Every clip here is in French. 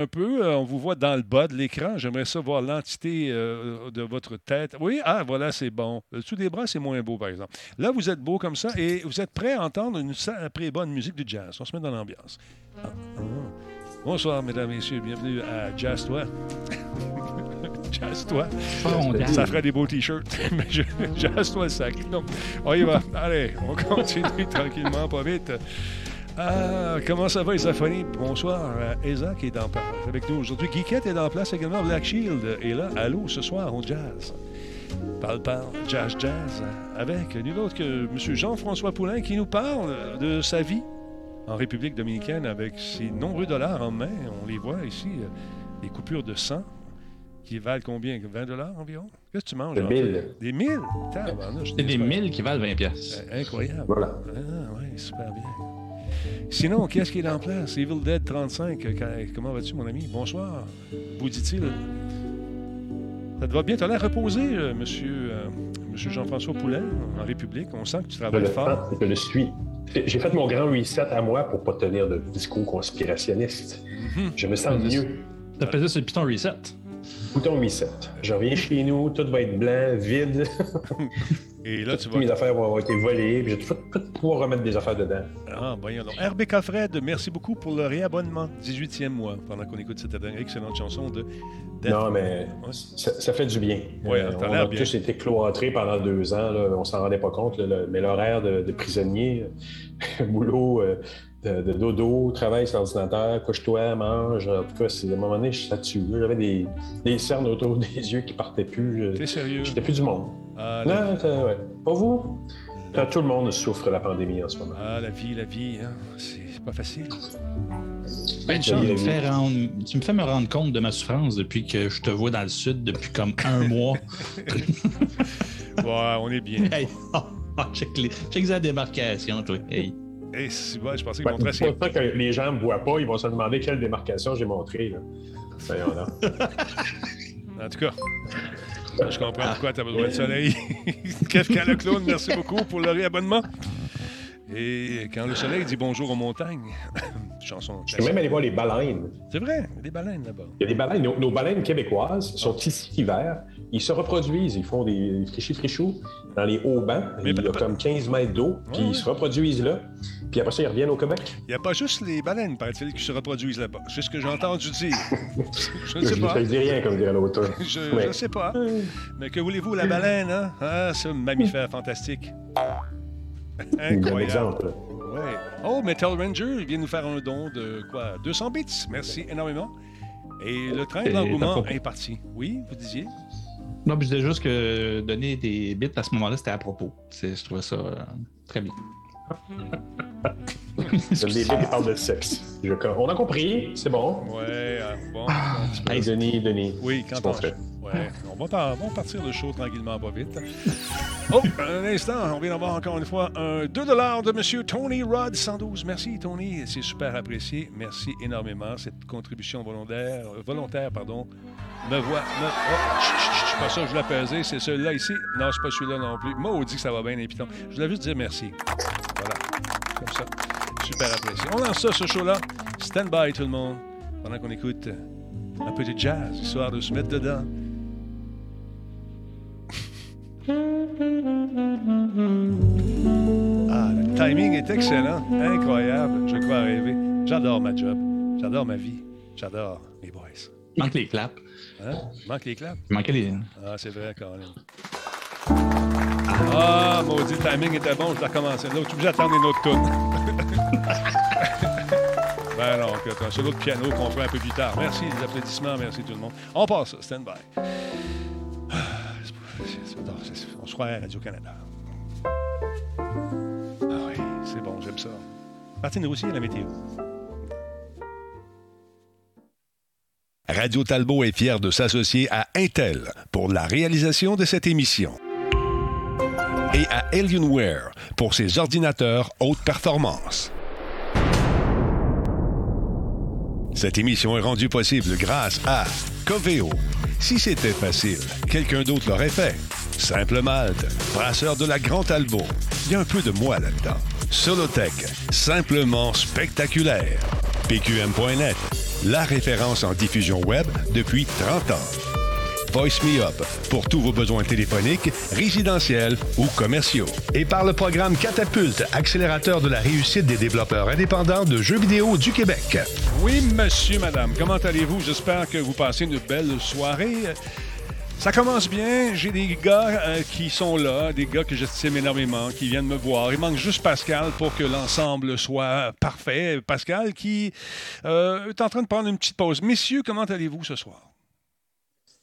un peu. Euh, on vous voit dans le bas de l'écran. J'aimerais ça voir l'entité euh, de votre tête. Oui, ah, voilà, c'est bon. Le dessous des bras, c'est moins beau, par exemple. Là, vous êtes beau comme ça et vous êtes prêt à entendre une très bonne musique du jazz. On se met dans l'ambiance. Ah, ah. Bonsoir, mesdames et messieurs. Bienvenue à Jazz Toi. jazz Toi. ça ferait des beaux t-shirts. Mais Jazz Toi le sac. Non, on y va. Allez, on continue tranquillement, pas vite. Ah, comment ça va, Isaphonie? Bonsoir. Esa qui est en place avec nous aujourd'hui. Geekette est en place également. Black Shield est là. Allô, ce soir, on jazz. Parle, parle, jazz, jazz. Avec nul autre que M. Jean-François Poulain qui nous parle de sa vie en République dominicaine avec ses nombreux dollars en main. On les voit ici, des coupures de sang qui valent combien? 20 dollars environ? Qu'est-ce que tu manges? Des 1000. Des 1000? C'est des 1000 qui valent 20 pièces. Incroyable. Voilà. Ah, oui, super bien. Sinon, qu'est-ce qui est en place? Evil Dead 35, comment vas-tu, mon ami? Bonsoir. Vous dit-il? Ça te va bien? Tu as l'air reposé, euh, monsieur, euh, monsieur Jean-François Poulain, en République. On sent que tu travailles fort. Je le suis. J'ai fait mon grand reset à moi pour pas tenir de discours conspirationniste. Mhm. Je me sens mieux. T'as pesé sur le piton reset? Bouton reset. Je reviens chez nous, tout va être blanc, vide. Et là, tu vas. Mes affaires vont avoir été volées, puis je vais tout, pouvoir remettre des affaires dedans. Ah, voyons donc. RBK Fred, merci beaucoup pour le réabonnement. 18e mois, pendant qu'on écoute cette excellente chanson de. Non, mais ça, fait du bien. Oui, euh, on a tous été cloîtrés pendant deux ans, là, on s'en rendait pas compte, mais l'horaire de, prisonnier, boulot. Euh, de, dodo, travaille sur l'ordinateur, couche-toi, mange. En tout cas, c'est à un moment donné, je suis saturé. J'avais des, des cernes autour des yeux qui partaient plus. T'es sérieux? J'étais plus du monde. Ah, non, ouais. Pas vous? tout le monde souffre de la pandémie en ce moment. Ah, la vie, la vie, hein? c'est pas facile. Ben, tu, me fais tu me fais me rendre compte de ma souffrance depuis que je te vois dans le sud depuis comme un mois. ouais, on est bien. Hey, oh, check, les, check la démarcation, toi. Hey. Hey, si, ouais, je pensais qu'il montrait C'est ça que les gens ne me voient pas, ils vont se demander quelle démarcation j'ai montré. Là. là. en tout cas, je comprends pourquoi tu as besoin de soleil. Kafka le clown, merci beaucoup pour le réabonnement. Et quand le soleil dit bonjour aux montagnes, chanson. Je peux même aller voir les baleines. C'est vrai, il y a des baleines là-bas. Il y a des baleines. Nos, baleines québécoises sont ici l'hiver. Ils se reproduisent, ils font des frichis frichous dans les hauts bancs. il y a comme 15 mètres d'eau, puis ils se reproduisent là. Puis après ça, ils reviennent au Québec. Il n'y a pas juste les baleines, paraît-il, qui se reproduisent là-bas. C'est ce que j'ai entendu dire. je ne sais pas. Je ne dis rien, comme dirait l'auteur. je ne sais pas. Mais que voulez-vous, la baleine, hein? Ah, un mammifère fantastique. Incroyable. exemple. Ouais. Oh, Metal Ranger vient nous faire un don de quoi? 200 bits. Merci énormément. Et le train de l'engouement est parti. Oui, vous disiez? Non, je disais juste que donner des bits à ce moment-là, c'était à propos. Je trouvais ça euh, très bien. Les bits parlent de sexe. On a compris, c'est bon. Ouais, euh, bon. Hey, Denis, Denis. Oui, quand on fait? Ouais, on va, partir le show tranquillement, pas vite. Oh, un instant, on vient d'avoir encore une fois un 2 de M. Tony Rod 112. Merci, Tony. C'est super apprécié. Merci énormément. Cette contribution volontaire, volontaire pardon, me voit. Me... Oh, pas ça, je voulais peser. C'est celui-là ici. Non, c'est pas celui-là non plus. Moi, on dit que ça va bien, les pitons. Je voulais juste dire merci. Voilà. Comme ça. Super apprécié. On lance ça, ce show-là. Stand by, tout le monde, pendant qu'on écoute un peu de jazz, histoire de se mettre dedans. Ah, le timing est excellent. Incroyable. Je crois rêver. J'adore ma job. J'adore ma vie. J'adore mes boys. Manque les claps. Hein? Manque les claps? Manque les. Ah, c'est vrai, Colin. Ah, maudit, le timing était bon, je l'ai recommencé. Là, tu es obligé d'attendre une autre tourne. ben non, c'est un solo de piano qu'on fait un peu plus tard. Merci, les applaudissements, merci tout le monde. On passe, stand by. On se croit à Radio-Canada. Ah oui, c'est bon, j'aime ça. Martine Roussier, la météo. Radio Talbot est fier de s'associer à Intel pour la réalisation de cette émission et à Alienware pour ses ordinateurs haute performance. Cette émission est rendue possible grâce à Coveo. Si c'était facile, quelqu'un d'autre l'aurait fait. Simple Malte, brasseur de la Grande Albo. Il y a un peu de moi là-dedans. Solotech, simplement spectaculaire. PQM.net, la référence en diffusion web depuis 30 ans. Voice Me Up pour tous vos besoins téléphoniques, résidentiels ou commerciaux. Et par le programme Catapulte, accélérateur de la réussite des développeurs indépendants de jeux vidéo du Québec. Oui, monsieur, madame, comment allez-vous? J'espère que vous passez une belle soirée. Ça commence bien. J'ai des gars euh, qui sont là, des gars que j'estime énormément, qui viennent me voir. Il manque juste Pascal pour que l'ensemble soit parfait. Pascal qui euh, est en train de prendre une petite pause. Messieurs, comment allez-vous ce soir?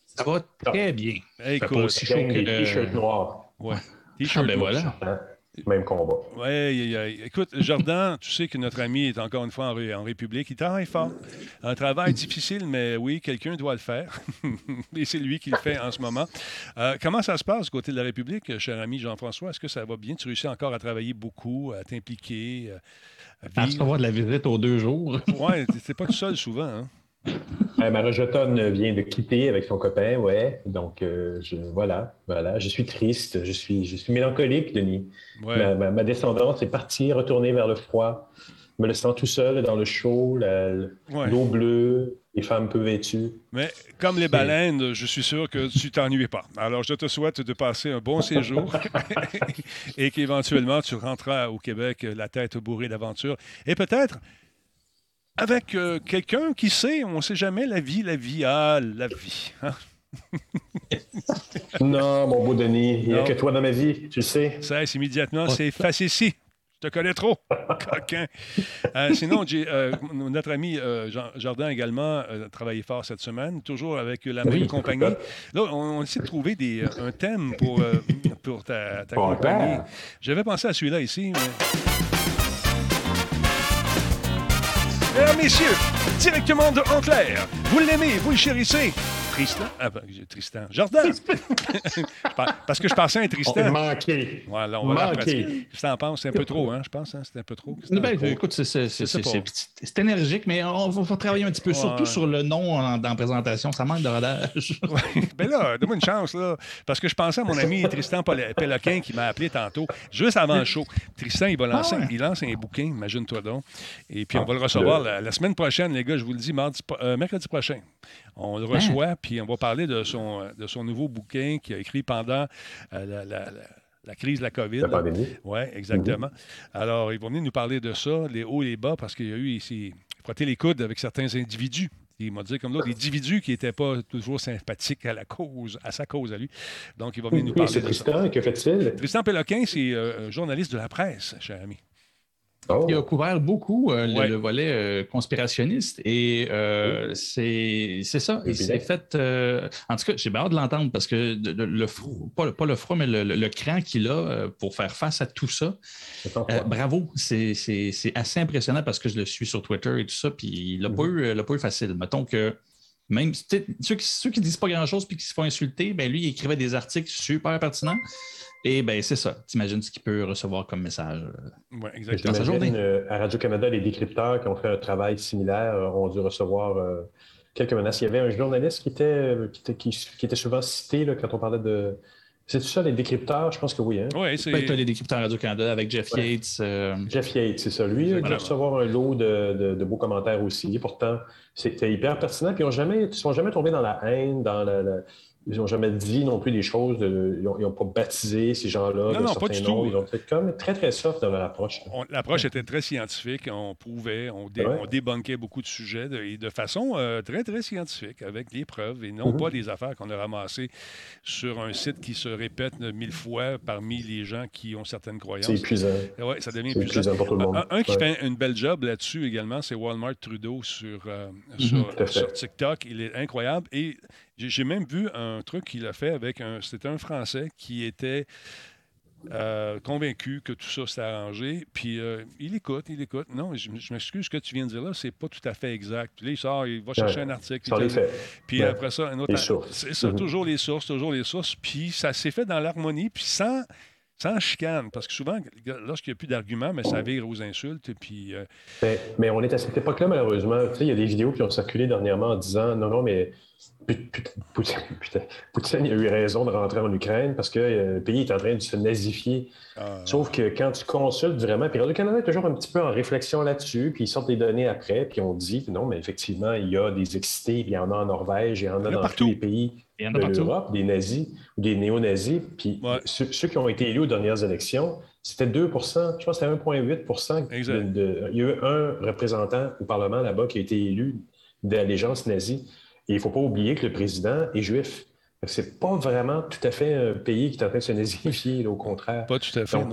Ça va très bien. Écoute, pas aussi chaud que... T-shirt noir. Ouais. T-shirt ah, ben voilà. Même combat. Oui, écoute, Jordan, tu sais que notre ami est encore une fois en, République. Il travaille fort. Un travail difficile, mais oui, quelqu'un doit le faire. Et c'est lui qui le fait en ce moment. Euh, comment ça se passe du côté de la République, cher ami Jean-François? Est-ce que ça va bien? Tu réussis encore à travailler beaucoup, à t'impliquer? À, recevoir de la visite aux deux jours. oui, c'est pas tout seul souvent. Hein? Euh, ma rejetonne vient de quitter avec son copain, ouais. Donc, euh, je, voilà, voilà. Je suis triste, je suis, je suis mélancolique, Denis. Ma, descendance est partie, retourner vers le froid. Je me laissant tout seul dans le chaud, l'eau bleue, les femmes peu vêtues. Mais comme les baleines, je suis sûr que tu t'ennuies pas. Alors, je te souhaite de passer un bon séjour et qu'éventuellement tu rentreras au Québec la tête bourrée d'aventure. Et peut-être avec euh, quelqu'un qui sait, on ne sait jamais la vie, la vie, ah, la vie. Hein. non, mon beau Denis, il n'y a que toi dans ma vie, tu le sais. Ça, immédiatement, c'est facile ici. Je te connais trop, coquin. Euh, sinon, euh, notre ami Jardin également a travaillé fort cette semaine, toujours avec la même compagnie. Là, on, essaie de trouver des, un thème pour, pour ta, ta compagnie. J'avais pensé à celui-là ici. Mesdames, messieurs, directement de Antler, vous l'aimez, vous le chérissez. Tristan? Ah, Tristan. Jordan! Parce que je pensais à un Tristan. Manqué. Voilà, on va Manqué. Je t'en pense, c'est un peu trop, hein, je pense. Hein, c'est un peu trop. Ben, écoute, c'est énergique, mais on va, travailler un petit peu, surtout sur le nom dans la présentation. Ça manque de rodage. Ben là, donne-moi une chance, là. Parce que je pensais à mon ami Tristan Péloquin qui m'a appelé tantôt, juste avant le show. Tristan, il va lancer, ah il lance un bouquin, imagine-toi donc. Et puis, on va le recevoir la, semaine prochaine, les gars, je vous le dis, mardi, euh, mercredi prochain. On le reçoit, puis on va parler de son, de son nouveau bouquin qu'il a écrit pendant euh, la, crise de la COVID. La pandémie. Oui, exactement. Mm-hmm. Alors, ils vont venir nous parler de ça, les hauts et les bas, parce qu'il y a eu ici, frotté les coudes avec certains individus. Il m'a dit comme l'autre, des individus qui n'étaient pas toujours sympathiques à la cause, à sa cause à lui. Donc, il va venir nous parler de Tristan, ça. que fait-il? Tristan Péloquin, c'est euh, journaliste de la presse, cher ami. Oh. Il a couvert beaucoup euh, le, volet euh, conspirationniste et euh, c'est ça. Il s'est fait. en tout cas, j'ai hâte de l'entendre parce que le, pas, pas, le froid, mais le, cran qu'il a pour faire face à tout ça. bravo. C'est assez impressionnant parce que je le suis sur Twitter et tout ça. Puis il l'a pas, mhm. pas, eu facile. Mettons que même ceux qui, ceux qui disent pas grand-chose puis qui se font insulter, ben lui, il écrivait des articles super pertinents. Et bien, c'est ça. T'imagines ce qu'il peut recevoir comme message euh, oui, exactement. Euh, à Radio-Canada, les décrypteurs qui ont fait un travail similaire euh, ont dû recevoir quelques menaces. Il y avait un journaliste qui était, qui était, souvent cité là, quand on parlait de. C'est tout ça, les décrypteurs? Je pense que oui. Hein? Oui, c'est. Ben, les décrypteurs Radio-Canada avec Jeff Yates. Jeff Yates, c'est ça. Lui, il a recevoir un lot de, de, beaux commentaires aussi. Pourtant, c'était hyper pertinent. Puis ils ne sont jamais tombés dans la haine, dans la, ils n'ont jamais dit non plus des choses, ils n'ont pas baptisé ces gens-là. Non, non, pas du tout. Ils ont été comme très, très soft dans leur approche. L'approche était très scientifique. On prouvait, on, débunkait beaucoup de sujets de, et de façon euh, très, très scientifique, avec des preuves et non mm-hmm. pas des affaires qu'on a ramassées sur un site qui se répète mille fois parmi les gens qui ont certaines croyances. C'est épuisant. Oui, ça devient épuisant. pour tout le monde. Un, qui fait une belle job là-dessus également, c'est Walmart Trudeau sur, euh, mm-hmm. sur TikTok. Il est incroyable. Et j'ai même vu un truc qu'il a fait avec un. C'était un Français qui était euh, convaincu que tout ça s'est arrangé. Puis euh, il écoute, il écoute. Non, je, m'excuse, ce que tu viens de dire là, c'est pas tout à fait exact. Puis là, il sort, il va chercher un article. Puis après ça, un autre. C'est ça, mm-hmm. toujours les sources, toujours les sources. Puis ça s'est fait dans l'harmonie, puis sans sans chicane, parce que souvent, lorsqu'il n'y a plus d'arguments, mais ça vire aux insultes. Puis, euh, mais, on est à cette époque-là, malheureusement. Tu sais, il y a des vidéos qui ont circulé dernièrement en disant non, non, mais Poutine, a eu raison de rentrer en Ukraine parce que euh, le pays est en train de se nazifier. Ah. Sauf que quand tu consultes vraiment, puis le Canada est toujours un petit peu en réflexion là-dessus, puis ils sortent des données après, puis on dit non, mais effectivement, il y a des excités, il y en a en Norvège, il y en a, dans tous les pays de l'Europe, des nazis ou des néo-nazis. Puis ceux, qui ont été élus aux dernières élections, c'était 2% je pense que c'était 1,8% Il y a eu un représentant au Parlement là-bas qui a été élu d'allégeance nazie. Et il ne faut pas oublier que le président est juif. C'est pas vraiment tout à fait un pays qui est en train de se nazifier, au contraire. Pas tout à fait, non.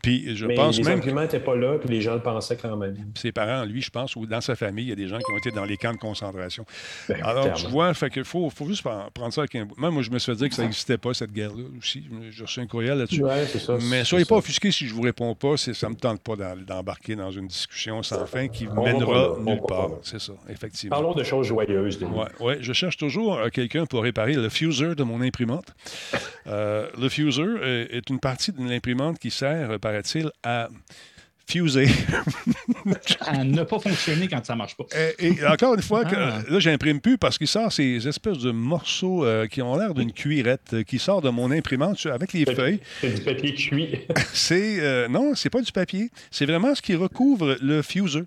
Puis je mais pense les même. arguments n'étaient pas là, puis les gens le pensaient quand même. Ses parents, lui, je pense, ou dans sa famille, il y a des gens qui ont été dans les camps de concentration. Ben, Alors, tu vois, fait qu'il faut, faut juste prendre ça avec un. Même moi, je me suis fait dire que ça n'existait pas, cette guerre-là aussi. J'ai reçu un courriel là-dessus. Ouais. Mais soyez pas offusqués si je ne vous réponds pas. Ça ne me tente pas d'embarquer dans une discussion sans fin qui mènera nulle part. C'est ça, effectivement. Parlons de choses joyeuses. Oui, ouais, je cherche toujours euh, quelqu'un pour réparer le de mon imprimante. Euh, le fuser est une partie de l'imprimante qui sert, paraît-il, à fuser. à ne pas fonctionner quand ça ne marche pas. Et, encore une fois, que, ah. là, j'imprime plus parce qu'il sort ces espèces de morceaux euh, qui ont l'air d'une cuirette euh, qui sort de mon imprimante avec les feuilles. C'est du papier cuit. c'est non, c'est pas du papier. C'est vraiment ce qui recouvre le fuser.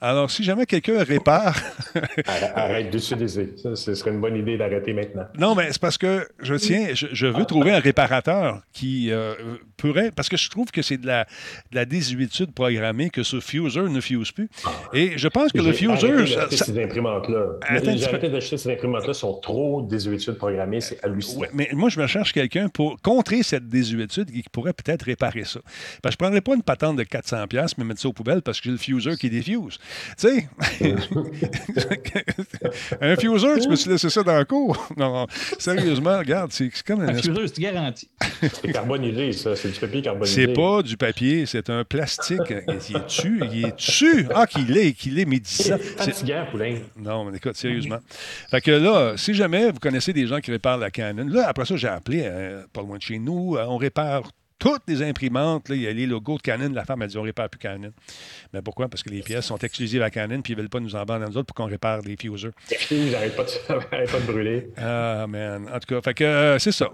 Alors, si jamais quelqu'un répare. Arrête d'utiliser. ce serait une bonne idée d'arrêter maintenant. Non, mais c'est parce que je tiens, je, veux trouver un réparateur qui euh, pourrait. Parce que je trouve que c'est de la, de la désuétude programmée que ce fuser ne fuse plus. Et je pense que le fuser. ces imprimantes-là. J'ai arrêté d'acheter ces imprimantes-là, sont trop désuétudes programmées, c'est hallucinant. mais moi, je me cherche quelqu'un pour contrer cette désuétude qui pourrait peut-être réparer ça. Parce que je ne prendrais pas une patente de 400$, mais mettre ça aux poubelles parce que j'ai le fuser qui défuse. Tu sais, un fuser, tu peux se laisser ça dans le cours? Non, sérieusement, regarde, c'est comme un. Un fuser, c'est garanti. C'est carbonisé, ça. C'est du papier carbonisé. C'est pas du papier, c'est un plastique. Il est tu, il est tu. Ah, qu'il est, qu'il est médisant. C'est guerre, Poulain. Non, mais écoute, sérieusement. Fait que là, si jamais vous connaissez des gens qui réparent la Canon, là, après ça, j'ai appelé, euh, pas loin de chez nous, euh, on répare toutes les imprimantes, là, il y a les logos de Canon. La femme a dit on répare plus Canon. Mais pourquoi? Parce que les pièces sont exclusives à Canon puis ils ne veulent pas nous en vendre à nous autres pour qu'on répare les fusers. Ils n'arrêtent pas, pas, de brûler. Ah, man. En tout cas, fait que euh, c'est ça.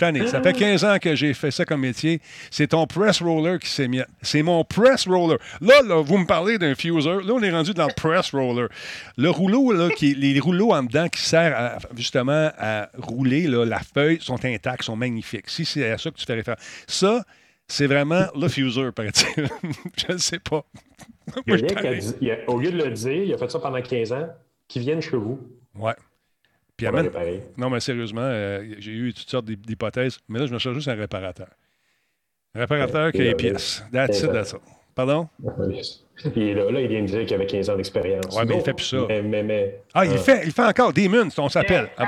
Je Ça fait 15 ans que j'ai fait ça comme métier. C'est ton press roller qui s'est mis. C'est mon press roller. Là, là, vous me parlez d'un fuser. Là, on est rendu dans le press roller. Le rouleau, là, qui, les rouleaux en dedans qui servent justement à rouler là, la feuille sont intacts, sont magnifiques. Si c'est à ça que tu fais référence. Ça, c'est vraiment le fuser, paraît-il. Je ne sais pas. Il y a a, au lieu de le dire, il a fait ça pendant 15 ans, qui viennent chez vous. Ouais. Puis Non, mais sérieusement, euh, j'ai eu toutes sortes d'hypothèses, mais là, je me cherche juste un réparateur. Un réparateur qui a les pièces. That's it, that's Pardon? Et là, là, il vient de dire qu'il avait 15 ans d'expérience. Oui, mais il fait plus ça. Mais, mais, mais, ah, il, euh, fait, il fait encore Demon, on s'appelle. Ah,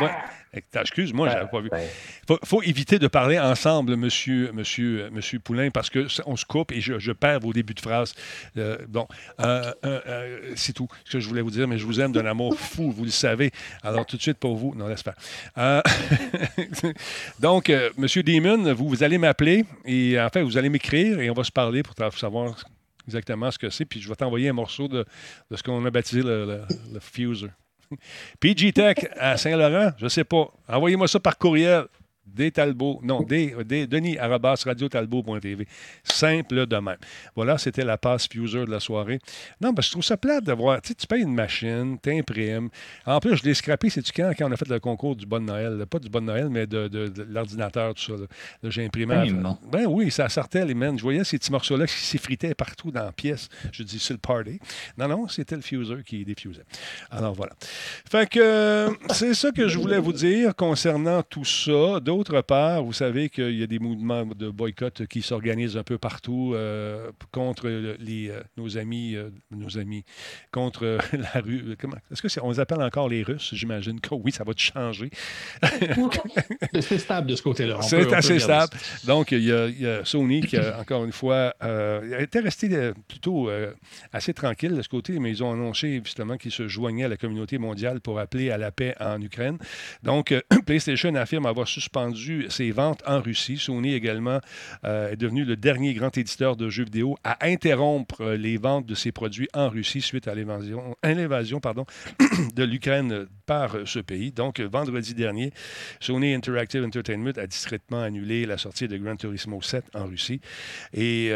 Excuse-moi, je n'avais pas vu. Il faut, éviter de parler ensemble, monsieur, monsieur, monsieur Poulain, parce qu'on se coupe et je, perds vos débuts de phrase. Euh, bon, euh, euh, c'est tout ce que je voulais vous dire, mais je vous aime d'un amour fou, vous le savez. Alors, tout de suite pour vous. Non, laisse faire. donc, monsieur Demon, vous, vous allez m'appeler et en fait, vous allez m'écrire et on va se parler pour savoir exactement ce que c'est. Puis je vais t'envoyer un morceau de, ce qu'on a baptisé le, le fuser. PG Tech à Saint-Laurent, je ne sais pas. Envoyez-moi ça par courriel. Des Talbot, non, des, des Denis Arabas, radiotalbot.tv. Simple de même. Voilà, c'était la passe fuser de la soirée. Non, parce que je trouve ça plate d'avoir. Tu sais, tu payes une machine, tu imprimes. En plus, je l'ai scrappé, c'est-tu quand, quand on a fait le concours du Bon Noël? Pas du Bon Noël, mais de, l'ordinateur, tout ça. Là, j'ai imprimé. Ben, ben, oui, ça sortait, les men. Je voyais ces petits morceaux-là qui s'effritaient partout dans la pièce. Je dis, c'est le party. Non, non, c'était le fuser qui défusait. Alors voilà. Fait que c'est ça que je voulais vous dire concernant tout ça. D'autre part, vous savez qu'il y a des mouvements de boycott qui s'organisent un peu partout euh, contre les, euh, nos amis, euh, nos amis, contre la rue. Est-ce que on les appelle encore les Russes? J'imagine que oui, ça va changer. c'est stable de ce côté-là. C'est assez stable. Donc, il y, a, Sony qui, encore une fois, a été resté plutôt assez tranquille de ce côté, mais ils ont annoncé justement qu'ils se joignaient à la communauté mondiale pour appeler à la paix en Ukraine. Donc, PlayStation affirme avoir suspendu ses ventes en Russie. Sony également est devenu le dernier grand éditeur de jeux vidéo à interrompre les ventes de ses produits en Russie suite à l'invasion, de l'Ukraine par ce pays. Donc, vendredi dernier, Sony Interactive Entertainment a discrètement annulé la sortie de Gran Turismo 7 en Russie et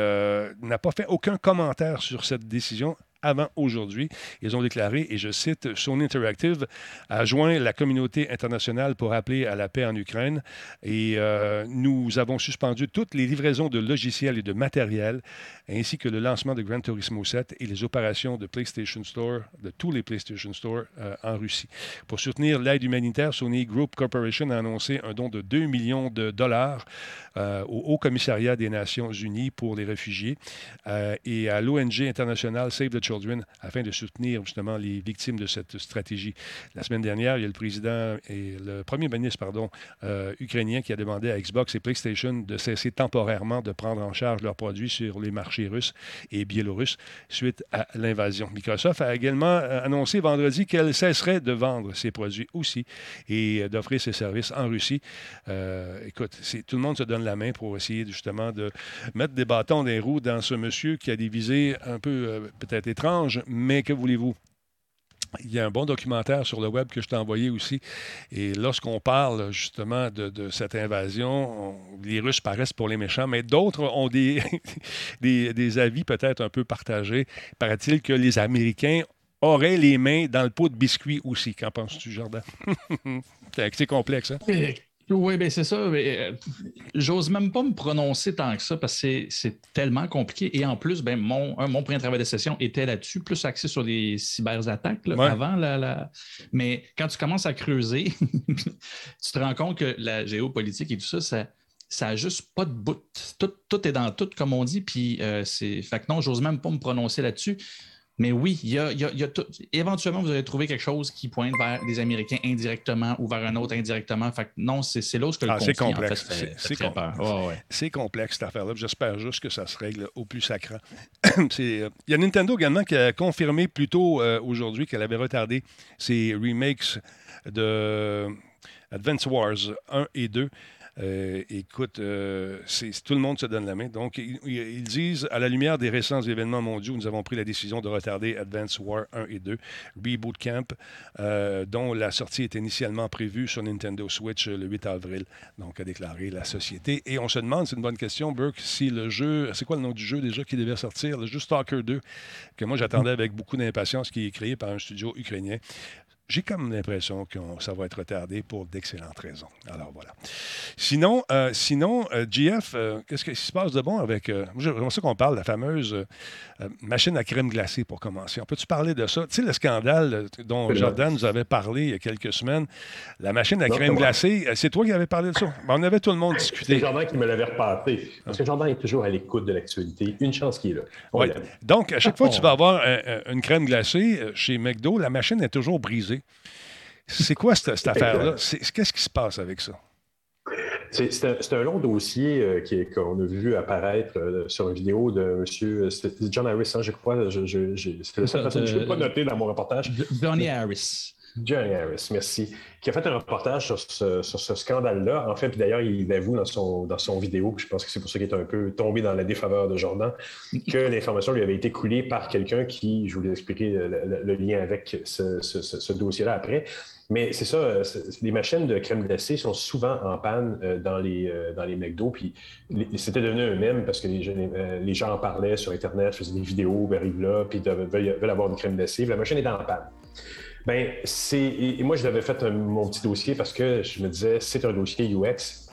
n'a pas fait aucun commentaire sur cette décision avant aujourd'hui. Ils ont déclaré, et je cite, Sony Interactive a joint la communauté internationale pour appeler à la paix en Ukraine et euh, nous avons suspendu toutes les livraisons de logiciels et de matériel, ainsi que le lancement de Gran Turismo 7 et les opérations de PlayStation Store, de tous les PlayStation Store euh, en Russie. Pour soutenir l'aide humanitaire, Sony Group Corporation a annoncé un don de 2 millions de dollars euh, au Haut Commissariat des Nations Unies pour les réfugiés et à l'ONG internationale Save the afin de soutenir justement les victimes de cette stratégie. La semaine dernière, il y a le président et le premier ministre pardon, euh, ukrainien qui a demandé à Xbox et PlayStation de cesser temporairement de prendre en charge leurs produits sur les marchés russes et biélorusses suite à l'invasion. Microsoft a également euh, annoncé vendredi qu'elle cesserait de vendre ses produits aussi et d'offrir ses services en Russie. Euh, écoute, tout le monde se donne la main pour essayer justement de mettre des bâtons des roues dans ce monsieur qui a des visées un peu peut-être mais que voulez-vous? Il y a un bon documentaire sur le web que je t'ai envoyé aussi. Et lorsqu'on parle justement de, cette invasion, les Russes paraissent pour les méchants, mais d'autres ont des, des, avis peut-être un peu partagés. Paraît-il que les Américains auraient les mains dans le pot de biscuits aussi. Qu'en penses-tu, Jordan? C'est complexe, hein? Oui, bien c'est ça. Euh, j'ose même pas me prononcer tant que ça parce que c'est tellement compliqué. Et en plus, ben, mon, mon premier travail de session était là-dessus, plus axé sur les cyberattaques avant. La, Mais quand tu commences à creuser, tu te rends compte que la géopolitique et tout ça, ça ça n'a juste pas de bout. Tout, est dans tout, comme on dit. Puis euh, c'est. Fait que non, j'ose même pas me prononcer là-dessus. Mais oui, il y a, éventuellement, vous allez trouver quelque chose qui pointe vers les Américains indirectement ou vers un autre indirectement. Fait que non, c'est là où que le ah, C'est complexe. C'est complexe, cette affaire-là. J'espère juste que ça se règle au plus sacré. Euh, il y a Nintendo également qui a confirmé plus tôt euh, aujourd'hui qu'elle avait retardé ses remakes de Advance Wars 1 et 2 euh, écoute, euh, tout le monde se donne la main. Donc, ils, disent, à la lumière des récents événements mondiaux, nous avons pris la décision de retarder Advance War 1 et 2, Reboot Camp, euh, dont la sortie était initialement prévue sur Nintendo Switch le 8 avril, donc a déclaré la société. Et on se demande, c'est une bonne question, Burke, si le jeu, c'est quoi le nom du jeu déjà qui devait sortir? Le jeu Stalker 2, que moi j'attendais avec beaucoup d'impatience, qui est créé par un studio ukrainien j'ai comme l'impression que ça va être retardé pour d'excellentes raisons. Alors voilà. Sinon, euh, sinon euh, GF, euh, qu'est-ce qui se passe de bon avec. J'aimerais ça qu'on parle de la fameuse machine à crème glacée pour commencer. On peut-tu parler de ça? Tu sais, le scandale dont Jordan nous avait parlé il y a quelques semaines, la machine à crème glacée, c'est toi qui avais parlé de ça? Ben, on avait tout le monde discuté. C'est Jordan qui me l'avait reparté. Parce que Jordan est toujours à l'écoute de l'actualité. Une chance qu'il est là. Ouais. Donc, à chaque fois que tu vas avoir une crème glacée chez McDo, la machine est toujours brisée. C'est quoi cette, affaire-là? Qu'est-ce qui se passe avec ça? C'est un, long dossier euh, qu'on a vu apparaître euh, sur une vidéo de M. John Harris, hein, je crois. Je, c'est la seule personne que je ne pas noter dans mon reportage. Johnny Harris. Johnny Harris, merci. Qui a fait un reportage sur ce, scandale-là. En fait, d'ailleurs, il avoue dans son, dans son vidéo, je pense que c'est pour ça qu'il est un peu tombé dans la défaveur de Jordan, que l'information lui avait été coulée par quelqu'un qui, je vous l'ai expliqué le, lien avec ce, dossier-là après. Mais c'est ça, les machines de crème glacée sont souvent en panne euh, dans les, euh, dans les McDo. Puis c'était devenu un même parce que les, euh, les, gens en parlaient sur Internet, faisaient des vidéos, ben, arrivent là, puis veulent, veulent avoir une crème glacée. la machine est en panne. Bien, c'est. Et moi, je l'avais fait mon petit dossier parce que je me disais, c'est un dossier UX.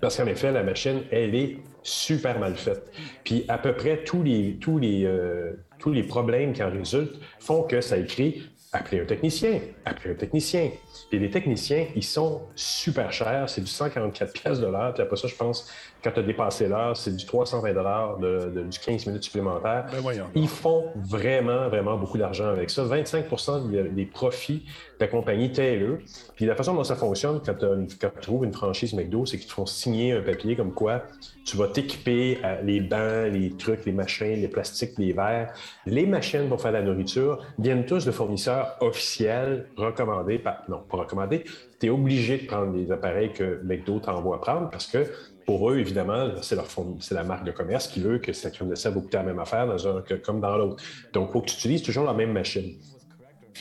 Parce qu'en effet, la machine, elle est super mal faite. Puis à peu près tous les, tous les, euh, tous les problèmes qui en résultent font que ça écrit appelez un technicien, appelez un technicien. Et les techniciens, ils sont super chers. C'est du 144 pièces de l'heure. Puis après ça, je pense, quand tu as dépassé l'heure, c'est du 320 de, de, du 15 minutes supplémentaires. Ben Ils font vraiment, vraiment beaucoup d'argent avec ça. 25% des profits de la compagnie Taylor. Puis la façon dont ça fonctionne quand, tu trouves une franchise McDo, c'est qu'ils te font signer un papier comme quoi tu vas t'équiper les bancs, les trucs, les machines, les plastiques, les verres. Les machines pour faire la nourriture viennent tous de fournisseurs officiels recommandés par. Non, pas recommandés. Tu es obligé de prendre les appareils que McDo t'envoie prendre parce que pour eux, évidemment, c'est leur c'est la marque de commerce qui veut que cette crème de sel vous coûte la même affaire dans un, comme dans l'autre. Donc, il faut que tu utilises toujours la même machine.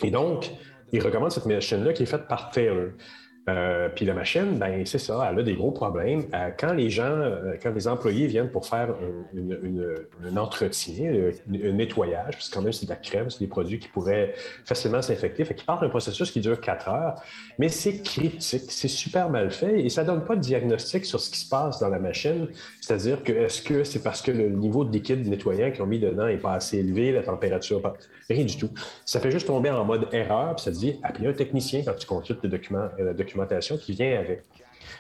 Et donc, ils recommandent cette machine-là qui est faite par Taylor. Euh, puis la machine, ben c'est ça, elle a des gros problèmes. Euh, quand les gens, euh, quand les employés viennent pour faire un, entretien, un, nettoyage, parce que quand même c'est de la crème, c'est des produits qui pourraient facilement s'infecter, fait qu'ils partent d'un processus qui dure quatre heures, mais c'est critique, c'est super mal fait et ça ne donne pas de diagnostic sur ce qui se passe dans la machine. C'est-à-dire que est-ce que c'est parce que le niveau de liquide nettoyant qu'ils ont mis dedans n'est pas assez élevé, la température, pas... rien du tout. Ça fait juste tomber en mode erreur, puis ça dit appelez un technicien quand tu consultes le document qui vient avec.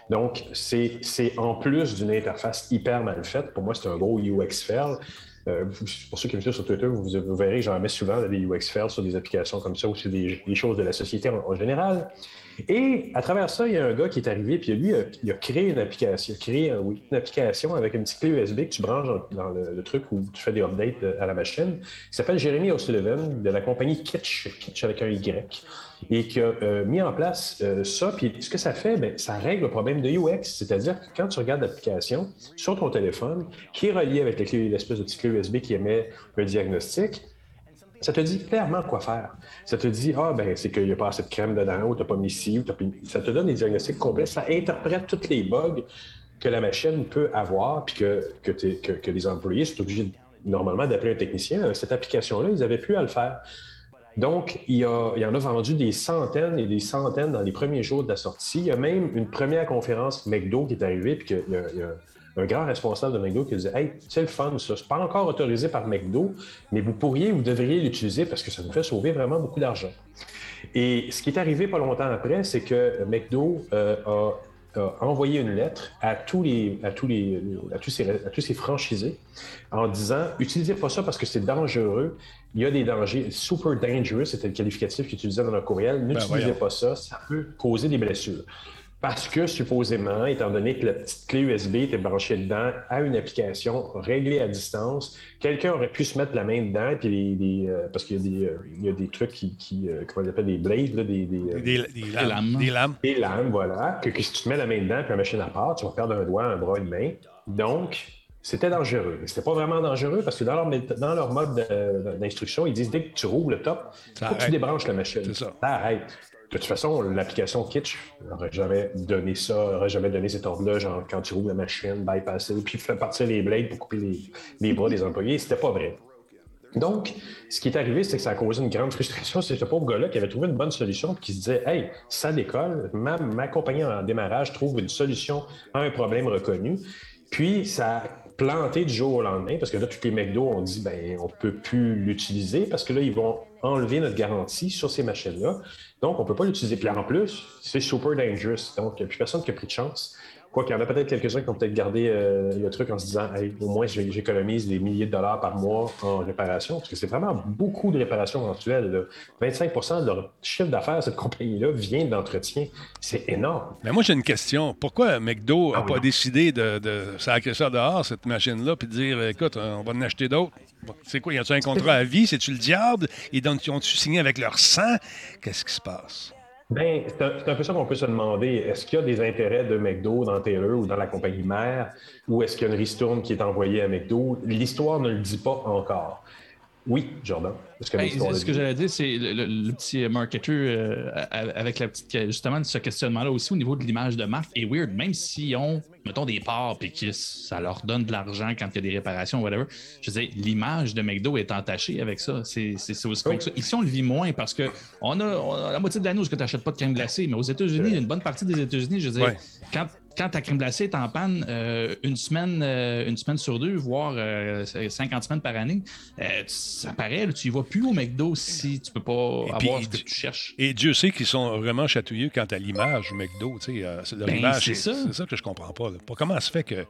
Donc, c'est en plus d'une interface hyper mal faite. Pour moi, c'est un gros UX fail. Euh, pour ceux qui me suivent sur Twitter, vous, verrez que j'en mets souvent des UX fails sur des applications comme ça ou sur des, choses de la société en général. Et à travers ça, il y a un gars qui est arrivé, puis lui, il a créé une application, créé oui, une application avec une petite clé USB que tu branches dans, le, truc où tu fais des updates à la machine, qui s'appelle Jeremy O'Sullivan de la compagnie Kitsch, Kitsch avec un Y, et qui a euh, mis en place euh, ça. Puis ce que ça fait, bien, ça règle le problème de UX, c'est-à-dire que quand tu regardes l'application sur ton téléphone, qui est reliée avec l'espèce de petite clé USB qui émet un diagnostic, ça te dit clairement quoi faire. Ça te dit, ah, ben, c'est qu'il n'y a pas assez de crème dedans, ou tu n'as pas mis ci, ou as Ça te donne des diagnostics complets. Ça interprète tous les bugs que la machine peut avoir, puis que, que, que, les employés sont obligés normalement d'appeler un technicien. Cette application-là, ils n'avaient plus à le faire. Donc, il y, a, en a vendu des centaines et des centaines dans les premiers jours de la sortie. Il y a même une première conférence McDo qui est arrivée, puis qu'il y a un grand responsable de McDo qui disait Hey, c'est le fun, ça. C'est pas encore autorisé par McDo, mais vous pourriez, vous devriez l'utiliser parce que ça nous fait sauver vraiment beaucoup d'argent. Et ce qui est arrivé pas longtemps après, c'est que McDo euh, a, envoyé une lettre à tous les, franchisés en disant utilisez pas ça parce que c'est dangereux. Il y a des dangers. Super dangerous, c'était le qualificatif qu'ils utilisaient dans leur courriel. Ben, N'utilisez pas ça, ça peut causer des blessures. Parce que supposément, étant donné que la petite clé USB était branchée dedans à une application réglée à distance, quelqu'un aurait pu se mettre la main dedans, puis euh, parce qu'il y, euh, y, a des trucs qui, qui euh, comment on appelle, des blades, des, des, lames. Des lames. Des lames, voilà. Que, si tu te mets la main dedans, puis la machine à part, tu vas perdre un doigt, un bras, une main. Donc, c'était dangereux. C'était pas vraiment dangereux parce que dans leur, dans leur mode d'instruction, ils disent dès que tu roules le top, il faut que tu débranches la machine. C'est ça. arrête. De toute façon, l'application Kitsch n'aurait jamais donné ça, n'aurait jamais donné cet ordre-là, genre quand tu roules la machine, bypasser, puis faire partir les blades pour couper les, les bras des employés. C'était pas vrai. Donc, ce qui est arrivé, c'est que ça a causé une grande frustration. C'est ce pauvre gars-là qui avait trouvé une bonne solution, qui se disait Hey, ça décolle, ma, ma compagnie en démarrage trouve une solution à un problème reconnu. Puis, ça planté du jour au lendemain, parce que là, tous les McDo ont dit, ben, on ne peut plus l'utiliser parce que là, ils vont enlever notre garantie sur ces machines-là. Donc, on ne peut pas l'utiliser. Puis en plus, c'est super dangerous. Donc, il n'y a plus personne qui a pris de chance. Quoi qu'il y en a peut-être quelques-uns qui ont peut-être gardé euh, le truc en se disant au moins j'économise des milliers de dollars par mois en réparation, parce que c'est vraiment beaucoup de réparations mensuelles. 25% de leur chiffre d'affaires, cette compagnie-là, vient d'entretien. C'est énorme. Mais moi, j'ai une question. Pourquoi McDo n'a ah pas décidé de, de sacrer ça dehors, cette machine-là, puis de dire écoute, on va en acheter d'autres? C'est quoi? Y a-tu un contrat à vie? C'est-tu le diable? Ils ont-tu signé avec leur sang? Qu'est-ce qui se passe? Bien, c'est un, peu ça qu'on peut se demander. Est-ce qu'il y a des intérêts de McDo dans Taylor ou dans la compagnie mère, ou est-ce qu'il y a une ristourne qui est envoyée à McDo? L'histoire ne le dit pas encore. Oui, Jordan. Ben, ce que j'allais dire, c'est le, petit marketeur euh, avec la petite justement ce questionnement-là aussi au niveau de l'image de marque est weird, même s'ils ont, mettons, des parts et que ça leur donne de l'argent quand il y a des réparations, whatever. Je veux dire, l'image de McDo est entachée avec ça. C'est aussi ça. Ici, on le vit moins parce que on a, la moitié de l'année où tu n'achètes pas de crème glacée, mais aux États-Unis, une bonne partie des États-Unis, je veux dire, quand quand ta crème glacée est en panne euh, une, semaine, euh, une semaine sur deux, voire 50 semaines par année, ça paraît, tu y vas plus au McDo si tu peux pas avoir ce que tu cherches. Et Dieu sait qu'ils sont vraiment chatouilleux quant à l'image McDo. Ben, c'est ça. C'est ça que je comprends pas. Comment ça se fait que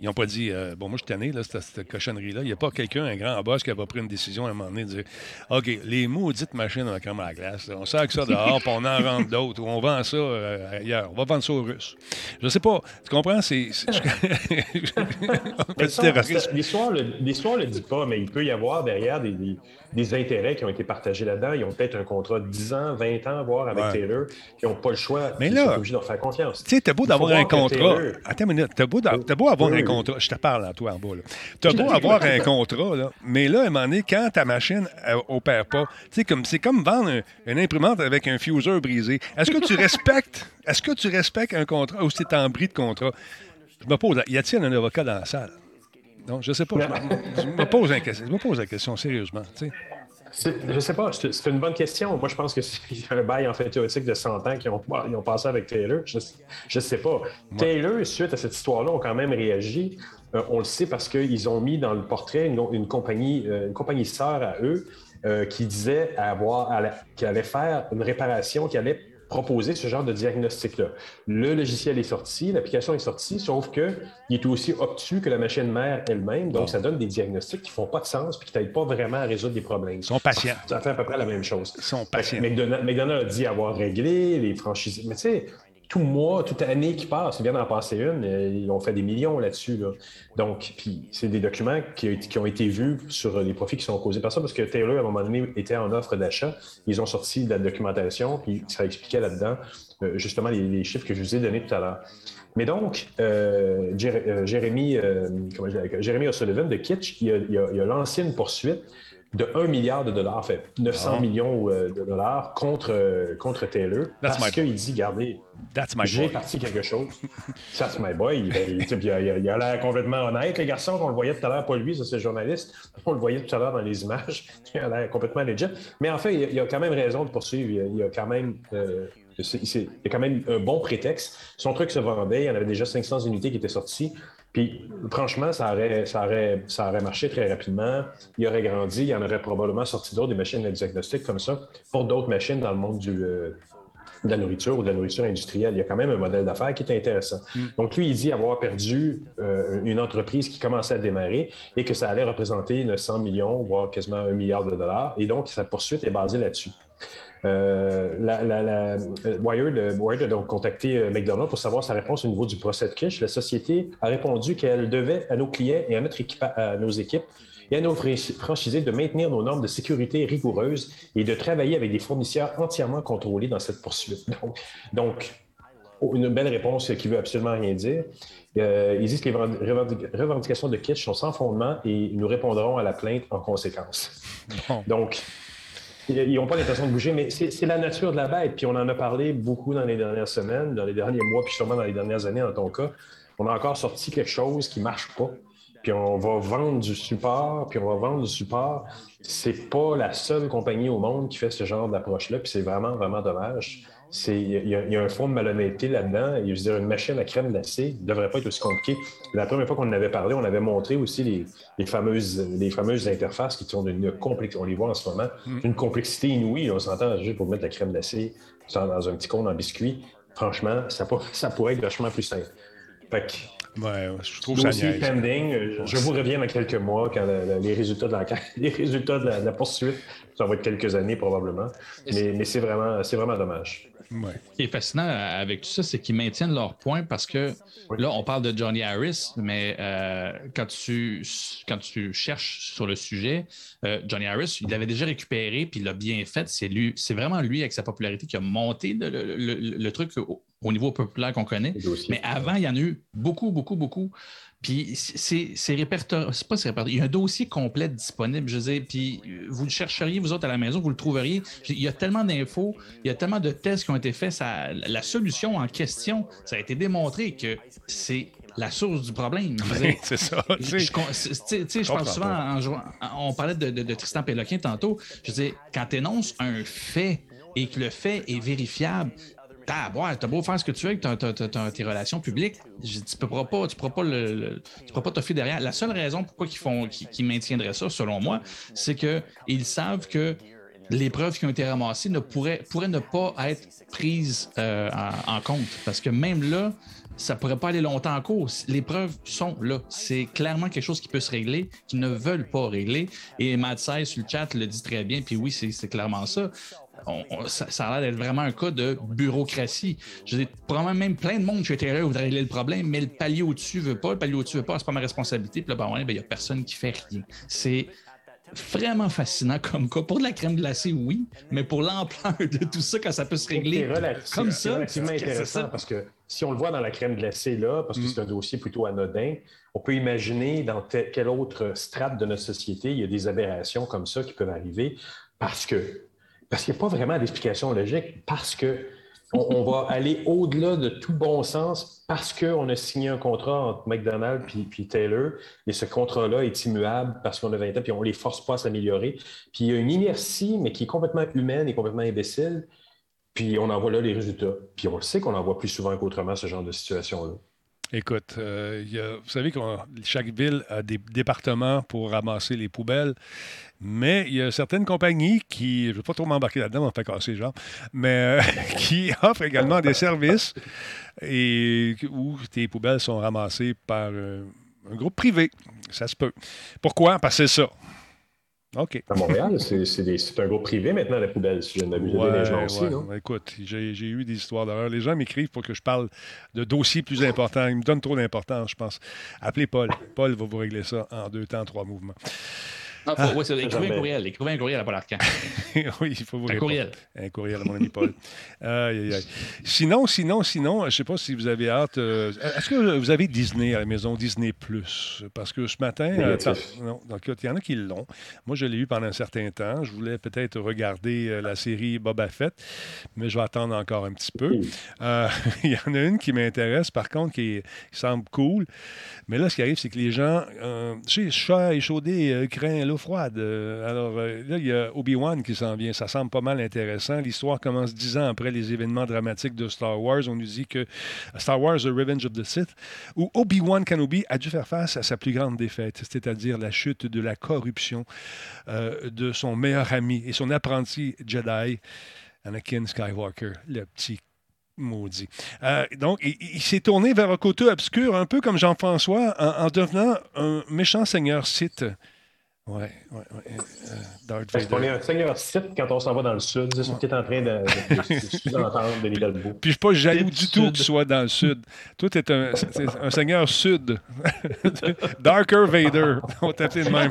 ils n'ont pas dit, euh, bon, moi, je suis tanné, là, cette, cette cochonnerie-là. Il n'y a pas quelqu'un, un grand boss, qui a pas pris une décision à un moment donné de dire, OK, les maudites machines à la crème à la glace, on sert que ça dehors, puis on en rentre d'autres, ou on vend ça euh, ailleurs. On va vendre ça aux Russes. Je sais pas. Tu comprends? C'est. L'histoire ne le dit pas, mais il peut y avoir derrière des, des, intérêts qui ont été partagés là-dedans. Ils ont peut-être un contrat de 10 ans, 20 ans, voire avec Taylor, qui n'ont pas le choix. Mais là, obligés de leur faire confiance. Tu sais, t'as beau d'avoir un contrat. Attends une minute. T'as beau, beau avoir un contrat. Je te parle à toi en bas. T'as beau avoir un contrat, là, mais là, à un moment donné, quand ta machine n'opère pas, c'est comme, comme vendre une imprimante avec un fuser brisé. Est-ce que tu respectes est-ce que tu respectes un contrat ou c'est en bris de contrat? Je me pose, y a-t-il un avocat dans la salle? Non, je ne sais pas. Je me, pose je me pose la question sérieusement. Je ne sais pas, c'est une bonne question. Moi, je pense que c'est un bail en fait théorique de 100 ans qui ont, ils ont passé avec Taylor. Je ne sais pas. Taylor, suite à cette histoire-là, ont quand même réagi. Euh, on le sait parce qu'ils ont mis dans le portrait une, compagnie, euh, une compagnie sœur à eux euh, qui disait avoir, qu'elle allait faire une réparation qui allait proposer ce genre de diagnostic-là. Le logiciel est sorti, l'application est sortie, sauf qu'il est aussi obtus que la machine mère elle-même. Donc, ça donne des diagnostics qui ne font pas de sens et qui ne t'aident pas vraiment à résoudre des problèmes. Ils sont patients. Ça fait à peu près la même chose. Ils sont patients. McDonald's, a dit avoir réglé les franchises. Mais tu sais, tout mois, toute année qui passe, ils viennent d'en passer une, euh, ils ont fait des millions là-dessus. Donc, puis c'est des documents qui, ont été vus sur les profits qui sont causés par ça, parce que Taylor, à un moment donné, était en offre d'achat. Ils ont sorti de la documentation, puis ça expliquait là-dedans euh, justement les, chiffres que je vous ai donnés tout à l'heure. Mais donc, euh, Jérémy, Jérémy O'Sullivan de Kitsch, il a lancé une poursuite de 1 milliard de dollars, fait 900 ah. millions euh, de dollars contre, euh, contre Taylor. parce qu'il dit, regardez, j'ai parti quelque chose. That's my boy. Il, a l'air complètement honnête. Les garçons, on le voyait tout à l'heure, pas lui, c'est le journaliste. On le voyait tout à l'heure dans les images. Il a l'air complètement legit. Mais en fait, il, a quand même raison de poursuivre. Il, a quand même. Euh, il y a quand même un bon prétexte. Son truc se vendait, il y en avait déjà 500 unités qui étaient sorties. Puis, franchement, ça aurait, ça, aurait, ça aurait marché très rapidement. Il aurait grandi. Il y en aurait probablement sorti d'autres, des machines de diagnostic comme ça, pour d'autres machines dans le monde du, euh, de la nourriture ou de la nourriture industrielle. Il y a quand même un modèle d'affaires qui est intéressant. Mm. Donc, lui, il dit avoir perdu euh, une entreprise qui commençait à démarrer et que ça allait représenter 900 millions, voire quasiment un milliard de dollars. Et donc, sa poursuite est basée là-dessus. Euh, la, la, euh, Wired, a donc contacté euh, McDonald's pour savoir sa réponse au niveau du procès de Kish. La société a répondu qu'elle devait à nos clients et à, notre équipe, à nos équipes et à nos franchisés de maintenir nos normes de sécurité rigoureuses et de travailler avec des fournisseurs entièrement contrôlés dans cette poursuite. Donc, oh, une belle réponse qui veut absolument rien dire. ils disent que les revendications de Kitsch sont sans fondement et nous répondrons à la plainte en conséquence. Donc, ils n'ont pas l'intention de bouger, mais c'est la nature de la bête. Puis on en a parlé beaucoup dans les dernières semaines, dans les derniers mois, puis sûrement dans les dernières années dans ton cas. On a encore sorti quelque chose qui ne marche pas. Puis on va vendre du support, puis on va vendre du support. C'est pas la seule compagnie au monde qui fait ce genre d'approche-là, puis c'est vraiment, vraiment dommage. Il y, a un fond de malhonnêteté là-dedans. Je veux dire, une machine à crème glacée ne devrait pas être aussi compliquée. La première fois qu'on en avait parlé, on avait montré aussi les, fameuses, les fameuses interfaces qui sont d'une complexité. On les voit en ce moment. Mm. Une complexité inouïe. On s'entend juste pour mettre la crème glacée dans un petit cône en biscuit. Franchement, ça, ça pourrait être vachement plus simple. Fait que, Ouais, je trouve ça pending. Je vous reviens dans quelques mois quand les résultats de la, les résultats de la, poursuite, ça va être quelques années probablement. Mais, mais c'est vraiment, vraiment dommage. Ce qui est fascinant avec tout ça, c'est qu'ils maintiennent leur point parce que là, on parle de Johnny Harris, mais euh, quand, tu, quand tu cherches sur le sujet, euh, Johnny Harris, il l'avait déjà récupéré puis il l'a bien fait. C'est lui, c'est vraiment lui avec sa popularité qui a monté le, truc au, au, niveau populaire qu'on connaît. Mais avant, il y en a eu beaucoup, beaucoup, beaucoup. Puis c'est répertorié, c'est pas c'est répertorié, il y a un dossier complet disponible, je veux puis euh, vous le chercheriez, vous autres, à la maison, vous le trouveriez. Il y a tellement d'infos, il y a tellement de tests qui ont été faits, ça, la solution en question, ça a été démontré que c'est la source du problème. c'est ça. Je, je pense souvent, en, on parlait de, Tristan Péloquin tantôt, je veux quand tu énonces un fait et que le fait est vérifiable, t'as beau faire ce que tu veux avec tes relations publiques, tu ne pourras pas, tu pourras pourras pas t'offrir derrière. La seule raison pourquoi ils, qu'ils maintiendraient ça, selon moi, c'est qu'ils savent que les preuves qui ont été ramassées ne pourraient, ne pas être prises euh, en, compte. Parce que même là, ça pourrait pas aller longtemps en cours. Les preuves sont là. C'est clairement quelque chose qui peut se régler, qu'ils ne veulent pas régler. Et Matt sur le chat le dit très bien, puis oui, c'est clairement ça. Ça, a l'air d'être vraiment un cas de bureaucratie. J'ai probablement même plein de monde chez TRE voudrait régler le problème, mais le palier au-dessus veut pas, le palier au-dessus veut pas, c'est pas ma responsabilité. Puis là, ben, il ben, n'y a personne qui fait rien. C'est vraiment fascinant comme cas. Pour de la crème glacée, oui, mais pour l'ampleur de tout ça, quand ça peut se régler comme ça. C'est relativement intéressant parce que si on le voit dans la crème glacée là, parce que mm. c'est un dossier plutôt anodin, on peut imaginer dans quelle autre strate de notre société il y a des aberrations comme ça qui peuvent arriver parce que parce qu'il n'y a pas vraiment d'explication logique, parce que on, va aller au-delà de tout bon sens parce qu'on a signé un contrat entre McDonald's puis, Taylor, et ce contrat-là est immuable parce qu'on a 20 ans, puis on ne les force pas à s'améliorer. Puis il y a une inertie, mais qui est complètement humaine et complètement imbécile, puis on envoie là les résultats. Puis on le sait qu'on en voit plus souvent qu'autrement ce genre de situation-là. Écoute, euh, vous savez que chaque ville a des départements pour ramasser les poubelles, mais il y a certaines compagnies qui, je ne vais pas trop m'embarquer là-dedans, on fait casser les mais euh, qui offrent également des services et où tes poubelles sont ramassées par euh, un groupe privé. Ça se peut. Pourquoi? Parce que c'est ça. OK. À Montréal, c'est un groupe privé maintenant, la poubelle, si je ne m'abuse. Ouais, des gens aussi, non? Écoute, j'ai eu des histoires d'horreur. Les gens m'écrivent pour que je parle de dossiers plus importants. Ils me donnent trop d'importance, je pense. Appelez Paul. Paul va vous régler ça en deux temps, trois mouvements. Ah, oui, c'est écrivez un courriel. Écrivez un courriel à Paul Arcan. oui, il faut vous Un courriel. Un courriel à mon ami Paul. aïe, aïe, aïe. Sinon, sinon, sinon, je ne sais pas si vous avez hâte. Euh, est-ce que vous avez Disney à la maison, Disney Plus? Parce que ce matin, euh, non, donc, il y en a qui l'ont. Moi, je l'ai eu pendant un certain temps. Je voulais peut-être regarder euh, la série Boba Fett, mais je vais attendre encore un petit peu. il y en a une qui m'intéresse, par contre, qui, semble cool. Mais là, ce qui arrive, c'est que les gens, tu sais, chat échaudé, craint l'eau froide. alors là, il y a Obi-Wan qui s'en vient. Ça semble pas mal intéressant. L'histoire commence dix ans après les événements dramatiques de Star Wars. On nous dit que Star Wars The Revenge of the Sith, où Obi-Wan Kenobi a dû faire face à sa plus grande défaite, c'est-à-dire la chute de la corruption euh, de son meilleur ami et son apprenti Jedi, Anakin Skywalker, le petit maudit. Euh, donc, il, s'est tourné vers un côté obscur, un peu comme Jean-François, en, devenant un méchant seigneur Sith. Oui, oui, oui. Euh, Darth Vader. On est un seigneur Sith quand on s'en va dans le sud. C'est ce qui est en train de, sous-entendre de l'Hidalgo. Puis je ne suis pas jaloux du tout que tu sois dans le sud. Toi, tu es un, un, seigneur sud. Darker Vader. On t'appelle de même.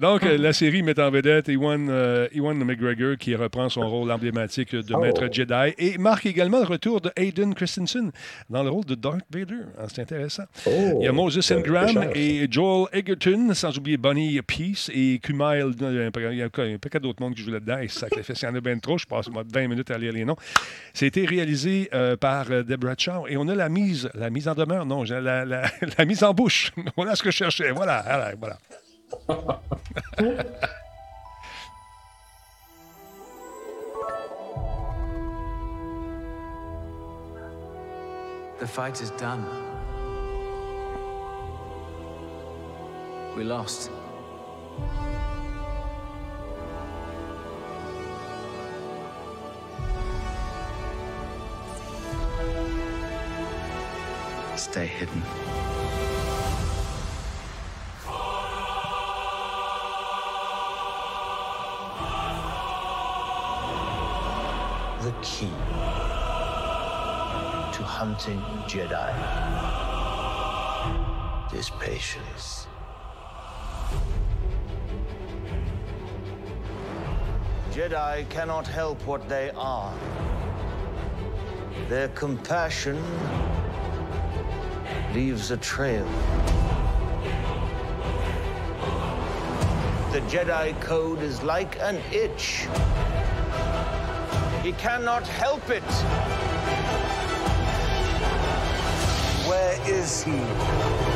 Donc, euh, la série met en vedette Ewan, euh, Ewan McGregor qui reprend son rôle emblématique de Maître oh. Jedi et marque également le retour de Hayden Christensen dans le rôle de Darth Vader. Ah, c'est intéressant. Oh, Il y a Moses Ingram et Joel Egerton, sans oublier Bonnie Peace et Kumail. Euh, il y a un paquet d'autres mondes qui jouent là-dedans. Il y en a bien trop. Je passe 20 minutes à lire les noms. C'était réalisé par Deborah Chow et on a la mise, la mise en demeure, non, la, la, la mise en bouche. voilà ce que je cherchais. Voilà, voilà. voilà. The fight is done. We lost. Stay hidden. The key to hunting Jedi is patience. Jedi cannot help what they are. Their compassion leaves a trail. The Jedi Code is like an itch he cannot help it. Where is he?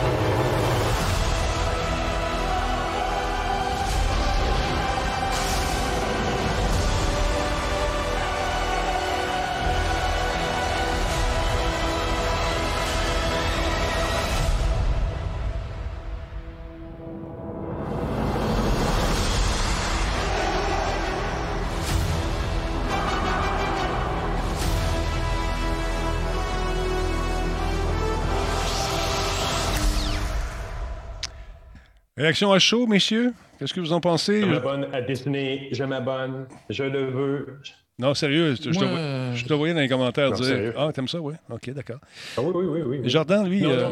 Réaction à chaud, messieurs? Qu'est-ce que vous en pensez? Je m'abonne à Disney, je m'abonne, je le veux. Non, sérieux, je, te, voyais dans les commentaires dire Ah, t'aimes ça, oui? OK, d'accord. Ah, oui, oui, oui, oui, Jordan, lui. Non, non euh,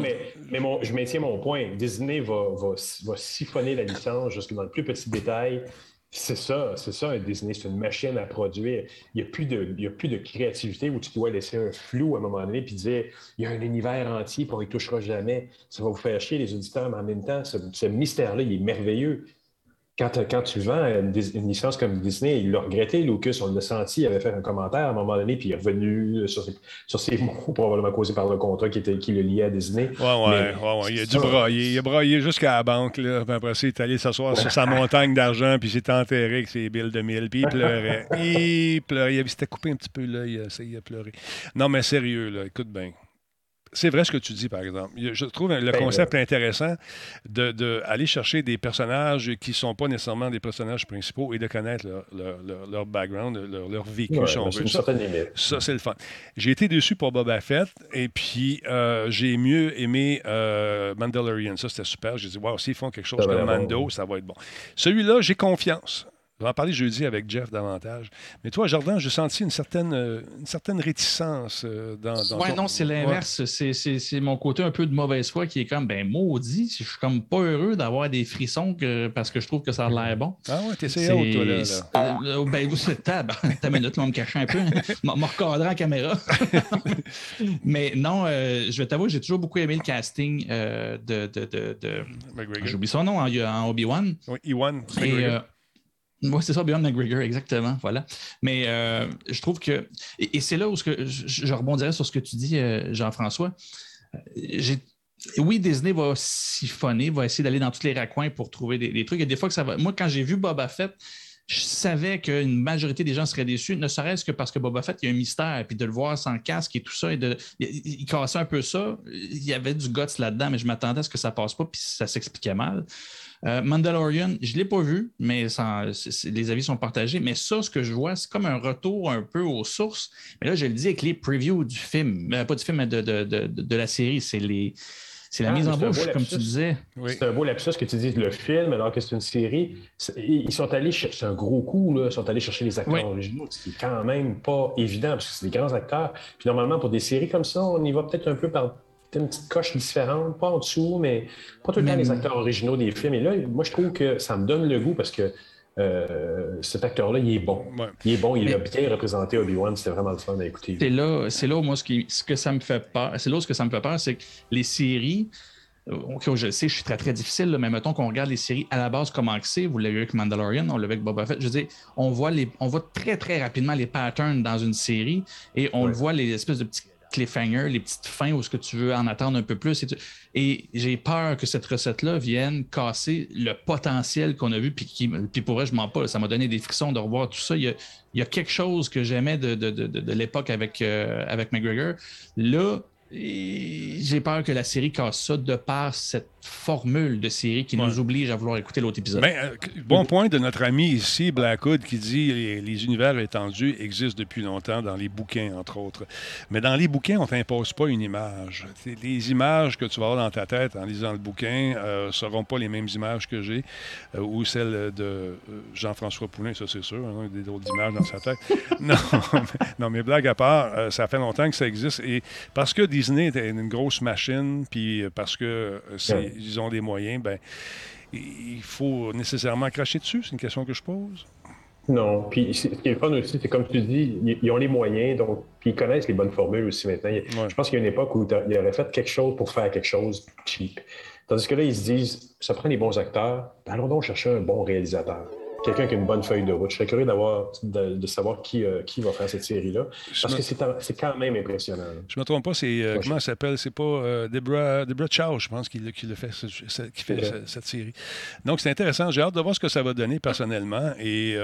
mais, je maintiens mon point. Disney va, va, va siphonner la licence jusque dans le plus petit détail. C'est ça, c'est ça, un Disney, c'est une machine à produire. Il n'y a, plus de, a plus de créativité où tu dois laisser un flou à un moment donné puis dire il y a un univers entier, puis on ne touchera jamais. Ça va vous faire chier, les auditeurs, mais en même temps, ce mystère-là, il est merveilleux quand, tu vends une, licence comme Disney, il l'a regretté, Lucas, on l'a senti, il avait fait un commentaire à un moment donné, puis il est revenu sur ses, mots, probablement causé par le contrat qui, était, qui le liait à Disney. Oui, oui, ouais, il a dû brailler. Il a braillé jusqu'à la banque, là. Puis après ça, il est allé s'asseoir sur sa montagne d'argent, puis il s'est enterré avec ses billes de mille, puis il pleurait. il pleurait. Il s'était coupé un petit peu l'œil, il a pleuré. Non, mais sérieux, là, écoute bien c'est vrai ce que tu dis, par exemple. Je trouve le ben, concept intéressant d'aller de, aller chercher des personnages qui ne sont pas nécessairement des personnages principaux et de connaître leur, leur, background, leur, vécu, ouais, Ça, c'est le fun. J'ai été déçu pour Boba Fett et puis euh, j'ai mieux aimé euh, Mandalorian. Ça, c'était super. J'ai dit, wow, s'ils font quelque chose comme Mando, ça va être bon. Celui-là, j'ai confiance. On va en parler jeudi avec Jeff davantage. Mais toi, Jordan, j'ai senti une certaine, euh, une certaine réticence euh, dans, dans Oui, non, c'est l'inverse. C'est mon côté un peu de mauvaise foi qui est comme, ben maudit, je suis comme pas heureux d'avoir des frissons parce que je trouve que ça a l'air bon. Ah ouais, t'es haut, toi, là. là. Euh, ben, vous, c'est tab. T'as minute, là, me cacher un peu. me recadrer en caméra. Mais non, je vais t'avouer, j'ai toujours beaucoup aimé le casting de. de, de, de... J'oublie son nom en, en Obi-Wan. Oui, Ewan. Oui, c'est ça, Beyond McGregor, exactement. Voilà. Mais euh, je trouve que. Et, c'est là où que je, rebondirais sur ce que tu dis, euh, Jean-François. Euh, oui, Disney va siphonner, va essayer d'aller dans tous les raccoins pour trouver des, trucs. Et des fois que. Moi, quand j'ai vu Boba Fett, je savais qu'une majorité des gens seraient déçus, ne serait-ce que parce que Boba Fett, il y a un mystère, puis de le voir sans casque et tout ça, et de, il, cassait un peu ça. Il y avait du guts là-dedans, mais je m'attendais à ce que ça passe pas, puis ça s'expliquait mal. Euh, Mandalorian, je ne l'ai pas vu, mais les avis sont partagés. Mais ça, ce que je vois, c'est comme un retour un peu aux sources. Mais là, je le dis avec les previews du film, euh, pas du film, mais de, la série. C'est les. C'est la ah, mise en bouche, comme tu disais. C'est un beau lapsus que tu dis le film, alors que c'est une série. Ils sont allés chercher un gros coup, là. Ils sont allés chercher les acteurs originaux, ce qui est quand même pas évident, parce que c'est des grands acteurs. Puis normalement, pour des séries comme ça, on y va peut-être un peu par une petite coche différente, pas en dessous, mais pas tout le temps les acteurs originaux des films. Et là, moi, je trouve que ça me donne le goût parce que euh, cet acteur-là, il est bon. Il est bon, il a bien représenté Obi-Wan, c'était vraiment le fun à écouter. C'est là, c'est là où moi, ce, qui, ce que ça me fait peur, c'est là où ce que ça me fait peur, c'est que les séries, euh, OK, je le sais, je suis très, très difficile, mais mettons qu'on regarde les séries à la base, comment c'est, vous l'avez vu avec Mandalorian, on l'a vu avec Boba Fett, je veux dire, on voit, les, on voit très, très rapidement les patterns dans une série et on le voit, les espèces de petits cliffhanger, les petites fins où ce que tu veux en attendre un peu plus. Et, j'ai peur que cette recette-là vienne casser le potentiel qu'on a vu. Puis, pour vrai, je m'en pas. Ça m'a donné des frissons de revoir tout ça. Il y a, quelque chose que j'aimais de, l'époque avec, euh, avec McGregor. Là, j'ai peur que la série casse ça de par cette formule de série qui nous oblige à vouloir écouter l'autre épisode. Ben, euh, bon point de notre ami ici, Blackwood, qui dit les, les univers étendus existent depuis longtemps dans les bouquins, entre autres. Mais dans les bouquins, on ne t'impose pas une image. Les images que tu vas avoir dans ta tête en lisant le bouquin ne euh, seront pas les mêmes images que j'ai euh, ou celles de Jean-François Poulin, ça c'est sûr, hein, des autres images dans sa tête. non, mais, non, mais blague à part, ça fait longtemps que ça existe. Et parce que Disney est une grosse machine, puis parce que c'est ils ont des moyens, ben, il faut nécessairement cracher dessus? C'est une question que je pose. Non. Puis ce qui est fun aussi, c'est comme tu dis, ils ont les moyens, donc puis ils connaissent les bonnes formules aussi maintenant. Je pense qu'il y a une époque où ils auraient fait quelque chose pour faire quelque chose cheap. Tandis que là, ils se disent, ça prend des bons acteurs, ben, allons donc chercher un bon réalisateur quelqu'un qui a une bonne feuille de route. Je serais curieux d'avoir, de, savoir qui, euh, qui va faire cette série-là. Parce que c'est quand même impressionnant. Je me trompe pas, c'est euh, comment elle s'appelle? C'est pas euh, Debra, Debra Chow, je pense, qui, qui le fait, qui fait cette, série. Donc c'est intéressant. J'ai hâte de voir ce que ça va donner personnellement. Et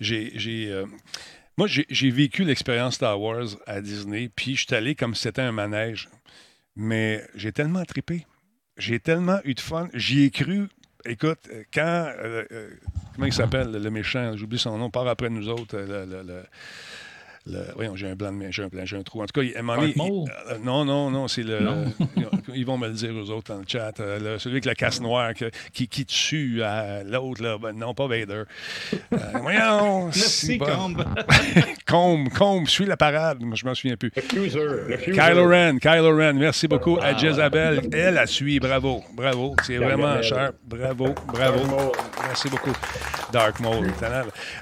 j'ai. moi, j'ai vécu l'expérience Star Wars à Disney, puis je suis allé comme si c'était un manège. Mais j'ai tellement tripé. J'ai tellement eu de fun. J'y ai cru écoute, quand. Comment il s'appelle, le méchant? J'oublie son nom, part après nous autres. Voyons, j'ai un blanc de main, j'ai un blanc, j'ai un trou. En tout cas, il, euh, non, non, non, c'est le. ils vont me le dire aux autres dans le chat. Euh, celui avec la casse noire qui, qui tue à l'autre, là. Ben, non, pas Vader. Euh, voyons. Merci, Combe. Combe, Combe, suis la parade. Moi, je m'en souviens plus. Le Kylo Ren, Kylo Ren, merci beaucoup à Jezabel. Elle a suivi, bravo, bravo. C'est vraiment cher. Bravo, bravo. Merci beaucoup. Dark Mode.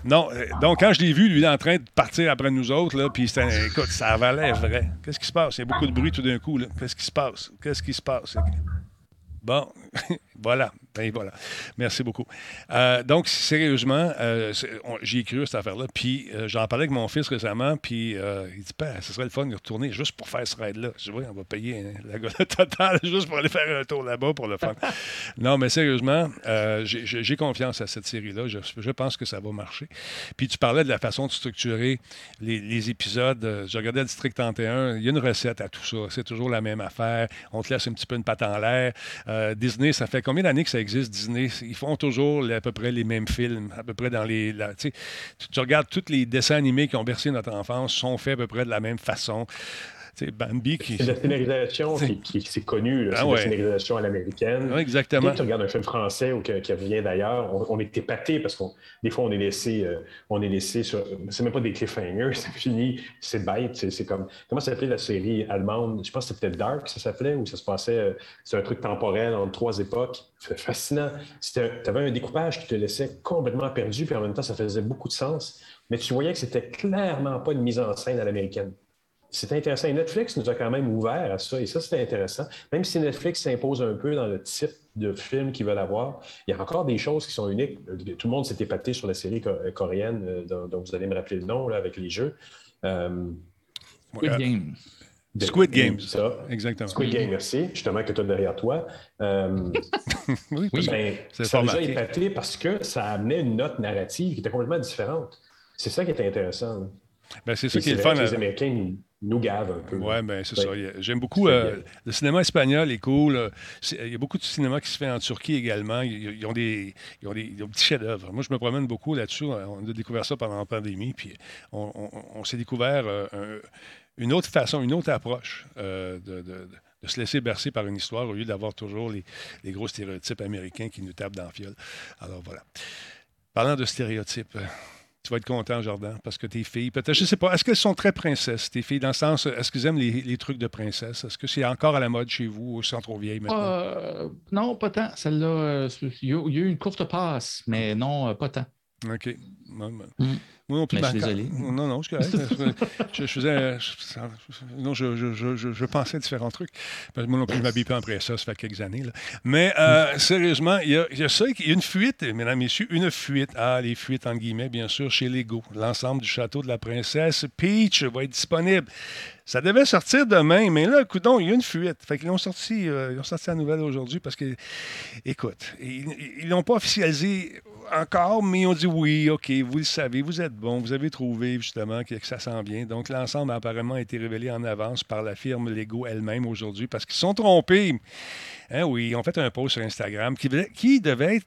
Non, donc quand je l'ai vu, lui, en train de partir après nous autres, là, puis écoute, ça valait vrai. Qu'est-ce qui se passe? Il y a beaucoup de bruit tout d'un coup. Qu'est-ce qui se passe? Qu'est-ce qui se passe? Bon, voilà. Ben voilà. Merci beaucoup. Euh, donc, sérieusement, euh, j'y ai cru cette affaire-là. Puis, euh, j'en parlais avec mon fils récemment. Puis, il dit ben, ce serait le fun de retourner juste pour faire ce raid-là. Je dis Oui, on va payer hein, la gueule totale juste pour aller faire un tour là-bas pour le fun. non, mais sérieusement, j'ai confiance à cette série-là. Je, pense que ça va marcher. Puis, tu parlais de la façon de structurer les, épisodes. Je regardais le District 31. Il y a une recette à tout ça. C'est toujours la même affaire. On te laisse un petit peu une patte en l'air. Disney, ça fait combien d'années que ça existe, Disney, ils font toujours à peu près les mêmes films, à peu près dans les. tu, tu, regardes tous les dessins animés qui ont bercé notre enfance, sont faits à peu près de la même façon. Bambi qui. C'est la scénarisation qui, c'est connu, ah c'est la scénarisation à l'américaine. exactement. Quand tu regardes un film français ou qui, vient d'ailleurs, on, est épaté parce qu'on des fois on est laissé, euh, on est laissé sur. C'est même pas des cliffhangers, c'est fini, c'est bête. C'est comme. Comment s'appelait la série allemande? Je pense que c'était Dark, ça s'appelait, où ça se passait. Euh, c'est un truc temporel entre trois époques. C'est fascinant. Tu avais un découpage qui te laissait complètement perdu, puis en même temps, ça faisait beaucoup de sens. Mais tu voyais que c'était clairement pas une mise en scène à l'américaine. C'est intéressant. Et Netflix nous a quand même ouvert à ça, et ça, c'est intéressant. Même si Netflix s'impose un peu dans le type de film qu'ils veulent avoir, il y a encore des choses qui sont uniques. Tout le monde s'est épaté sur la série coréenne, euh, dont, vous allez me rappeler le nom, là, avec les jeux. Euh, Squid euh, Game. Squid Game, ça. Exactement. Squid Game, merci. Justement, que tu as derrière toi. oui, ben, ça nous a épaté parce que ça amenait une note narrative qui était complètement différente. C'est ça qui était intéressant. Ben, c'est ça qui est le fun. Les Américains nous gave un peu. Oui, bien, c'est ça. J'aime beaucoup. Euh, le cinéma espagnol est cool. Il y a beaucoup de cinéma qui se fait en Turquie également. Ils, ont, des, ils ont des, petits chefs-d'œuvre. Moi, je me promène beaucoup là-dessus. On a découvert ça pendant la pandémie. Puis on, s'est découvert euh, une autre façon, une autre approche euh, de, se laisser bercer par une histoire au lieu d'avoir toujours les, les, gros stéréotypes américains qui nous tapent dans le fiole. Alors voilà. Parlant de stéréotypes tu vas être content, Jordan, parce que tes filles, peut-être, je ne sais pas, est-ce qu'elles sont très princesses, tes filles, dans le sens, est-ce qu'elles aiment les, trucs de princesse? Est-ce que c'est encore à la mode chez vous ou sont trop vieilles maintenant? Euh, non, pas tant. Celle-là, euh, il y, a eu une courte passe, mais non, euh, pas tant. OK. Mm. Moi non plus. je suis désolé. Non, non, je suis je, faisais. non, je, je, pensais à différents trucs. Moi non plus, je m'habille pas après ça, ça fait quelques années. Là. Mais euh, sérieusement, il y, a, il y a ça, il y a une fuite, mesdames, messieurs, une fuite. Ah, les fuites, en guillemets, bien sûr, chez Lego. L'ensemble du château de la princesse Peach va être disponible. Ça devait sortir demain, mais là, écoute, il y a une fuite. Fait qu'ils ont sorti, euh, ils ont sorti la nouvelle aujourd'hui parce que, écoute, ils l'ont pas officialisé encore, mais ils ont dit oui, OK, vous le savez, vous êtes bon, vous avez trouvé justement que, ça s'en vient. Donc, l'ensemble a apparemment été révélé en avance par la firme Lego elle-même aujourd'hui parce qu'ils sont trompés. Hein, oui, ils ont fait un post sur Instagram qui, qui devait être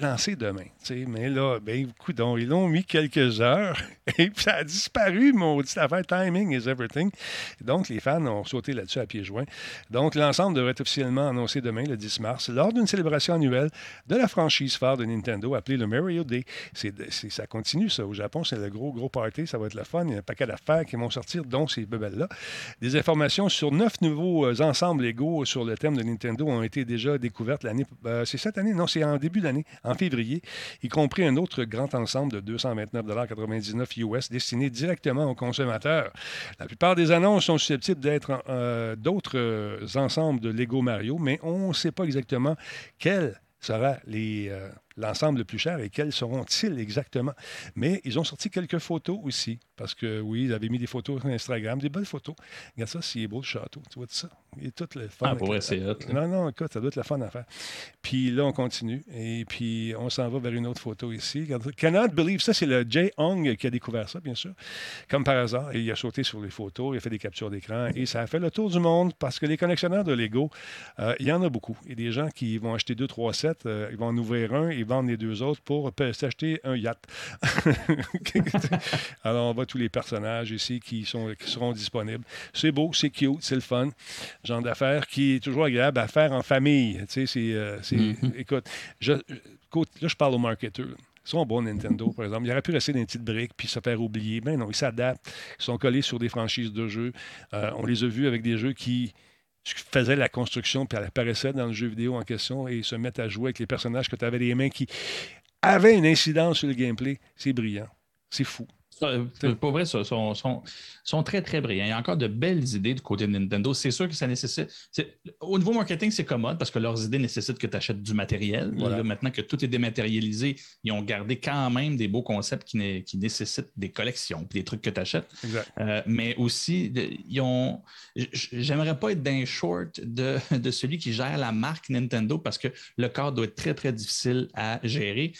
lancé demain. Mais là, ben, donc ils l'ont mis quelques heures et puis ça a disparu, mon dit affaire. Timing is everything. Donc, les fans ont sauté là-dessus à pieds joints. Donc, l'ensemble devrait être officiellement annoncé demain, le 10 mars, lors d'une célébration annuelle de la franchise phare de Nintendo appelée le Mario Day. C'est, ça continue, ça. Au Japon, c'est le gros, gros party. Ça va être le fun. Il y a un paquet d'affaires qui vont sortir, dont ces bebelles-là. Des informations sur neuf nouveaux euh, ensembles Lego sur le thème de Nintendo ont été déjà découvertes l'année. Euh, c'est cette année? Non, c'est en début d'année, février, y compris un autre grand ensemble de 229,99 US destiné directement aux consommateurs. La plupart des annonces sont susceptibles d'être euh, d'autres euh, ensembles de Lego Mario, mais on ne sait pas exactement quels sera les, l'ensemble le plus cher et quels seront-ils exactement? Mais ils ont sorti quelques photos aussi, parce que oui, ils avaient mis des photos sur Instagram, des belles photos. Regarde ça, c'est beau le château, tu vois ça? Il est tout le fun. Ah, pour c'est Non, non, écoute, ça doit être le fun à faire. Puis là, on continue, et puis on s'en va vers une autre photo ici. Cannot Believe, ça, c'est le Jay Hong qui a découvert ça, bien sûr, comme par hasard. Et il a sauté sur les photos, il a fait des captures d'écran, et ça a fait le tour du monde, parce que les collectionneurs de Lego, euh, il y en a beaucoup. Et des gens qui vont acheter deux, trois sets, euh, ils vont en ouvrir un, ils les deux autres pour s'acheter un yacht. Alors, on voit tous les personnages ici qui, sont, qui seront disponibles. C'est beau, c'est cute, c'est le fun. Genre d'affaires qui est toujours agréable à faire en famille. Tu sais, c'est, euh, mm-hmm. écoute, je, là, je parle aux marketeurs. Ils sont bons, Nintendo, par exemple. Il aurait pu rester dans une petite brique puis se faire oublier. Mais non, ils s'adaptent. Ils sont collés sur des franchises de jeux. Euh, on les a vus avec des jeux qui faisaient la construction puis apparaissaient dans le jeu vidéo en question et se mettent à jouer avec les personnages que tu avais les mains qui avaient une incidence sur le gameplay. C'est brillant. C'est fou. Euh, pour vrai, ils sont, sont, très, très brillants. Il y a encore de belles idées du côté de Nintendo. C'est sûr que ça nécessite. Au niveau marketing, c'est commode parce que leurs idées nécessitent que tu achètes du matériel. maintenant que tout est dématérialisé, ils ont gardé quand même des beaux concepts qui, qui nécessitent des collections des trucs que tu achètes. Euh, mais aussi, ils ont. J'aimerais pas être d'un short de, de celui qui gère la marque Nintendo parce que le corps doit être très, très difficile à gérer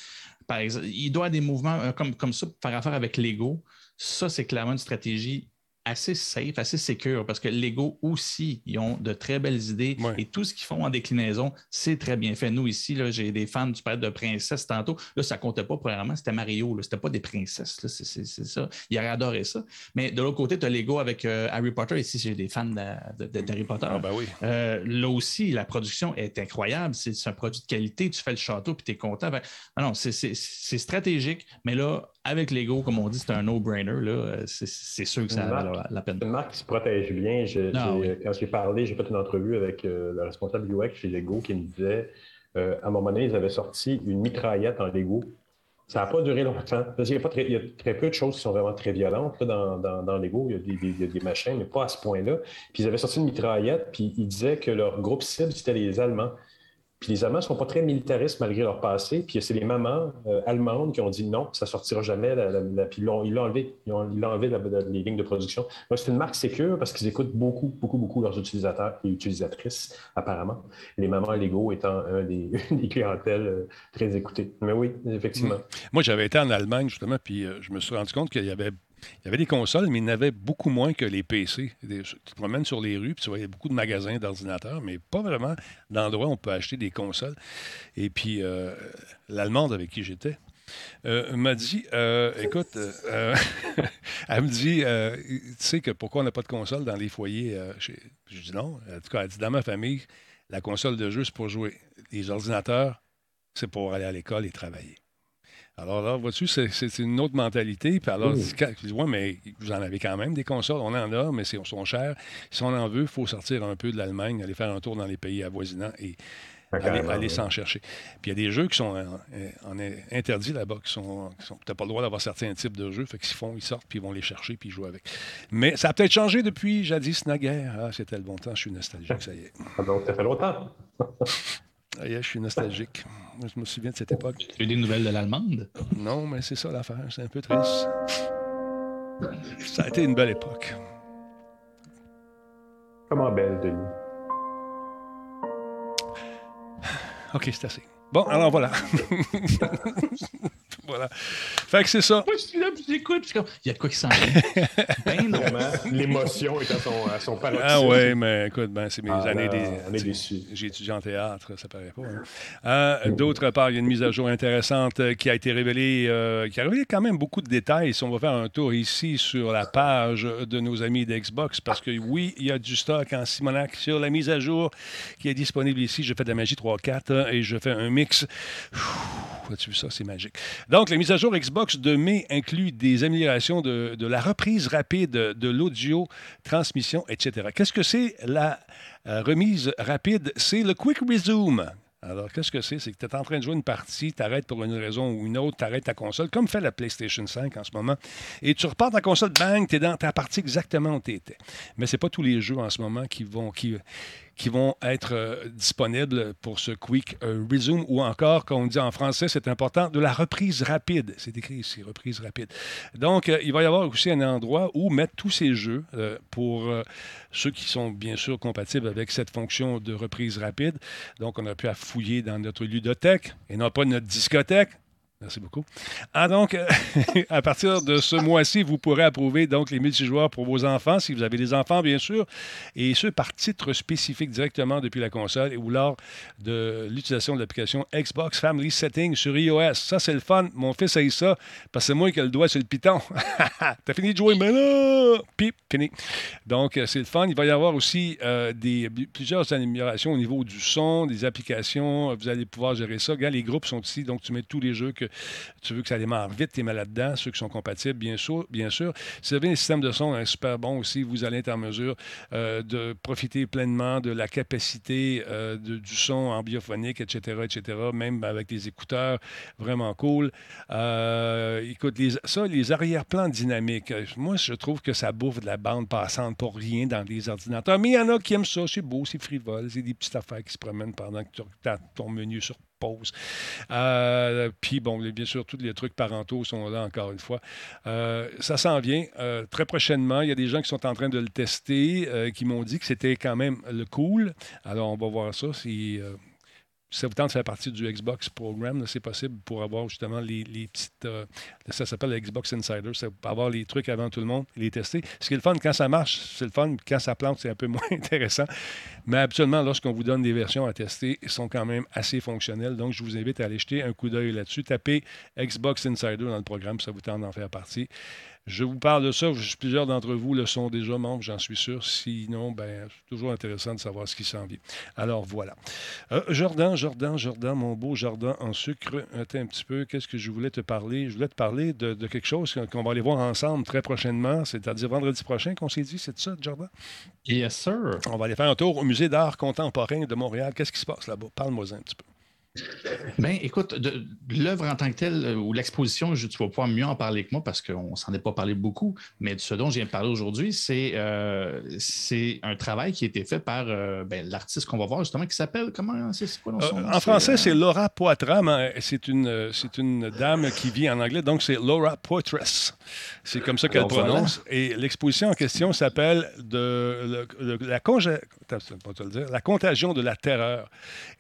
par exemple, il doit avoir des mouvements euh, comme, comme ça pour faire affaire avec l'ego. Ça, c'est clairement une stratégie assez safe, assez sécure, parce que Lego aussi, ils ont de très belles idées et tout ce qu'ils font en déclinaison, c'est très bien fait. Nous, ici, j'ai des fans du père de princesse tantôt. Là, ça comptait pas, premièrement, c'était Mario, c'était pas des princesses. C'est ça. Ils auraient adoré ça. Mais de l'autre côté, tu as Lego avec euh, Harry Potter. Ici, j'ai des fans d'Harry Potter. Ah, ben oui. Euh, là aussi, la production est incroyable. C'est un produit de qualité. Tu fais le château puis tu es content. Ah non, c'est stratégique, mais là, avec Lego, comme on dit, c'est un no-brainer. Euh, c'est sûr que ça a la peine. C'est une marque qui se protège bien. Ah quand j'ai parlé, j'ai fait une entrevue avec euh, le responsable UX chez Lego qui me disait euh, à un moment donné, ils avaient sorti une mitraillette en Lego. Ça n'a pas duré longtemps. Il y, a il, y a très peu de choses qui sont vraiment très violentes dans, dans, Lego. Il y, a des, il y, a des, machins, mais pas à ce point-là. Puis ils avaient sorti une mitraillette, puis ils disaient que leur groupe cible, c'était les Allemands. Puis les Allemands ne sont pas très militaristes malgré leur passé. Puis c'est les mamans euh, allemandes qui ont dit non, ça ne sortira jamais. puis ils l'ont enlevé. Ils ont, enlevé les lignes de production. Donc c'est une marque sécure parce qu'ils écoutent beaucoup, beaucoup, beaucoup leurs utilisateurs et utilisatrices, apparemment. Les mamans Lego étant un des, clientèles euh, très écoutées. Mais oui, effectivement. Moi, j'avais été en Allemagne, justement, puis euh, je me suis rendu compte qu'il y avait il y avait des consoles, mais il y en avait beaucoup moins que les PC. tu te promènes sur les rues, puis tu voyais beaucoup de magasins d'ordinateurs, mais pas vraiment d'endroits où on peut acheter des consoles. Et puis, euh, l'Allemande avec qui j'étais, euh, m'a dit euh, écoute, elle me dit tu sais que pourquoi on n'a pas de console dans les foyers chez... Je dis non. En tout cas, elle dit dans ma famille, la console de jeu, c'est pour jouer. Les ordinateurs, c'est pour aller à l'école et travailler. Alors là, vois-tu, c'est une autre mentalité. Puis alors, je dis, ouais, mais vous en avez quand même des consoles. On en a, mais ils sont chers. Si on en veut, il faut sortir un peu de l'Allemagne, aller faire un tour dans les pays avoisinants et aller, s'en chercher. Puis il y a des jeux qui sont en, interdits là-bas, qui sont. n'as pas le droit d'avoir certains types de jeux. Fait qu'ils font, ils sortent, puis ils vont les chercher, puis ils jouent avec. Mais ça a peut-être changé depuis jadis naguère. Ah, c'était le bon temps, je suis nostalgique, ça y est. Ah, donc, ça fait longtemps. Ah, je suis nostalgique. Je me souviens de cette époque. Tu as des nouvelles de l'allemande? Non, mais c'est ça l'affaire. C'est un peu triste. Ça a été une belle époque. Comment belle, Denis? OK, c'est assez. Bon, alors voilà. voilà. Fait que c'est ça. Moi, je suis là, puis j'écoute, il y a de quoi qui s'en ben L'émotion est à son, à son paroxysme. Ah oui, mais écoute, ben, c'est mes ah, années des. On est déçus. J'ai étudié en théâtre, ça paraît pas. Hein. Euh, d'autre part, il y a une mise à jour intéressante euh, qui a été révélée, euh, qui a révélé quand même beaucoup de détails. Si on va faire un tour ici sur la page de nos amis d'Xbox, parce que oui, il y a du stock en Simonac sur la mise à jour qui est disponible ici. Je fais de la magie 3-4 et je fais un mix. As-tu vu ça? C'est magique. Donc, la mise à jour Xbox de mai inclut des améliorations de, la reprise rapide de l'audio, transmission, etc. Qu'est-ce que c'est la euh, remise rapide? C'est le Quick Resume. Alors, qu'est-ce que c'est? C'est que tu es en train de jouer une partie, tu arrêtes pour une raison ou une autre, tu arrêtes ta console, comme fait la PlayStation 5 en ce moment, et tu repars ta console, bang, tu es dans ta partie exactement où tu étais. Mais ce pas tous les jeux en ce moment qui vont, qui, qui vont être euh, disponibles pour ce Quick euh, Resume ou encore, comme on dit en français, c'est important, de la reprise rapide. C'est écrit ici, reprise rapide. Donc, euh, il va y avoir aussi un endroit où mettre tous ces jeux pour ceux qui sont bien sûr compatibles avec cette fonction de reprise rapide. Donc, on a pu fouiller dans notre ludothèque et non pas notre discothèque. Merci beaucoup. Ah, donc, à partir de ce mois-ci, vous pourrez approuver donc les multijoueurs pour vos enfants, si vous avez des enfants, bien sûr, et ce par titre spécifique directement depuis la console ou lors de l'utilisation de l'application Xbox Family Settings sur iOS. Ça, c'est le fun. Mon fils a eu ça parce que c'est moi qui ai le doigt sur le piton. T'as fini de jouer, mais là, pip, fini. Donc, euh, c'est le fun. Il va y avoir aussi euh, des, plusieurs améliorations au niveau du son, des applications. Vous allez pouvoir gérer ça. Regarde, les groupes sont ici, donc tu mets tous les jeux que tu veux que ça démarre vite, tu es mal là-dedans, ceux qui sont compatibles, bien sûr. Bien sûr. Si vous avez un système de son super bon aussi, vous allez être en mesure euh, de profiter pleinement de la capacité euh, du son en etc., etc., même avec des écouteurs vraiment cool. Euh, écoute, ça, les arrière-plans dynamiques, moi, je trouve que ça bouffe de la bande passante pour rien dans les ordinateurs. Mais il y en a qui aiment ça, c'est beau, c'est frivole, c'est des petites affaires qui se promènent pendant que tu as ton menu sur pause. Euh, puis, bon, bien sûr, tous les trucs parentaux sont là encore une fois. Euh, ça s'en vient euh, très prochainement. Il y a des gens qui sont en train de le tester, qui m'ont dit que c'était quand même le cool. Alors, on va voir ça. Si, ça vous tente de faire partie du Xbox Program, c'est possible pour avoir justement les, petites. Euh, ça s'appelle le Xbox Insider. C'est pour avoir les trucs avant tout le monde, les tester. Ce qui est le fun, quand ça marche, c'est le fun. Quand ça plante, c'est un peu moins intéressant. Mais habituellement, lorsqu'on vous donne des versions à tester, ils sont quand même assez fonctionnelles. Donc, je vous invite à aller jeter un coup d'œil là-dessus. Tapez Xbox Insider dans le programme, ça vous tente d'en faire partie. Je vous parle de ça. Plusieurs d'entre vous le sont déjà membres, j'en suis sûr. Sinon, ben, c'est toujours intéressant de savoir ce qui s'en vient. Alors, voilà. Euh, Jordan, Jordan, Jordan, mon beau Jordan en sucre. Attends un petit peu. Qu'est-ce que je voulais te parler? Je voulais te parler de, quelque chose qu'on va aller voir ensemble très prochainement, c'est-à-dire vendredi prochain qu'on s'est dit. C'est ça, Jordan? Yes, sir. On va aller faire un tour au Musée d'art contemporain de Montréal. Qu'est-ce qui se passe là-bas? Parle-moi un petit peu. Ben, écoute, l'œuvre en tant que telle, euh, ou l'exposition, tu vas pouvoir mieux en parler que moi parce qu'on s'en est pas parlé beaucoup, mais de ce dont je viens de parler aujourd'hui, c'est euh, un travail qui a été fait par euh, ben, l'artiste qu'on va voir justement, qui s'appelle, comment, c'est quoi son En français, c'est Laura Poitras, c'est une, une dame qui vit en anglais, donc c'est Laura Poitras. C'est comme ça qu'elle prononce. Et l'exposition en question s'appelle de, la, la contagion de la terreur.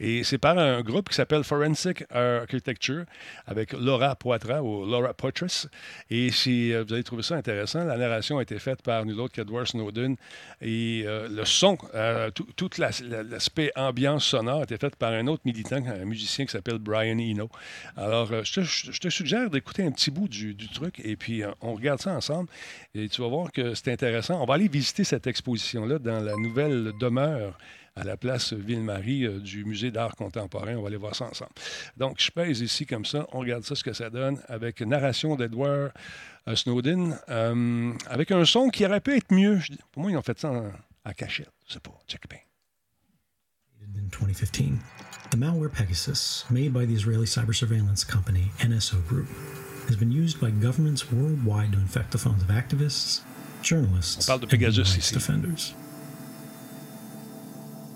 Et c'est par un groupe qui s'appelle Forensic Architecture avec Laura Poitras ou Laura Poitras. Et si euh, vous allez trouver ça intéressant, la narration a été faite par nul autre qu'Edward Snowden. Et euh, le son, euh, tout, l'aspect ambiance sonore a été fait par un autre militant, un musicien qui s'appelle Brian Eno. Alors, je te, suggère d'écouter un petit bout du truc et puis on regarde ça ensemble. Et tu vas voir que c'est intéressant. On va aller visiter cette exposition-là dans la nouvelle demeure à la place Ville-Marie euh, du Musée d'art contemporain. On va aller voir ça ensemble. Donc, je pèse ici comme ça. On regarde ça, ce que ça donne, avec narration d'Edward euh, Snowden, euh, avec un son qui aurait pu être mieux. Pour moi, ils ont fait ça en, cachette. Je sais pas. Check bien. In 2015, the malware Pegasus, made by the Israeli cyber surveillance company NSO Group, has been used by governments worldwide to infect the phones of activists, journalists, and rights defenders.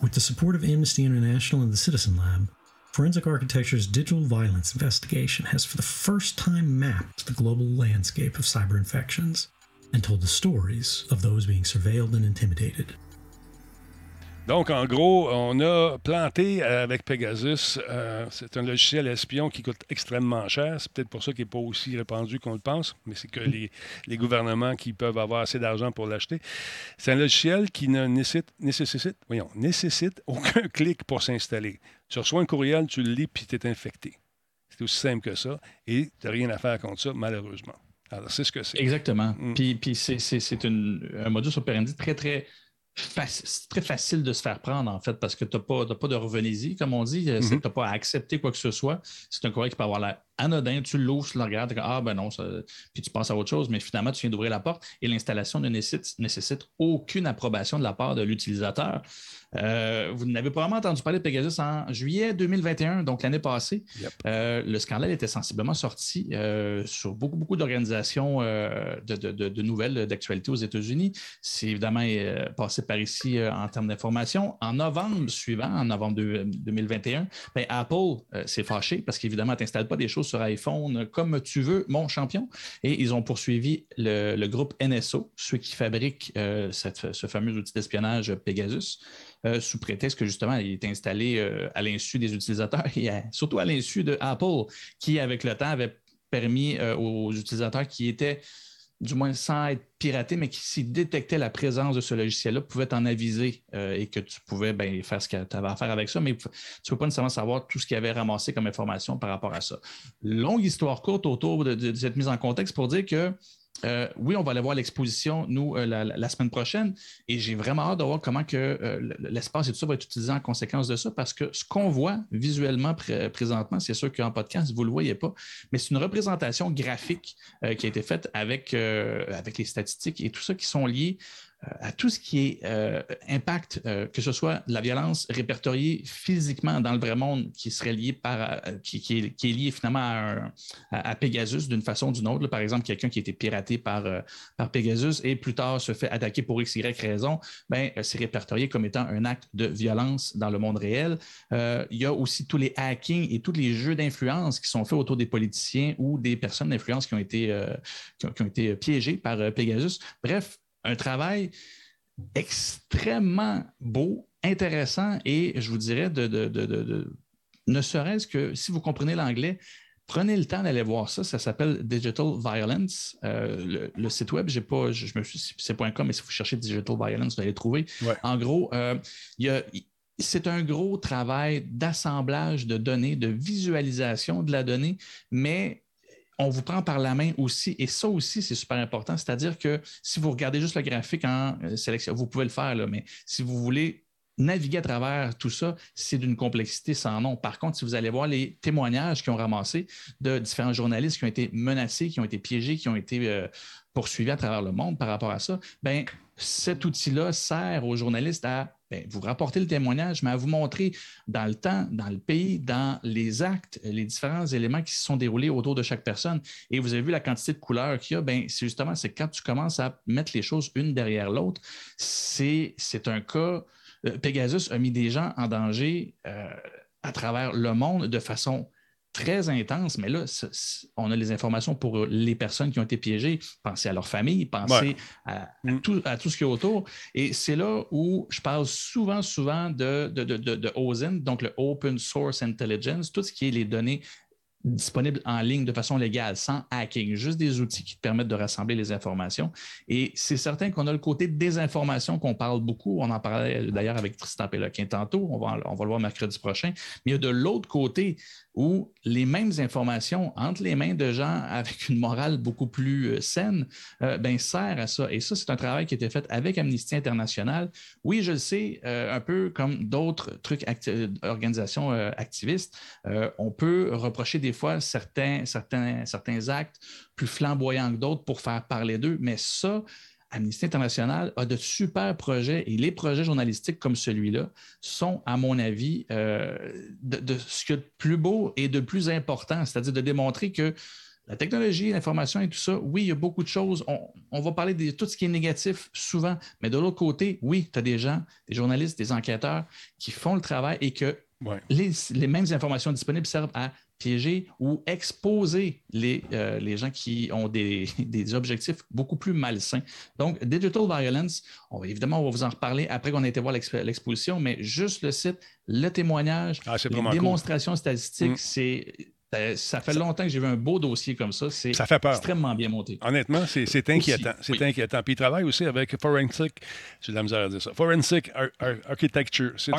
With the support of Amnesty International and the Citizen Lab, Forensic Architecture's digital violence investigation has for the first time mapped the global landscape of cyber infections and told the stories of those being surveilled and intimidated. Donc, en gros, on a planté avec Pegasus. Euh, c'est un logiciel espion qui coûte extrêmement cher. C'est peut-être pour ça qu'il n'est pas aussi répandu qu'on le pense, mais c'est que les, gouvernements qui peuvent avoir assez d'argent pour l'acheter. C'est un logiciel qui ne nécessite, nécessite, voyons, nécessite aucun clic pour s'installer. Tu reçois un courriel, tu le lis, puis tu es infecté. C'est aussi simple que ça. Et tu n'as rien à faire contre ça, malheureusement. Alors, c'est ce que c'est. Exactement. Mm. Puis, puis c'est un modus operandi très, très c'est très facile de se faire prendre, en fait, parce que tu n'as pas, pas, de revenez comme on dit. Mm-hmm. Tu n'as pas à accepter quoi que ce soit. C'est un courrier qui peut avoir la anodin, tu l'ouvres, tu le regardes, tu ah ben non, puis tu penses à autre chose, mais finalement, tu viens d'ouvrir la porte et l'installation ne nécessite, nécessite, aucune approbation de la part de l'utilisateur. Euh, vous n'avez probablement entendu parler de Pegasus en juillet 2021, donc l'année passée. Euh, le scandale était sensiblement sorti euh, sur beaucoup, beaucoup d'organisations de, de, nouvelles d'actualité aux États-Unis. C'est évidemment passé par ici en termes d'information. En novembre suivant, en novembre 2021, ben, Apple s'est fâché parce qu'évidemment, tu n'installes pas des choses sur iPhone comme tu veux, mon champion. Et ils ont poursuivi le, groupe NSO, ceux qui fabriquent euh, ce fameux outil d'espionnage Pegasus. Euh, sous prétexte que justement, il est installé euh, à l'insu des utilisateurs et surtout à l'insu de Apple, qui, avec le temps, avait permis aux utilisateurs qui étaient du moins sans être piraté, mais qui, s'ils détectaient la présence de ce logiciel-là, pouvaient t'en aviser euh, et que tu pouvais ben, faire ce que tu avais à faire avec ça, mais tu ne peux pas nécessairement savoir tout ce qu'il avait ramassé comme information par rapport à ça. Longue histoire courte autour de cette mise en contexte pour dire que euh, oui, on va aller voir l'exposition, nous, euh, la, semaine prochaine, et j'ai vraiment hâte de voir comment euh, l'espace et tout ça va être utilisé en conséquence de ça, parce que ce qu'on voit visuellement présentement, c'est sûr qu'en podcast, vous ne le voyez pas, mais c'est une représentation graphique qui a été faite avec, avec les statistiques et tout ça qui sont liés à tout ce qui est euh, impact, euh, que ce soit la violence répertoriée physiquement dans le vrai monde qui serait lié par, euh, qui, est, lié finalement à, Pegasus d'une façon ou d'une autre. par exemple, quelqu'un qui a été piraté par, par Pegasus et plus tard se fait attaquer pour X, Y raison, ben, c'est répertorié comme étant un acte de violence dans le monde réel. il y a aussi tous les hackings et tous les jeux d'influence qui sont faits autour des politiciens ou des personnes d'influence qui, ont été, qui, ont, été piégées par Pegasus. Bref, un travail extrêmement beau, intéressant et je vous dirais de, ne serait-ce que si vous comprenez l'anglais, prenez le temps d'aller voir ça. Ça s'appelle Digital Violence. Euh, le, site web, j'ai pas, je, me suis, c'est .com, mais si vous cherchez Digital Violence, vous allez le trouver. En gros, euh, c'est un gros travail d'assemblage de données, de visualisation de la donnée, mais on vous prend par la main aussi, et ça aussi, c'est super important. C'est-à-dire que si vous regardez juste le graphique en euh, sélection, vous pouvez le faire, là, mais si vous voulez naviguer à travers tout ça, c'est d'une complexité sans nom. Par contre, si vous allez voir les témoignages qui ont ramassé de différents journalistes qui ont été menacés, qui ont été piégés, qui ont été euh, poursuivis à travers le monde par rapport à ça, ben cet outil-là sert aux journalistes à ben, vous rapporter le témoignage, mais à vous montrer dans le temps, dans le pays, dans les actes, les différents éléments qui se sont déroulés autour de chaque personne. Et vous avez vu la quantité de couleurs qu'il y a, ben, c'est justement c'est quand tu commences à mettre les choses une derrière l'autre, c'est un cas. Euh, Pegasus a mis des gens en danger euh, à travers le monde de façon très intense, mais là, on a les informations pour les personnes qui ont été piégées. Pensez à leur famille, pensez à, mm. tout, ce qui est autour. Et c'est là où je parle souvent, souvent de, de, de, OSINT, donc le Open Source Intelligence, tout ce qui est les données disponibles en ligne de façon légale, sans hacking, juste des outils qui te permettent de rassembler les informations. Et c'est certain qu'on a le côté des informations qu'on parle beaucoup. On en parlait d'ailleurs avec Tristan Péloquin tantôt. On va, on va le voir mercredi prochain. Mais il y a de l'autre côté où les mêmes informations entre les mains de gens avec une morale beaucoup plus euh, saine euh, ben, sert à ça. Et ça, c'est un travail qui a été fait avec Amnesty International. Oui, je le sais, euh, un peu comme d'autres trucs, organisations activistes, on peut reprocher des fois certains, certains, certains actes plus flamboyants que d'autres pour faire parler d'eux, mais ça, Amnesty International a de super projets et les projets journalistiques comme celui-là sont, à mon avis, euh, de, ce que de plus beau et de plus important, c'est-à-dire de démontrer que la technologie, l'information et tout ça, oui, il y a beaucoup de choses. On, va parler de tout ce qui est négatif souvent, mais de l'autre côté, oui, tu as des gens, des journalistes, des enquêteurs qui font le travail et que les, les, mêmes informations disponibles servent à piéger ou exposer les, euh, les gens qui ont des, des, objectifs beaucoup plus malsains. Donc, Digital Violence, on va, évidemment, on va vous en reparler après qu'on ait été voir l'exposition, mais juste le site, le témoignage, ah, les démonstrations statistiques, mm. c'est ça fait longtemps que j'ai vu un beau dossier comme ça. C'est extrêmement bien monté. Honnêtement, c'est inquiétant. C'est inquiétant. Puis il travaille aussi avec Forensic, j'ai de la misère à dire ça, Forensic Architecture. C'est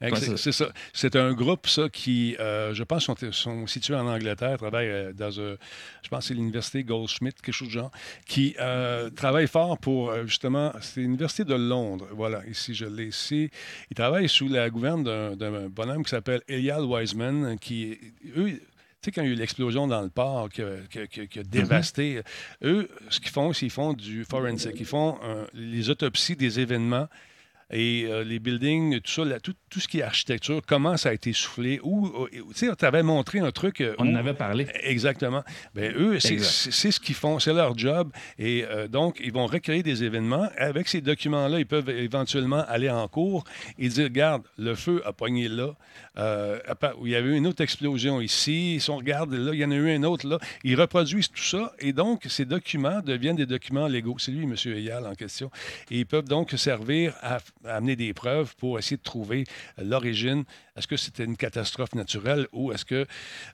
ça. C'est un groupe, ça, qui, euh, je pense, sont, sont situés en Angleterre, travaille euh, dans, un, je pense, c'est l'université Goldschmidt, quelque chose de genre, qui euh, travaille fort pour, justement, c'est l'université de Londres. Voilà, ici, je l'ai ici. Il travaille sous la gouverne d'un bonhomme qui s'appelle Elial Wiseman, qui, eux, tu sais, quand il y a eu l'explosion dans le port qui a, mhm. dévasté, eux, ce qu'ils font, c'est qu'ils font du forensic. Ils font les autopsies des événements et euh, les buildings, tout ça, tout, ce qui est architecture, comment ça a été soufflé. Ou, tu sais, tu avais montré un truc. On en avait parlé. Exactement. Ben, eux, c'est ce qu'ils font, c'est leur job. Et donc, ils vont recréer des événements. Avec ces documents-là, ils peuvent éventuellement aller en cours et dire, regarde, le feu a pogné là. il y avait eu une autre explosion ici. Si on regarde là, il y en a eu un autre là. Ils reproduisent tout ça. Et donc, ces documents deviennent des documents légaux. C'est lui, M. Eyal, en question. Et ils peuvent donc servir à, amener des preuves pour essayer de trouver l'origine. Est-ce que c'était une catastrophe naturelle ou est-ce que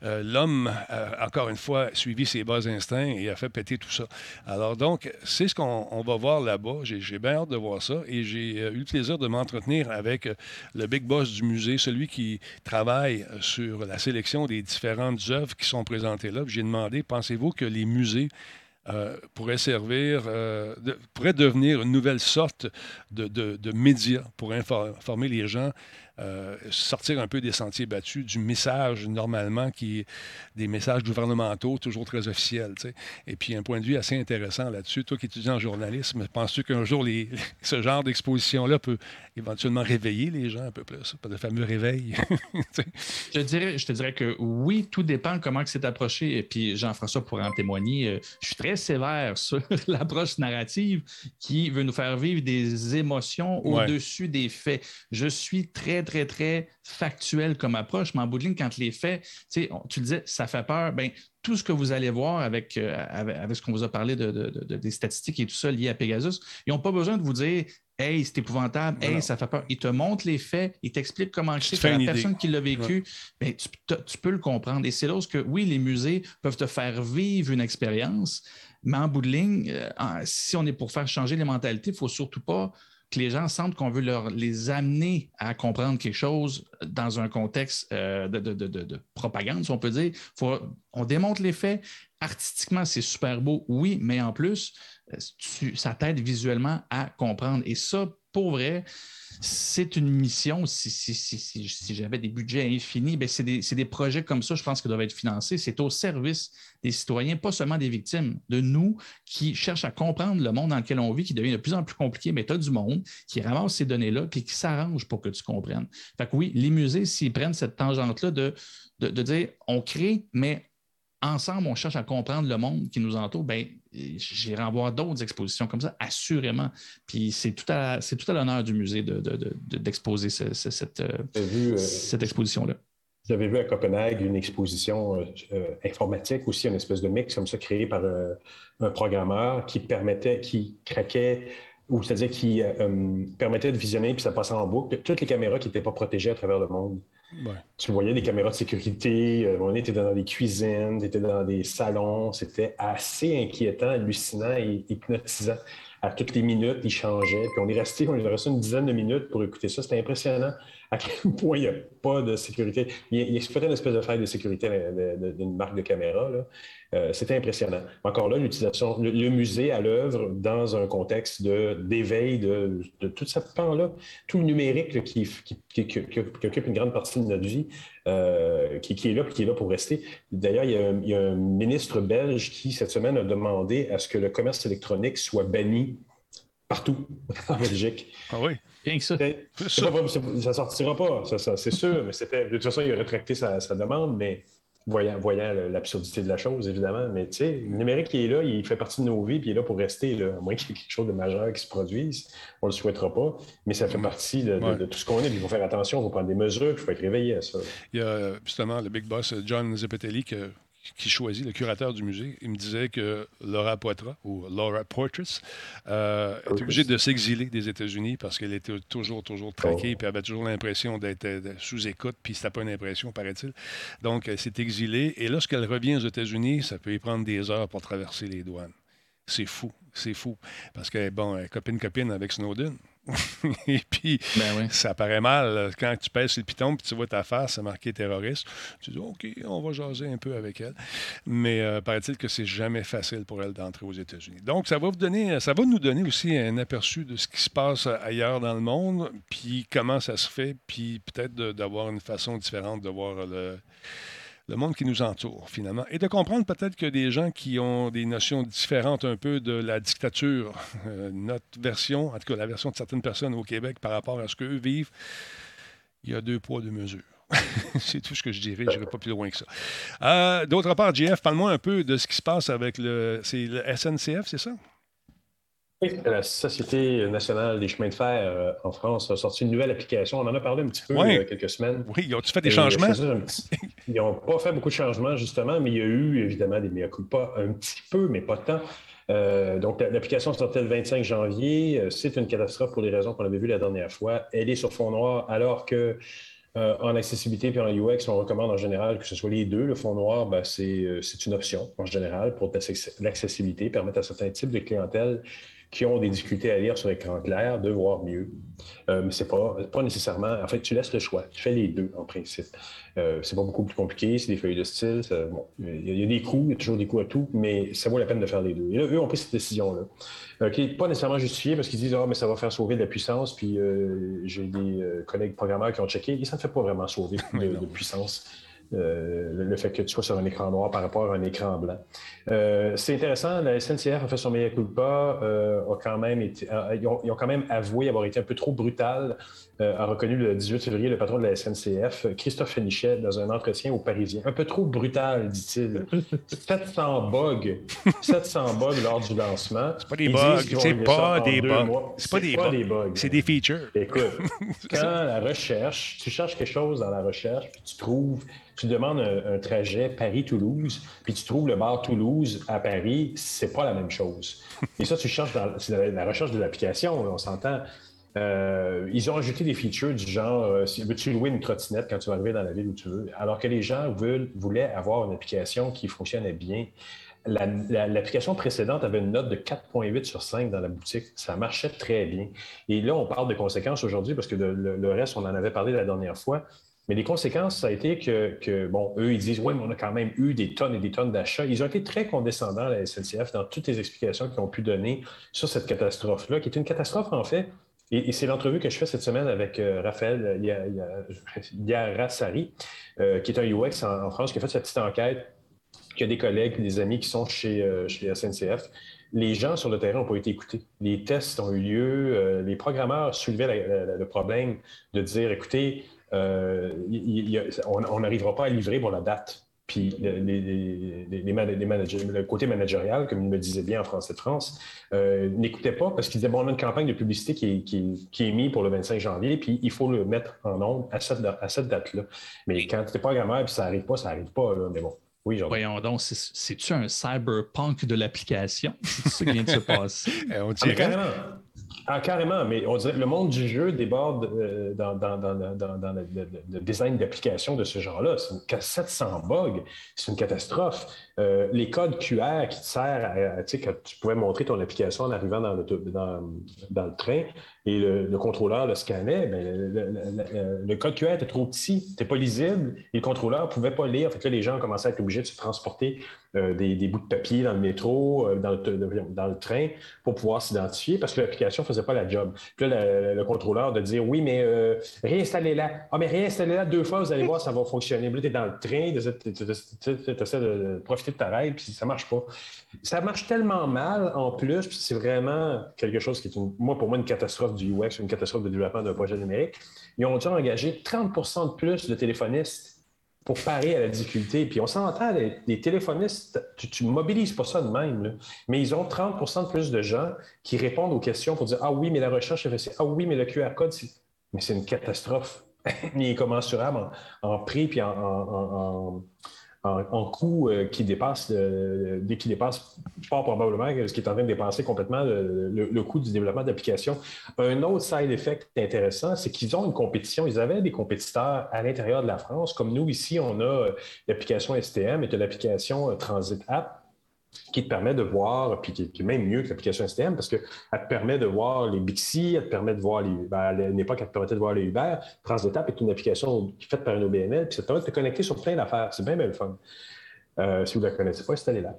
euh, l'homme, encore une fois, a suivi ses bas instincts et a fait péter tout ça? Alors donc, c'est ce qu'on va voir là-bas. J'ai bien hâte de voir ça et j'ai euh, eu le plaisir de m'entretenir avec euh, le big boss du musée, celui qui travaille sur la sélection des différentes œuvres qui sont présentées là. J'ai demandé, pensez-vous que les musées euh, pourrait servir, euh, pourrait devenir une nouvelle sorte de, de, de média pour informer les gens euh, sortir un peu des sentiers battus, du message normalement qui est des messages gouvernementaux, toujours très officiels. Et puis un point de vue assez intéressant là-dessus. Toi qui étudies en journalisme, penses-tu qu'un jour les, ce genre d'exposition-là peut éventuellement réveiller les gens un peu plus, pas le fameux réveil? je, dirais, je te dirais que oui, tout dépend comment c'est approché. Et puis Jean-François pourrait en témoigner. Euh, je suis très sévère sur l'approche narrative qui veut nous faire vivre des émotions au-dessus des faits. Je suis très très, très factuel comme approche, mais en bout de ligne, quand les faits, tu le disais, ça fait peur, ben, tout ce que vous allez voir avec, euh, avec, ce qu'on vous a parlé de, des statistiques et tout ça lié à Pegasus, ils n'ont pas besoin de vous dire Hey, c'est épouvantable, hey, ça fait peur. Ils te montrent les faits, ils t'expliquent comment c'est. La personne qui l'a vécu, ben, tu, peux le comprendre. Et c'est là que, oui, les musées peuvent te faire vivre une expérience, mais en bout de ligne, euh, si on est pour faire changer les mentalités, il ne faut surtout pas que les gens sentent qu'on veut leur, les amener à comprendre quelque chose dans un contexte euh, de, propagande, si on peut dire. on démontre les faits. Artistiquement, c'est super beau, oui, mais en plus, euh, ça t'aide visuellement à comprendre. Et ça, pour vrai, c'est une mission. Si, j'avais des budgets infinis, ben, c'est des, projets comme ça, je pense, qui doivent être financés. C'est au service des citoyens, pas seulement des victimes, de nous qui cherchent à comprendre le monde dans lequel on vit, qui devient de plus en plus compliqué, mais tu as du monde qui ramasse ces données-là puis qui s'arrange pour que tu comprennes. Fait que oui, les musées, s'ils prennent cette tangente-là de, de, dire on crée, mais ensemble, on cherche à comprendre le monde qui nous entoure, ben, j'irai en voir d'autres expositions comme ça, assurément. Puis c'est tout à, c'est tout à l'honneur du musée d'exposer de, cette, euh, euh, cette exposition-là. Vous avez vu à Copenhague une exposition euh, informatique aussi, une espèce de mix comme ça créé par un programmeur qui permettait, qui craquait ou c'est-à-dire qui permettait de visionner puis ça passait en boucle toutes les caméras qui n'étaient pas protégées à travers le monde. Tu voyais des caméras de sécurité, on était dans des cuisines, tu étais dans des salons, c'était assez inquiétant, hallucinant et hypnotisant. À toutes les minutes, il changeait. Puis on est resté, on est resté une dizaine de minutes pour écouter ça. C'était impressionnant à quel point il n'y a pas de sécurité? Il, il exploitait une espèce de faille de sécurité d'une marque de caméra. Euh, c'était impressionnant. Encore là, l'utilisation, le, musée à l'œuvre dans un contexte d'éveil de, tout ce pan-là, tout le numérique qui, occupe une grande partie de notre vie, euh, qui, est là qui est là pour rester. D'ailleurs, il, il, y a un ministre belge qui, cette semaine, a demandé à ce que le commerce électronique soit banni partout en Belgique. Ah oui? Que ça. Ça ne sortira pas, c'est sûr, mais c'était. De toute façon, il a rétracté sa, demande, mais voyant, voyant l'absurdité de la chose, évidemment. Mais tu sais, le numérique qui est là, il fait partie de nos vies, puis il est là pour rester, là, à moins qu'il y ait quelque chose de majeur qui se produise. On ne le souhaitera pas, mais ça fait partie de, tout ce qu'on est. il faut faire attention, il faut prendre des mesures, il faut être réveillé à ça. Il y a justement le big boss John Zepetelli que qui choisit, le curateur du musée, il me disait que Laura Poitras, ou Laura Portraits, euh, était obligée de s'exiler des États-Unis parce qu'elle était toujours, toujours traquée, oh. puis avait toujours l'impression d'être sous écoute, puis c'était pas une impression, paraît-il. Donc, elle s'est exilée, et lorsqu'elle revient aux États-Unis, ça peut y prendre des heures pour traverser les douanes. C'est fou, c'est fou. Parce que, bon, copine-copine avec Snowden. et puis, ben ça paraît mal. Quand tu pèses le piton et tu vois ta face, c'est marqué terroriste, tu dis OK, on va jaser un peu avec elle. Mais euh, paraît-il que c'est jamais facile pour elle d'entrer aux États-Unis. Donc, ça va vous donner, ça va nous donner aussi un aperçu de ce qui se passe ailleurs dans le monde, puis comment ça se fait, puis peut-être d'avoir une façon différente de voir le le monde qui nous entoure, finalement. Et de comprendre peut-être que des gens qui ont des notions différentes un peu de la dictature, euh, notre version, en tout cas la version de certaines personnes au Québec par rapport à ce qu'eux vivent, il y a deux poids, deux mesures. c'est tout ce que je dirais. Je n'irai pas plus loin que ça. Euh, d'autre part, JF, parle-moi un peu de ce qui se passe avec le, le SNCF, c'est ça? La Société nationale des chemins de fer euh, en France a sorti une nouvelle application. On en a parlé un petit peu il y a quelques semaines. Oui, ils ont fait des changements? ils n'ont pas fait beaucoup de changements, justement, mais il y a eu évidemment des mea pas un petit peu, mais pas tant. Euh, donc, l'application sortait le 25 janvier. Euh, c'est une catastrophe pour les raisons qu'on avait vues la dernière fois. Elle est sur fond noir, alors que en accessibilité et en UX, on recommande en général que ce soit les deux. Le fond noir, ben, c'est une option en général pour l'accessibilité, permettre à certains types de clientèle qui ont des difficultés à lire sur écran clair de voir mieux. Euh, mais c'est pas, pas nécessairement. En fait, tu laisses le choix. Tu fais les deux en principe. Euh, c'est pas beaucoup plus compliqué. C'est des feuilles de style. bon, il y, a des coûts, il y a toujours des coûts à tout, mais ça vaut la peine de faire les deux. Et là, eux ont pris cette décision-là, euh, qui n'est pas nécessairement justifiée parce qu'ils disent Ah, mais ça va faire sauver de la puissance. Puis euh, j'ai des collègues programmeurs qui ont checké et ça ne fait pas vraiment sauver de puissance. Euh, le fait que tu sois sur un écran noir par rapport à un écran blanc. Euh, c'est intéressant, la SNCF a fait son meilleur culpa, euh, a quand même été, ils, ont, quand même avoué avoir été un peu trop brutal, a reconnu le 18 février le patron de la SNCF, Christophe Fenichet, dans un entretien au Parisien. Un peu trop brutal, dit-il. 700 bugs, 700 bugs lors du lancement. C'est pas des bugs, c'est pas des bugs. C'est pas, des, bugs. C'est des features. Écoute, quand la recherche, tu cherches quelque chose dans la recherche, puis tu trouves tu demandes un, trajet Paris-Toulouse, puis tu trouves le bar Toulouse à Paris, c'est pas la même chose. Et ça, tu cherches dans la, recherche de l'application, on s'entend. Euh, ils ont ajouté des features du genre euh, veux-tu louer une trottinette quand tu vas arriver dans la ville où tu veux, alors que les gens veulent, voulaient avoir une application qui fonctionnait bien. L'application précédente avait une note de 4,8 sur 5 dans la boutique. Ça marchait très bien. Et là, on parle de conséquences aujourd'hui parce que le, reste, on en avait parlé la dernière fois. Mais les conséquences, ça a été que, bon, eux, ils disent, oui, mais on a quand même eu des tonnes et des tonnes d'achats. Ils ont été très condescendants, la SNCF, dans toutes les explications qu'ils ont pu donner sur cette catastrophe-là, qui est une catastrophe, en fait. Et, c'est l'entrevue que je fais cette semaine avec euh, Raphaël Yarassari, euh, qui est un UX en, France, qui a fait cette petite enquête, qui a des collègues, des amis qui sont chez, euh, SNCF les gens sur le terrain n'ont pas été écoutés. Les tests ont eu lieu. les programmeurs soulevaient le problème de dire, écoutez, euh, on n'arrivera pas à livrer pour la date. Puis les, managers, le côté managérial, comme il me disait bien en France de France, euh, n'écoutait pas parce qu'il disait bon, on a une campagne de publicité qui est, mise pour le 25 janvier, puis il faut le mettre en ondes à cette, date-là. Mais quand tu es programmeur et ça n'arrive pas, ça n'arrive pas. Mais bon. Oui, Voyons donc, c'est-tu un cyberpunk de l'application? C'est ça qui vient de se passer? Eh, on dirait. Ah, ah, carrément, mais on dirait le monde du jeu déborde euh, dans, le, design d'application de ce genre-là. C'est 700 bugs, c'est une catastrophe. Euh, les codes QR qui te servent à, tu sais, quand tu pouvais montrer ton application en arrivant dans dans, le train et le, contrôleur le scannait, le, code QR était trop petit, n'était pas lisible et le contrôleur ne pouvait pas lire. Fait que les gens commençaient à être obligés de se transporter euh, des, bouts de papier dans le métro, euh, dans, le, train, pour pouvoir s'identifier parce que l'application ne faisait pas la job. Puis là, le, contrôleur de dire Oui, mais euh, réinstallez-la. Ah, mais réinstallez-la deux fois, vous allez voir, ça va fonctionner. Là, tu es dans le train, tu essaies de profiter de ta règle, puis ça ne marche pas. Ça marche tellement mal en plus, puis c'est vraiment quelque chose qui est, moi, pour moi, une catastrophe du UX, une catastrophe de développement d'un projet numérique. Ils ont dû engager 30 de plus de téléphonistes pour parer à la difficulté. Puis on s'entend, les, téléphonistes, tu ne mobilises pas ça de même, mais ils ont 30 de plus de gens qui répondent aux questions pour dire Ah oui, mais la recherche est Ah oui, mais le QR code, mais c'est une catastrophe. Il commensurable en, prix puis en, coût euh, qui dépasse, euh, qui dépasse pas probablement ce qui est en train de dépasser complètement le, coût du développement d'applications. Un autre side effect intéressant, c'est qu'ils ont une compétition. Ils avaient des compétiteurs à l'intérieur de la France, comme nous ici, on a euh, l'application STM et l'application Transit App qui te permet de voir, puis qui, est même mieux que l'application STM, parce qu'elle te permet de voir les Bixi, elle te permet de voir les. Ben, à une époque, elle te permettait de voir les Uber. Transdetap est une application faite par une OBNL, puis ça te permet de te connecter sur plein d'affaires. C'est bien, bien le fun. Euh, si vous ne la connaissez pas, installez-la.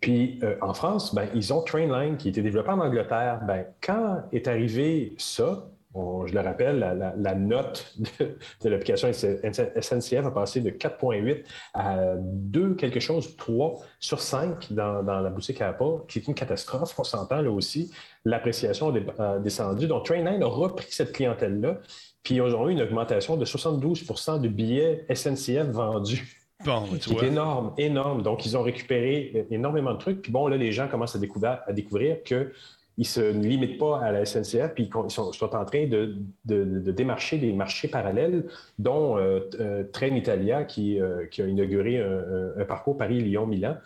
Puis euh, en France, ben, ils ont Trainline qui a été développé en Angleterre. Ben, quand est arrivé ça, je le rappelle, la, note de, l'application SNCF a passé de 4,8 à 2 quelque chose, 3 sur 5 dans, la boutique Apple, qui est une catastrophe, on s'entend là aussi. L'appréciation a descendu. Donc, Trainline a repris cette clientèle-là, puis ils ont eu une augmentation de 72% de billets SNCF vendus. Bon, c'est énorme, énorme. Donc, ils ont récupéré énormément de trucs. Puis bon, là, les gens commencent à découvrir, à découvrir que ils ne se limitent pas à la SNCF, puis ils sont, en train de, démarcher des marchés parallèles, dont euh, euh, Train Italia qui, euh, a inauguré un, parcours Paris-Lyon-Milan.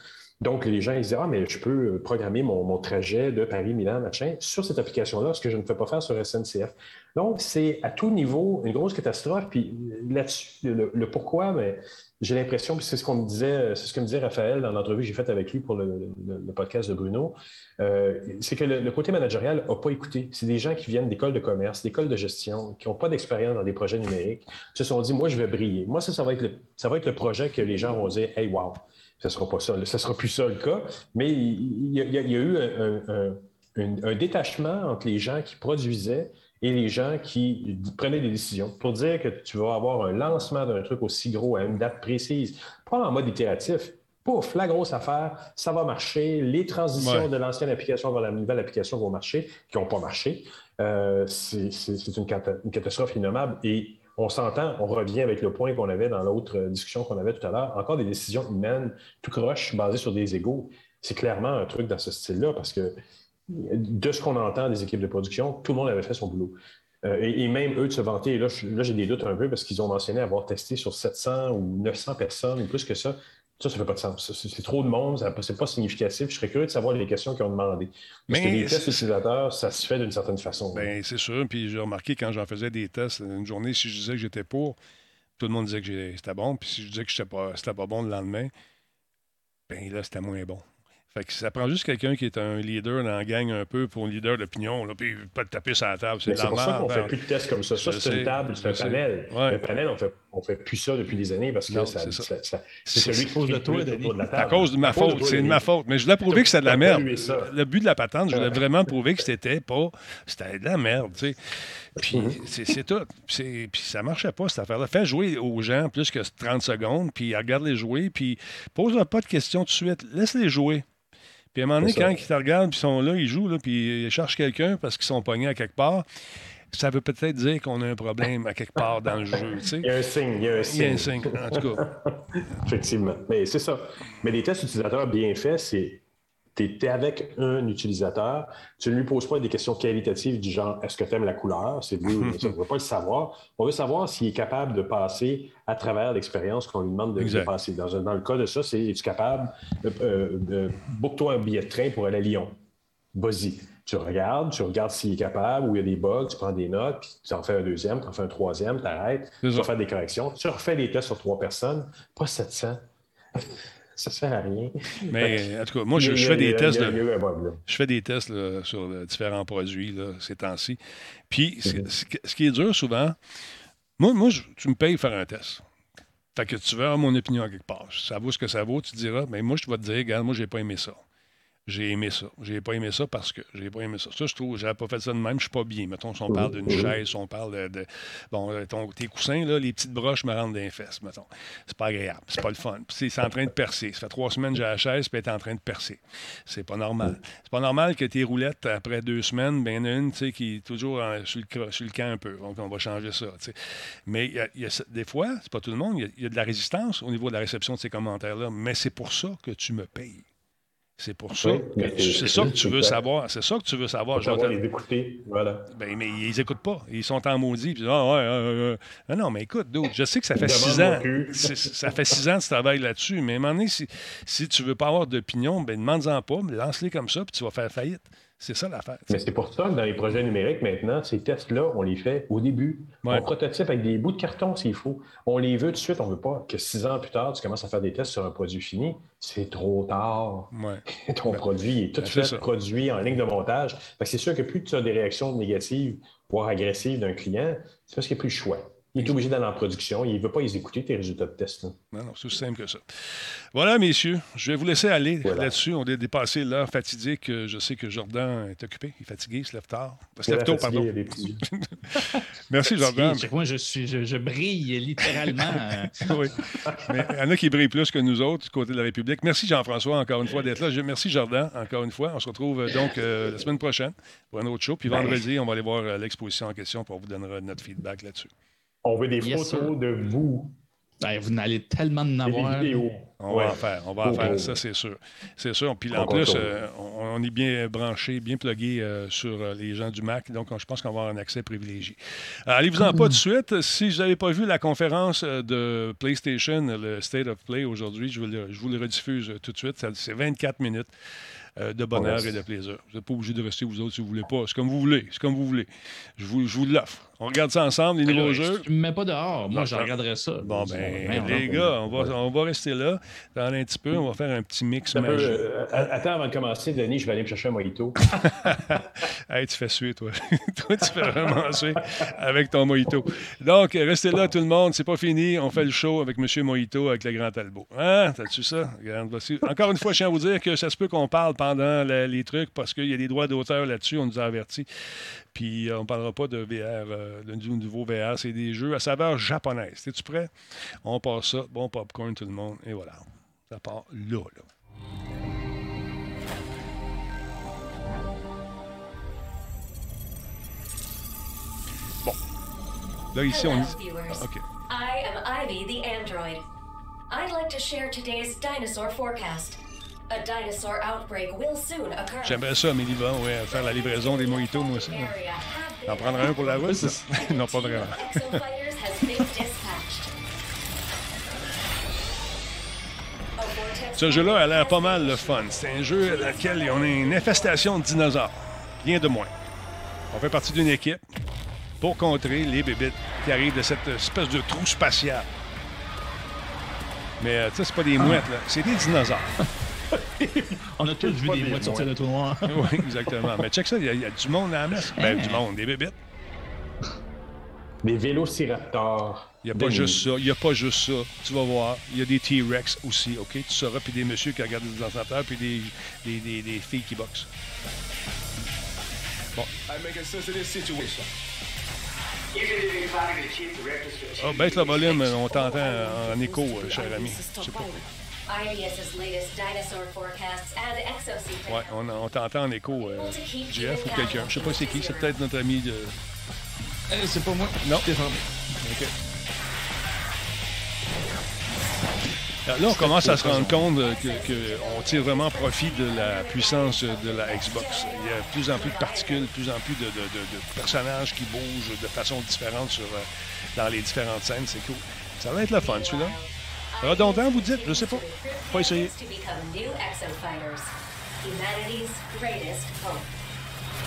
Donc, les gens ils disent Ah, mais je peux programmer mon, trajet de Paris-Milan, machin, sur cette application-là, ce que je ne peux pas faire sur SNCF. Donc, c'est à tout niveau une grosse catastrophe. Puis là-dessus, le, pourquoi, mais j'ai l'impression, puis c'est ce qu'on me disait, c'est ce que me disait Raphaël dans l'entrevue que j'ai faite avec lui pour le, podcast de Bruno, euh, c'est que le, côté managérial n'a pas écouté. C'est des gens qui viennent d'écoles de commerce, d'écoles de gestion, qui n'ont pas d'expérience dans des projets numériques, se sont dit, moi, je vais briller. Moi, ça, ça va être le, ça va être le projet que les gens vont dire, hey, wow, ça ne sera pas ça, ça sera plus ça le cas. Mais il y, a, eu un détachement entre les gens qui produisaient et les gens qui prenaient des décisions pour dire que tu vas avoir un lancement d'un truc aussi gros à une date précise, pas en mode itératif. Pouf, la grosse affaire, ça va marcher. Les transitions de l'ancienne application vers la nouvelle application vont marcher, qui n'ont pas marché. Euh, c'est une, catastrophe innommable. Et on s'entend, on revient avec le point qu'on avait dans l'autre discussion qu'on avait tout à l'heure. Encore des décisions humaines, tout croche, basées sur des égaux. C'est clairement un truc dans ce style-là parce que de ce qu'on entend des équipes de production, tout le monde avait fait son boulot. Euh, et, même eux de se vanter, là, là j'ai des doutes un peu parce qu'ils ont mentionné avoir testé sur 700 ou 900 personnes, ou plus que ça. Ça, ça ne fait pas de sens. C'est trop de monde, ce n'est pas significatif. Je serais curieux de savoir les questions qu'ils ont demandé. Parce que les tests utilisateurs, ça se fait d'une certaine façon. Bien, c'est sûr. Puis j'ai remarqué quand j'en faisais des tests, une journée, si je disais que j'étais pour, tout le monde disait que c'était bon. Puis si je disais que c'était pas, pas bon le lendemain, bien là, c'était moins bon. Fait que ça prend juste quelqu'un qui est un leader dans la gang un peu pour un leader d'opinion, puis pas de taper sur la table. C'est pour ça qu'on ne fait plus de tests comme ça. Ça, c'est une table, c'est un panel. Un panel, on fait, ne fait plus ça depuis des années parce que c'est celui qui pose de toi, Denis. C'est à cause de ma faute. C'est de ma faute. Mais je voulais prouver que c'était de la merde. Le but de la patente, je voulais vraiment prouver que c'était pas. C'était de la merde, tu sais. Puis mm-hmm. c'est tout. Puis ça marchait pas, cette affaire-là. Fais jouer aux gens plus que 30 secondes, puis regarde-les jouer, puis pose-leur pas de questions tout de suite. Laisse-les jouer. Puis à un moment donné, quand ils te regardent, puis ils sont là, ils jouent, là, puis ils cherchent quelqu'un parce qu'ils sont pognés à quelque part, ça veut peut-être dire qu'on a un problème à quelque part dans le jeu. Tu sais. Il y a un signe. Il y a un signe. Il y a un signe, en tout cas. Effectivement. Mais c'est ça. Mais les tests utilisateurs bien faits, c'est tu es, avec un utilisateur, tu ne lui poses pas des questions qualitatives du genre est-ce que tu aimes la couleur? C'est vous, on ne veut pas le savoir. On veut savoir s'il est capable de passer à travers l'expérience qu'on lui demande de, passer. Dans, le cas de ça, c'est es-tu capable de euh, book-toi un billet de train pour aller à Lyon? Vas-y. Tu regardes, tu regardes s'il est capable, où il y a des bugs, tu prends des notes, puis tu en fais un deuxième, tu en fais un troisième, tu arrêtes, tu vas faire des corrections. Tu refais des tests sur trois personnes, pas 700 ça sert à rien. Mais en tout cas, moi, je, fais des tests. Je fais des tests sur différents produits ces temps-ci. Puis, mhm. ce, qui est dur souvent, moi, moi tu me payes faire un test. Fait que tu verras mon opinion quelque part. Ça vaut ce que ça vaut, tu diras, mais moi, je vais te dire, regarde, moi, j'ai pas aimé ça j'ai aimé ça. J'ai pas aimé ça parce que j'ai pas aimé ça. Ça, je trouve, j'avais pas fait ça de même, je suis pas bien. Mettons, si on parle d'une chaise, si on parle de, bon, euh, ton, tes coussins, là, les petites broches me rendent des fesses, mettons. C'est pas agréable, c'est pas le fun. Puis c'est en train de percer. Ça fait trois semaines que j'ai la chaise, puis elle est en train de percer. C'est pas normal. C'est pas normal que tes roulettes, après deux semaines, ben, il y en a une, tu sais, qui est toujours sur, le, sur, le, camp un peu. Donc, on va changer ça. Mais y a, des fois, c'est pas tout le monde, il y, a de la résistance au niveau de la réception de ces commentaires-là, mais c'est pour ça que tu me payes. C'est pour ça. c'est ça que tu veux savoir. C'est ça que tu veux savoir. Les écouter. Voilà. Ben, mais ils n'écoutent pas. Ils sont en maudit. Puis, ah, ouais, non, non, mais écoute, je sais que ça fait six ans. ça fait six ans que tu travailles là-dessus. Mais à un moment donné, si, si tu ne veux pas avoir d'opinion, ben, demande-en pas, lance-les comme ça, puis tu vas faire faillite. C'est ça l'affaire. Mais c'est pour ça que dans les projets numériques, maintenant, ces tests-là, on les fait au début. On prototype avec des bouts de carton s'il faut. On les veut tout de suite. On ne veut pas que six ans plus tard, tu commences à faire des tests sur un produit fini. C'est trop tard. Ton ben, produit est tout de ben, suite produit en ligne de montage. C'est sûr que plus tu as des réactions négatives, voire agressives d'un client, c'est parce qu'il n'y a plus le choix. Il est obligé d'aller en production. Il ne veut pas les écouter, tes résultats de test. Non, non, c'est aussi simple que ça. Voilà, messieurs, je vais vous laisser aller là-dessus. On a dépassé l'heure fatidique. Je sais que Jordan est occupé. Il est fatigué, il se lève tard. Il se lève tôt, pardon. Merci, Jordan. Moi, je, suis, je, brille littéralement. oui. Mais il y en a qui brillent plus que nous autres du côté de la République. Merci, Jean-François, encore une fois, d'être là. Merci, Jordan, encore une fois. On se retrouve euh, donc euh, la semaine prochaine pour un autre show. Puis vendredi, on va aller voir euh, l'exposition en question pour vous donner notre feedback là-dessus. On veut des photos de vous. Ben, vous n'allez tellement en avoir. On va en faire, on va en faire, ça c'est sûr. C'est sûr. Puis en plus, euh, on, est bien branché, bien plugué euh, sur euh, les gens du Mac, donc je pense qu'on va avoir un accès privilégié. Allez-vous-en pas tout de suite. Si vous n'avez pas vu la conférence de PlayStation, le State of Play aujourd'hui, je, je, vous le rediffuse tout de suite. C'est 24 minutes. Euh, de bonheur et de plaisir. Vous n'êtes pas obligé de rester vous autres si vous voulez pas. C'est comme vous voulez. C'est comme vous voulez. Je vous, je vous l'offre. On regarde ça ensemble, les nouveaux jeux. Tu me mets pas dehors. Moi, je regarderai ça. Bon, ben, les gars, on va, on va rester là. Dans un petit peu, on va faire un petit mix magique. Euh, attends, avant de commencer, Denis, je vais aller me chercher un mojito. hey, tu fais suer, toi. toi, tu fais vraiment suer avec ton mojito. Donc, restez là, tout le monde. C'est pas fini. On fait le show avec M. Mojito, avec le grand Talbot. Hein? T'as-tu ça? Encore une fois, je tiens à vous dire que ça se peut qu'on parle pendant les trucs parce qu'il y a des droits d'auteur là-dessus, on nous a avertis. Puis euh, on ne parlera pas de VR, euh, du nouveau VR, c'est des jeux à saveur japonaise. Es-tu prêt? On passe ça, bon popcorn tout le monde, et voilà. Ça part là, là. Bon. Là, ici, on... OK. I am Ivy, the android. I'd like to share today's dinosaur forecast. J'aimerais ça, Méliva, ouais, faire la livraison des mojitos, moi aussi. T'en prendrais un pour la route? non, pas vraiment. Ce jeu-là a l'air pas mal le fun. C'est un jeu dans lequel on a une infestation de dinosaures. Rien de moins. On fait partie d'une équipe pour contrer les bébites qui arrivent de cette espèce de trou spatial. Mais, euh, tu sais, c'est pas des mouettes, là. C'est des dinosaures. On a tous vu des mouettes sortir de noir. oui, exactement. Mais check ça, il y, a du monde à la messe. Ben, du monde, des bébites. Des vélociraptors. Il n'y a pas juste ça. Il n'y a pas juste ça. Tu vas voir. Il y a des T-Rex aussi, OK? Tu sauras. Puis des messieurs qui regardent des enceintes, puis des, des, des, des, filles qui boxent. Bon. Oh, baisse le volume, on t'entend en écho, cher ami. Je sais pas. Ouais, on, on t'entend en écho, euh, Jeff ou quelqu'un. Je sais pas c'est qui, c'est peut-être notre ami de. Euh, c'est pas moi. Non? C'est OK. Là, on commence à se rendre compte qu'on tire vraiment profit de la puissance de la Xbox. Il y a de plus en plus de particules, de plus en plus de, personnages qui bougent de façon différente sur, euh, dans les différentes scènes. C'est cool. Ça va être le fun, celui-là. Redondant, vous dites? Je sais pas. Pas essayer.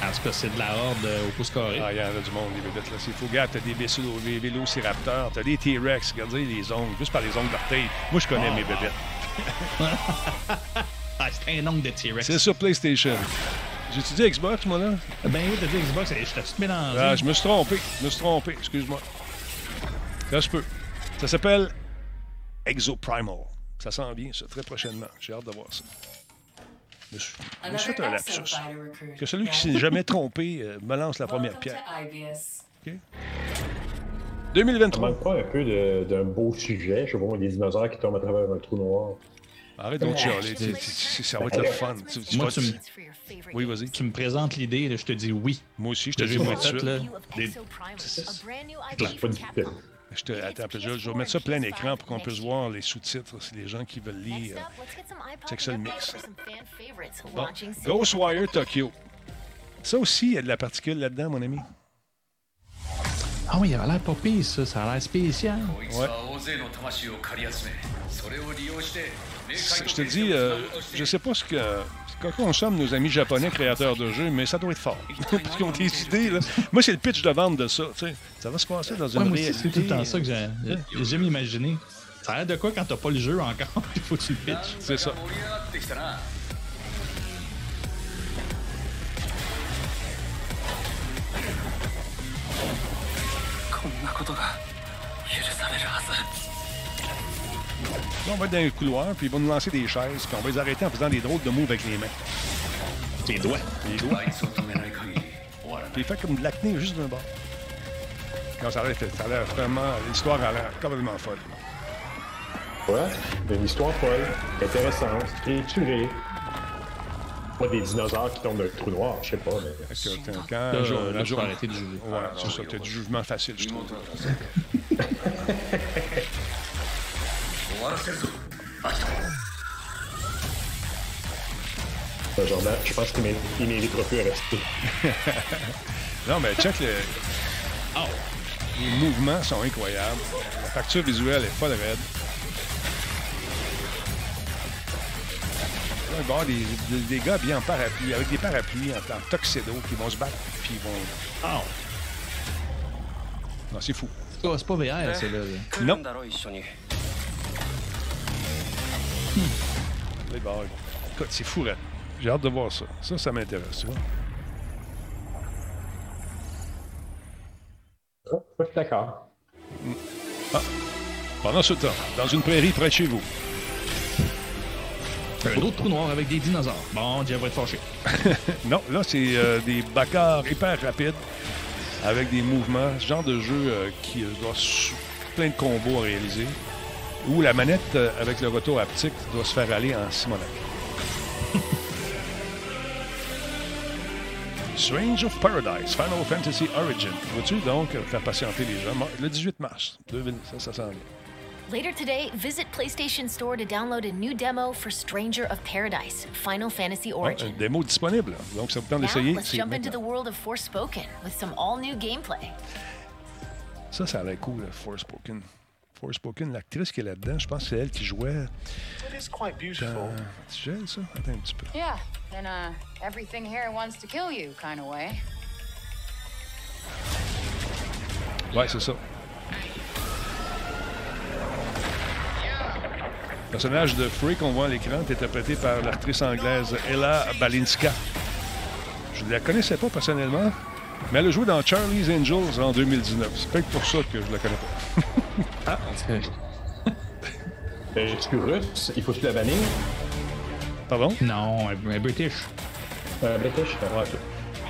En tout cas, c'est de la horde au pouce carré. Ah, il y en a du monde, les bébêtes. Là. C'est fou. Regarde, t'as des, vélos, des vélociraptors, t'as des T-Rex. Regardez les ongles, juste par les ongles d'orteil. Moi, je connais mes bébêtes. ah, c'est un ongle de T-Rex. C'est sur PlayStation. J'ai-tu dit Xbox, moi, là? Ben oui, t'as dit Xbox. Je t'ai tout mélangé. Ah, je me suis trompé. Je me suis trompé. Excuse-moi. Là, je peux. Ça s'appelle Exoprimal. Ça sent bien, ça, très prochainement. J'ai hâte de voir ça. Je me suis fait un lapsus. Que celui qui s'est jamais trompé euh, me lance la première pierre. OK? 2023. Ça manque pas un peu d'un beau sujet. Je vois des dinosaures qui tombent à travers un trou noir. Arrête donc de chialer. Ça va être le fun. Moi, tu me... Oui, vas-y. Tu me présentes l'idée, je te dis oui. Moi aussi, je te dis oui. Je te, attends, je, je, vais mettre ça plein écran pour qu'on puisse voir les sous-titres si les gens qui veulent lire. C'est que ça le mix. Bon. Ghostwire Tokyo. Ça aussi, il y a de la particule là-dedans, mon ami. Ah oui, il a l'air pas pire, ça. Ça a l'air spécial. Ouais. Je te dis, euh, je sais pas ce que quoi consomment nos amis japonais créateurs de jeux, mais ça doit être fort. Parce qu'ils ont des idées. Là. Moi, c'est le pitch de vente de ça. sais. Ça va se passer dans une ouais, C'est tout le temps ça que j'ai jamais imaginé. Ça a l'air de quoi quand t'as pas le jeu encore? Il faut que tu le pitches. C'est ça. On va être dans les couloirs, puis ils vont nous lancer des chaises, puis on va les arrêter en faisant des drôles de moves avec les mains. Les doigts. Les doigts. puis il fait comme de l'acné juste d'un bord. Quand ça a l'air vraiment. L'histoire a l'air complètement folle. Ouais, une histoire folle, intéressante, structurée. Pas des dinosaures qui tombent d'un trou noir, je sais pas, mais. Quand, quand, Là, jour- là, jour- arrêter de juger. Ouais, c'est ça, t'as du jugement facile, je trouve. Jordan, je pense qu'il il m'invitera plus à rester. Non, mais check le. Oh! Les mouvements sont incroyables. La facture visuelle est folle raide. Là, Il va y avoir des, gars bien en parapluie, avec des parapluies en, en tuxedo qui vont se battre, puis ils vont. Ah, Non, c'est fou. c'est pas- c'est pas VR, c'est là. là. Non. Là, il va y avoir- Écoute, c'est fou raide. J'ai hâte de voir ça. Ça, ça m'intéresse, tu vois. Ah, je suis d'accord. Pendant ce temps, dans une prairie près de chez vous, Un autre trou noir avec des dinosaures. Bon, Jeff va être fâché. Non, là, c'est euh, des bagarres hyper rapides avec des mouvements, ce genre de jeu euh, qui euh, doit plein de combos à réaliser, où la manette euh, avec le retour haptique doit se faire aller en Simonac. Strange of Paradise, Final Fantasy Origin. Veux-tu donc faire patienter les gens? Le 18 mars, 2000, ça, ça s'en vient. Later today, visit PlayStation Store to download a new demo for Stranger of Paradise, Final Fantasy Origin. une démo disponible. Donc, ça vous tente d'essayer. let's jump into the world of Forspoken with some all-new gameplay. Ça, ça a l'air cool, Forspoken. Forspoken, l'actrice qui est là-dedans, je pense que c'est elle qui jouait. It is quite beautiful. Ça? Attends un petit peu. Yeah, in a everything here wants to kill you kind of way. Ouais, c'est ça. Le personnage de Free qu'on voit à l'écran est interprété par l'actrice anglaise Ella Balinska. Je ne la connaissais pas personnellement, mais elle a joué dans Charlie's Angels en 2019. C'est peut-être pour ça que je la connais pas. Euh, Je suis russe, il faut que tu la bannir. Pardon? Non, un, un British. Euh, British, ouais.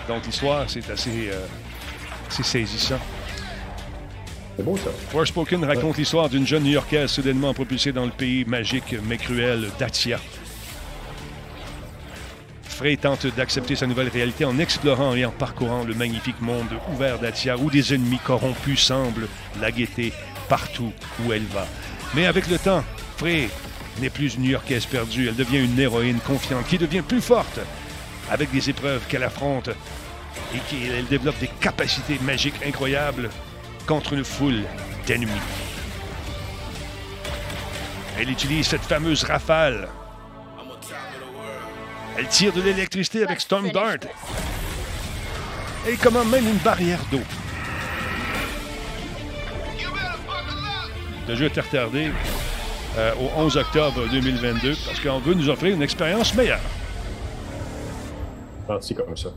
Donc l'histoire, c'est assez, euh, assez saisissant. C'est beau ça. Forspoken raconte l'histoire d'une jeune New-Yorkaise soudainement propulsée dans le pays magique mais cruel d'Atia. Frey tente d'accepter sa nouvelle réalité en explorant et en parcourant le magnifique monde ouvert d'Atia où des ennemis corrompus semblent la guetter partout où elle va. Mais avec le temps, Frey n'est plus une New-Yorkaise perdue, elle devient une héroïne confiante qui devient plus forte avec des épreuves qu'elle affronte et qui elle développe des capacités magiques incroyables contre une foule d'ennemis. Elle utilise cette fameuse rafale. Elle tire de l'électricité avec Storm Dart. Et commande même une barrière d'eau. Le jeu est retardé euh, au 11 octobre 2022 parce qu'on veut nous offrir une expérience meilleure. Gentil comme ça.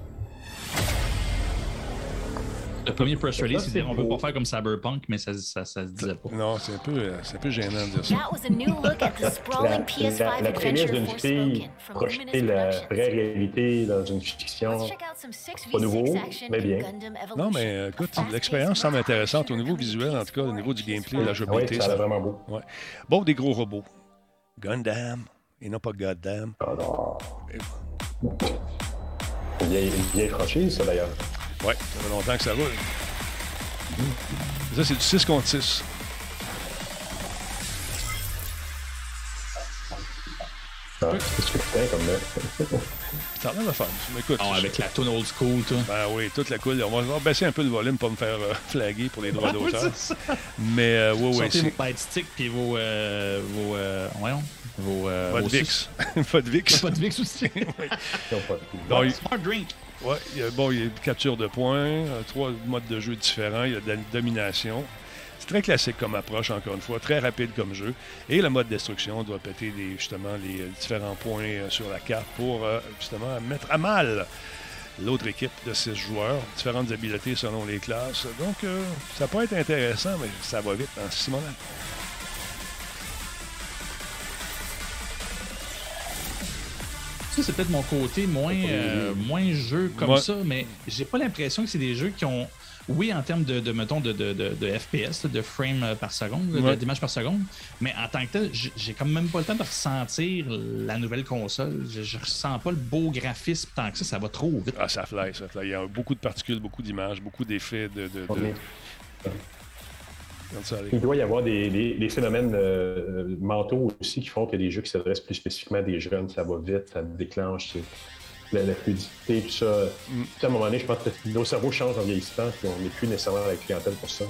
Le premier press release, c'est on veut pas faire comme Cyberpunk, mais ça, ça, ça se disait pas. Non, c'est un peu, euh, c'est un peu gênant de dire ça. A La, sprawling PS5 la, la prémisse d'une fille projeter la vraie réalité dans une fiction. Let's check out some 6v6 Pas nouveau, mais bien. Non, mais euh, écoute, A l'expérience semble intéressante au niveau visuel, en tout cas, au niveau du gameplay, la Ah oui, jouabilité. ça a ça- l'air vraiment beau. Ouais. Bon, des gros robots. Gundam, et non pas Goddam. Ah non. Vieille franchise, ça d'ailleurs. Ouais, ça fait longtemps que ça roule. Ça, c'est du 6 contre 6. Ah, tu fais comme a l'air de fun. Mais écoute, Ah, avec la tune old school, toi. ben oui, toute la cool. On va, on va baisser un peu le volume pour me faire euh, flaguer pour les droits d'auteur. Mais euh, ouais, ouais, Sortez c'est vos bite sticks puis vos. Euh, vos euh, voyons. Vos. Euh, votre vos VIX. votre VIX. de VIX aussi. Ils ont pas de- Bon, il- Smart drink. Il y a, une capture de points, euh, trois modes de jeu différents, il y a de la domination. C'est très classique comme approche, encore une fois, très rapide comme jeu. Et le mode destruction doit péter les, justement les euh, différents points euh, sur la carte pour justement mettre à mal l'autre équipe de six joueurs, différentes habiletés selon les classes. Donc, ça peut être intéressant, mais ça va vite en six Ça, c'est peut-être mon côté moins, euh, moins jeu comme Ouais. ça, mais j'ai pas l'impression que c'est des jeux qui ont. Oui, en termes de, de mettons, de, de, de, de FPS, de frame par seconde, de- Ouais. d'image par seconde, mais en tant que tel, j'ai quand même pas le temps de ressentir la nouvelle console. Je, je ressens pas le beau graphisme tant que ça, ça va trop vite. Ah, ça fly, ça fly. Il y a beaucoup de particules, beaucoup d'images, beaucoup d'effets de. de, de- On Il doit y avoir des, des- des phénomènes euh, mentaux aussi qui font que des jeux qui s'adressent plus spécifiquement à des jeunes, ça va vite, ça déclenche la, la fluidité, tout ça. Mm. À un moment donné, je pense que nos cerveaux changent en vieillissant, puis on n'est plus nécessairement la clientèle pour ça.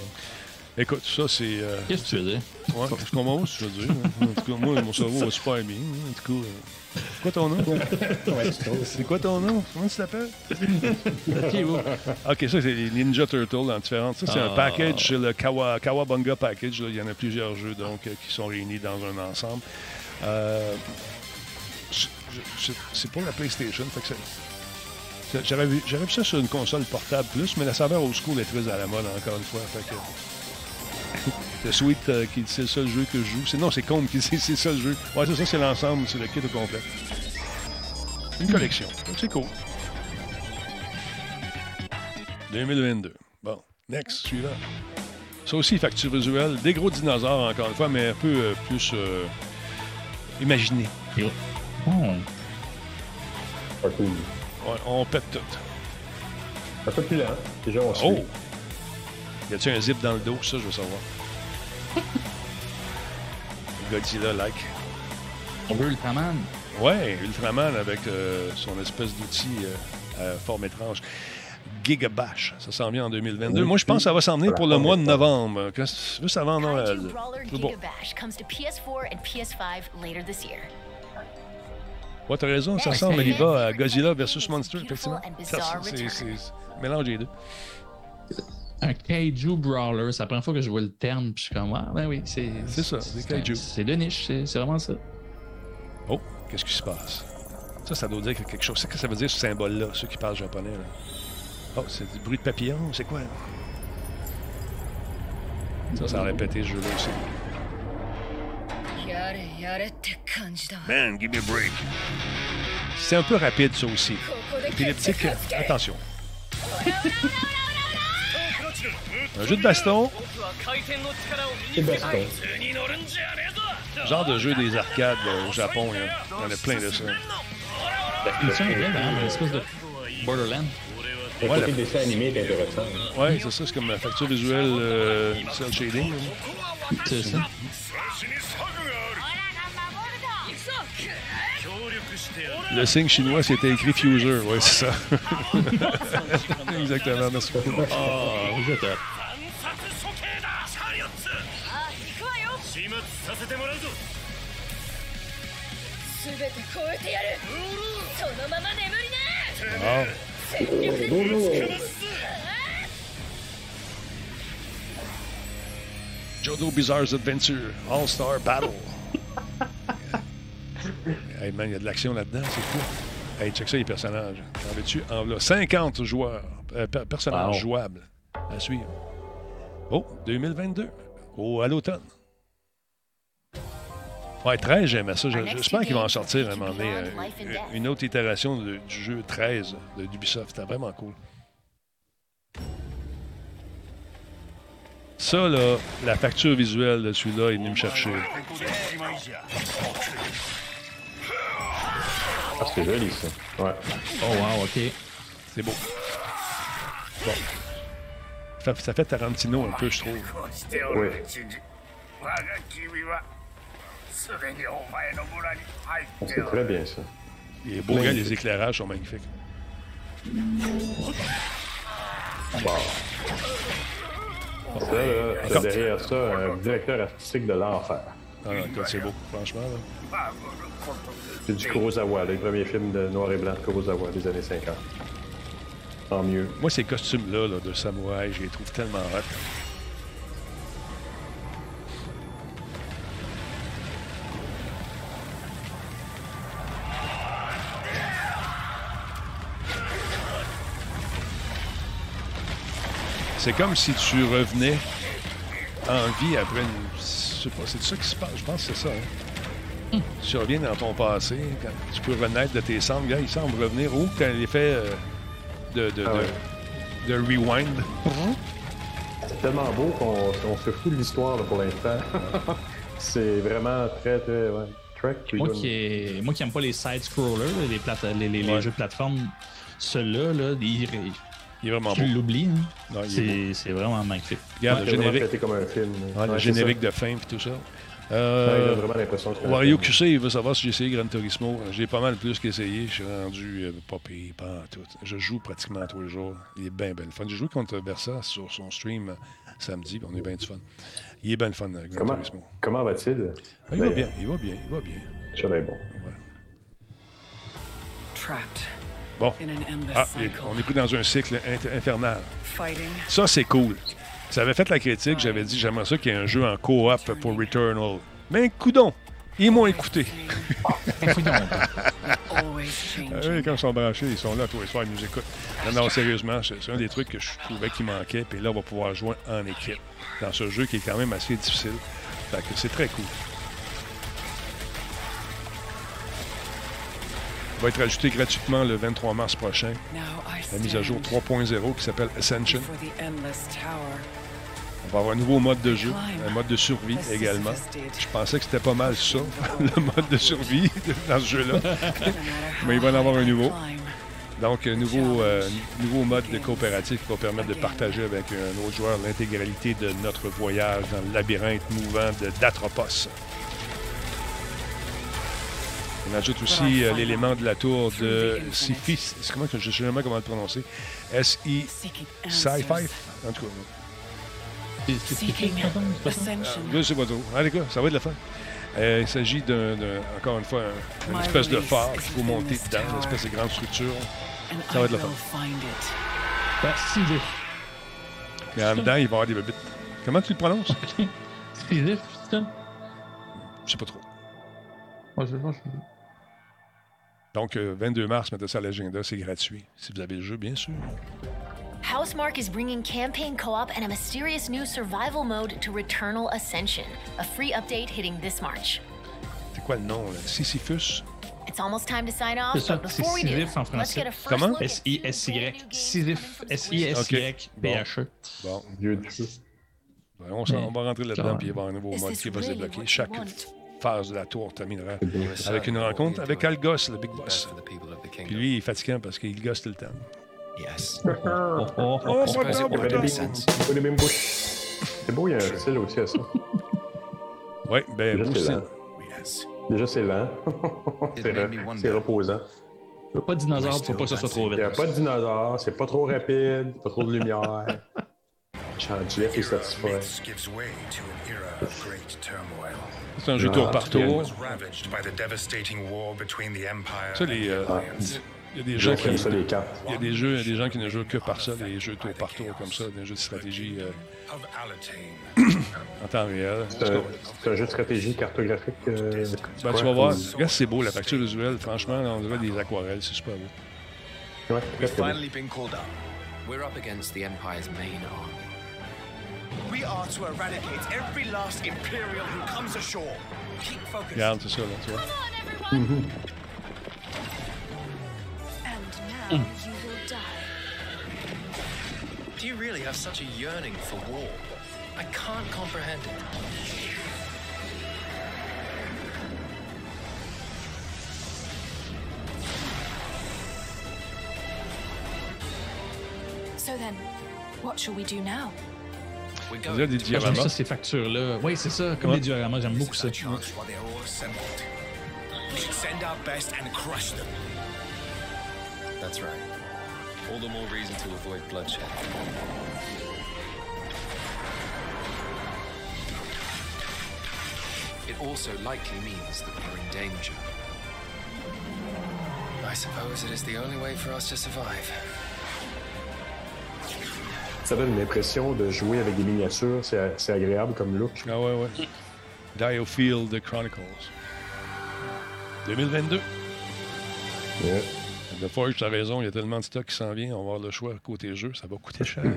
Écoute, ça, c'est. euh, Qu'est-ce que tu veux dire? Ouais, je comprends pas ce que tu veux dire. hein. En tout cas, moi, mon cerveau va super bien. hein. En tout cas, euh, c'est quoi ton nom? C'est quoi ton nom? Comment tu t'appelles? Ok, ça, c'est les Ninja Turtles en différentes. Ça, c'est un Ah. package, c'est le Kawa, Kawabunga Package. là. Il y en a plusieurs jeux donc, euh, qui sont réunis dans un ensemble. Euh, je- je- je- c'est pour la PlayStation. fait que J'aurais vu, ça sur une console portable plus, mais la saveur au school est très à la mode encore une fois. Fait que, le Sweet, euh, qui c'est le seul jeu que je joue. C'est, non, c'est Combe qui c'est c'est le seul jeu. Ouais, c'est ça, c'est l'ensemble, c'est le kit au complet. Une collection. Donc, c'est cool. 2022. Bon, next, suivant. Ça aussi, facture visuelle. Des gros dinosaures, encore une fois, mais un peu euh, plus euh, imaginé. Oh. Ouais, on pète tout. Un peu plus lent. Déjà, on suit. Oh! Y a-tu un zip dans le dos? Ça, je veux savoir. Godzilla, like. On veut Ultraman. Ouais, Ultraman avec euh, son espèce d'outil euh, à forme étrange. Gigabash, ça s'en vient en 2022. Moi, je pense que ça va s'en venir pour le mois de novembre. Juste avant Noël? C'est bon. Giga Bash comes to PS4 and PS5 later this year. Ouais, t'as raison, ça ressemble, c'est- il va à Godzilla versus Monster, effectivement. Ça, c'est- Mélange des deux. Un Kaiju Brawler, c'est la première fois que je vois le terme, puis je suis comme, ah, ben oui, c'est. C'est ça, des Kaiju. C'est de niche, c'est c'est vraiment ça. Oh, qu'est-ce qui se passe? Ça, ça doit dire quelque chose. C'est que ça veut dire ce symbole-là, ceux qui parlent japonais. là? Oh, c'est du bruit de papillon, c'est quoi? Ça, ça a répété ce jeu-là aussi. Man, give me a break. C'est un peu rapide, ça aussi. Épileptique, attention. Un jeu de baston, C'est baston. genre de jeu des arcades euh, au Japon. Il y en a- il y en a plein de ça. Il tient bien, hein, une espèce de Borderland. Le Ouais, côté la- dessin animé est intéressant. Ouais, c'est ça, c'est comme la facture visuelle euh, cel shading. C'est ça. Le signe chinois, c'était écrit Fuser. Ouais, c'est ça. Exactement, merci beaucoup. Ah, vous êtes Jodo Bizarre's Adventure All-Star Battle. hey man, il y a de l'action là-dedans, c'est fou. Hey, check ça, les personnages. En veux-tu? En voilà. 50 joueurs, euh, per- personnages Wow. jouables à suivre. Oh, 2022. Oh, à l'automne. Ouais, 13, j'aimais ça. Je- J'espère qu'ils vont en sortir à un moment donné. euh, une autre itération de- du jeu 13 de d'Ubisoft. C'était vraiment cool. Ça, là, la facture visuelle de celui-là est venue me chercher. Ah, c'est joli, ça. Ouais. Oh, wow, OK. C'est beau. Bon. Ça, ça fait Tarantino un peu, je trouve. Oui. C'est très bien, ça. Il est beau, gars, les éclairages sont magnifiques. Ça, là, t'as derrière ça, un directeur artistique de l'enfer. Ah, c'est beau, franchement. là. C'est du Kurosawa, le premier film de noir et blanc de Kurosawa des années 50. Tant mieux. Moi, ces costumes-là là, de samouraï, je les trouve tellement hot. C'est comme si tu revenais en vie après une. Je sais pas, c'est ça qui se passe. Je pense que c'est ça. Hein? Tu reviens dans ton passé, quand tu peux renaître de tes cendres. Il semble revenir. Ou quand l'effet euh, de, de, Ah ouais. de, de rewind. C'est tellement beau qu'on on se fout de l'histoire pour l'instant. c'est vraiment très, très. Ouais. Track Moi qui, est- moi qui aime pas les side-scrollers, les, plate- les, les- jeux de plateforme, ceux-là, là, ils- Il est vraiment tu beau. l'oublies. hein? Est C'est c'est vraiment magnifique. Regarde, C'est le générique, traité comme un film. ouais, le Ouais, générique ça. de fin et tout ça. Ouais, Euh, il a vraiment l'impression Wario. QC, il veut savoir si j'ai essayé Gran Turismo. J'ai pas mal plus qu'essayé. Je suis rendu euh, pas pire, pas tout. Je joue pratiquement tous les jours. Il est bien, bien le fun. J'ai joué contre Versa sur son stream euh, samedi, on eu bien du fun. Il est bien le fun, euh, Gran Comment, Turismo. comment va-t-il? Ah, il va Ben, bien, il va bien, il va bien. Ça va être bon. Trapped Bon. in an endless Ah, on est pris dans un cycle infernal. Fighting. Ça, c'est cool. Ça avait fait la critique, j'avais dit j'aimerais ça qu'il y ait un jeu en coop pour Returnal. Mais coudon, ils m'ont écouté. Always Ah changing. oui, quand ils sont branchés, ils sont là tous les soirs, ils nous écoutent. Non, non, sérieusement, c'est c'est un des trucs que je trouvais qui manquait. Puis là, on va pouvoir jouer en équipe dans ce jeu qui est quand même assez difficile. Fait que c'est très cool. Va être ajouté gratuitement le 23 mars prochain. La mise à jour stand 3.0 qui s'appelle Ascension. On va avoir un nouveau mode de jeu, un mode de survie également. Je pensais que c'était pas mal ça, le mode de survie dans ce jeu-là. Mais il va en avoir un nouveau. Donc, un nouveau, euh, nouveau mode de coopératif qui va permettre de partager avec un autre joueur l'intégralité de notre voyage dans le labyrinthe mouvant de d'Atropos. On ajoute aussi euh, l'élément de la tour de. C'est comment je sais jamais comment le prononcer. S-I Sci-Fi. En tout cas, Seeking ascension. je sais pas trop. Allez, gars, ça va être la fin. Euh, il s'agit d'un, d'un- encore une fois, un- une espèce de phare qu'il faut monter dedans, une espèce de grande structure. Ça va être le will fun. find it. Ben, Sisyphe. Et en dedans, il va y avoir des bébites. Comment tu le prononces? Sisyphe? Je sais pas trop. Ouais, je sais pas, je- Donc, euh, 22 mars, mettez ça à l'agenda, c'est gratuit. Si vous avez le jeu, bien sûr. Housemark is bringing campaign co op and a mysterious new survival mode to Returnal Ascension, a free update hitting this March. C'est quoi le nom, là? Sisyphus? It's almost time to sign C'est off, ça, but c'est before we do, Sisyphe en let's français. get a first Comment? look at S-I-S-Y. Sisyphe. S-I-S-Y-P-H-E. Bon, Dieu ben, on, va rentrer là-dedans, puis il va y avoir un nouveau mode qui va se débloquer. Chaque? Phase de la tour terminera avec une rencontre avec Algos, le Big Boss. Puis lui, il est fatigant parce qu'il gosse tout le temps. Yes. Oh, oh, oh, Oh, oh. oh, oh, oh. Il a mêmes bouches. C'est beau, il y a un style aussi à ça. Oui, ben, Déjà, c'est. Déjà, c'est lent. C'est made me re- wonder. c'est reposant. Pas de dinosaure, faut pas que ça soit trop Il n'y a vite. pas de dinosaures, c'est pas trop rapide, pas trop de lumière. Jeff est satisfait. C'est un jeu tour par tour. Ça, les, euh, il y a des gens qui... J'aime ça, les cartes. Il y a des jeux, il y a des gens qui ne jouent que par ça, des jeux tour par tour comme ça, des jeux de stratégie euh, en temps réel. C'est un, jeu de stratégie cartographique. euh, Ben, tu vas voir, regarde, c'est beau, la facture visuelle. Franchement, on dirait des aquarelles, c'est super beau. Ouais, très, We've très beau. finally been called up. We're up against the Empire's main army. We are to eradicate every last Imperial who comes ashore. Keep focused. Regarde, c'est ça, là, tu vois. And now mm. you will die. Do you really have such a yearning for war? I can't comprehend it. So then, what shall we do now? A des J'aime dioramas? ça, ces factures-là. Oui, c'est ça, comme Ouais. les dioramas, j'aime beaucoup ça. Our chance while they're all assembled. We should send our best and crush them. That's right. All the more reason to avoid bloodshed. It also likely means that we're in danger. I suppose it is the only way for us to survive. Ça donne une impression de jouer avec des miniatures. C'est agréable comme look. Ah ouais, ouais. Diofield Chronicles. 2022. Ouais. The Forge, t'as raison, il y a tellement de stock qui s'en vient. On va avoir le choix côté jeu, ça va coûter cher.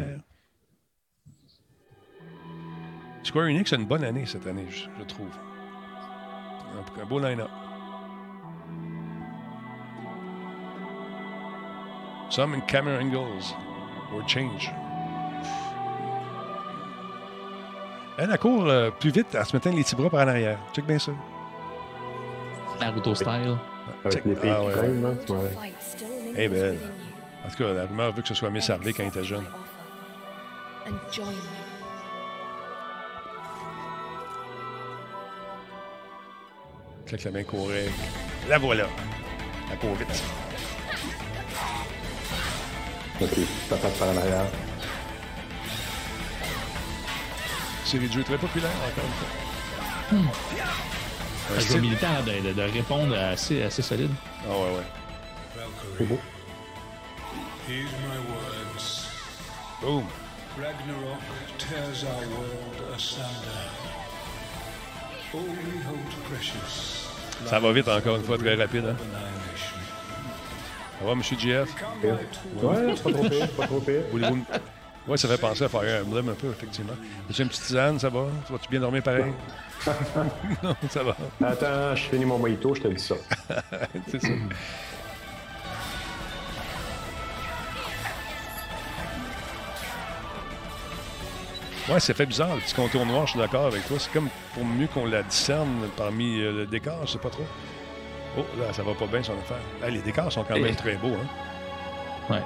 Square Enix a une bonne année cette année, je, je trouve. Un, un beau line-up. Some in camera angles or change. Elle, elle court euh, plus vite en se mettant les petits bras par en arrière. Check bien ça. Naruto style. Filles Ah, ouais, remains Eh belle. within you. En tout cas, la rumeur veut que ce soit Miss Harvey quand il était jeune. Claque la main courait. La voilà. Elle court vite. Ok, passe par en Série de jeux très populaire, encore une fois. Un Le jeu style- militaire de, de- de répondre assez, assez solide. Ah ouais, ouais. C'est beau. Heed my words. Boom. Ragnarok tears our world asunder. All we hold precious. Ça va vite encore une fois, très rapide. Hein? Ça va, M. GF? Ouais, c'est pas trop pire, pas trop pire. Voulez-vous Ouais, ça fait penser à Fire Emblem un peu, effectivement. As-tu une petite tisane, ça va? Vas-tu bien dormir pareil? non, ça va. Attends, je finis mon mojito, je te dis ça. C'est ça. Ouais, ça fait bizarre, le petit contour noir, je suis d'accord avec toi. C'est comme pour mieux qu'on la discerne parmi euh, le décor, je sais pas trop. Oh, là, ça va pas bien son affaire. Les décors sont quand même très beaux, hein? Ouais.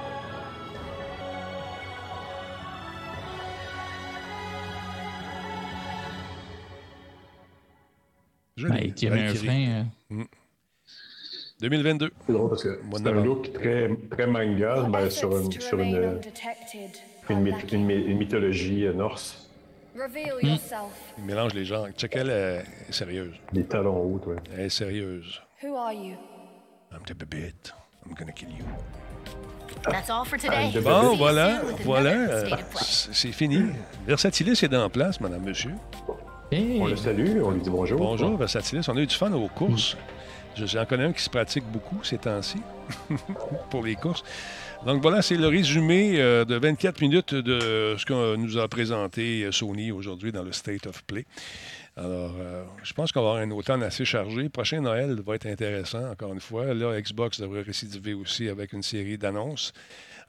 Il tirait un frein. euh, 2022. C'est drôle parce que c'est un look très, très manga ben, sur une, sur une, une, une une mythologie euh, norse. Yourself. Il mélange les genres. Check elle, est sérieuse. Des talons hauts, ouais. Elle est sérieuse. Who are you? I'm the bébête. I'm gonna kill you. That's all for today. Bon, voilà, voilà. euh, c'est fini. Versatilis est en place, madame, monsieur. Hey, On le salue, on lui dit bonjour. Bonjour, Versatilis. On a eu du fun aux courses. Je- J'en connais un qui se pratique beaucoup ces temps-ci pour les courses. Donc voilà, c'est le résumé euh, de 24 minutes de ce qu'on nous a présenté euh, Sony aujourd'hui dans le State of Play. Alors, euh, je pense qu'on va avoir un automne assez chargé. Prochain Noël va être intéressant, encore une fois. Là, Xbox devrait récidiver aussi avec une série d'annonces.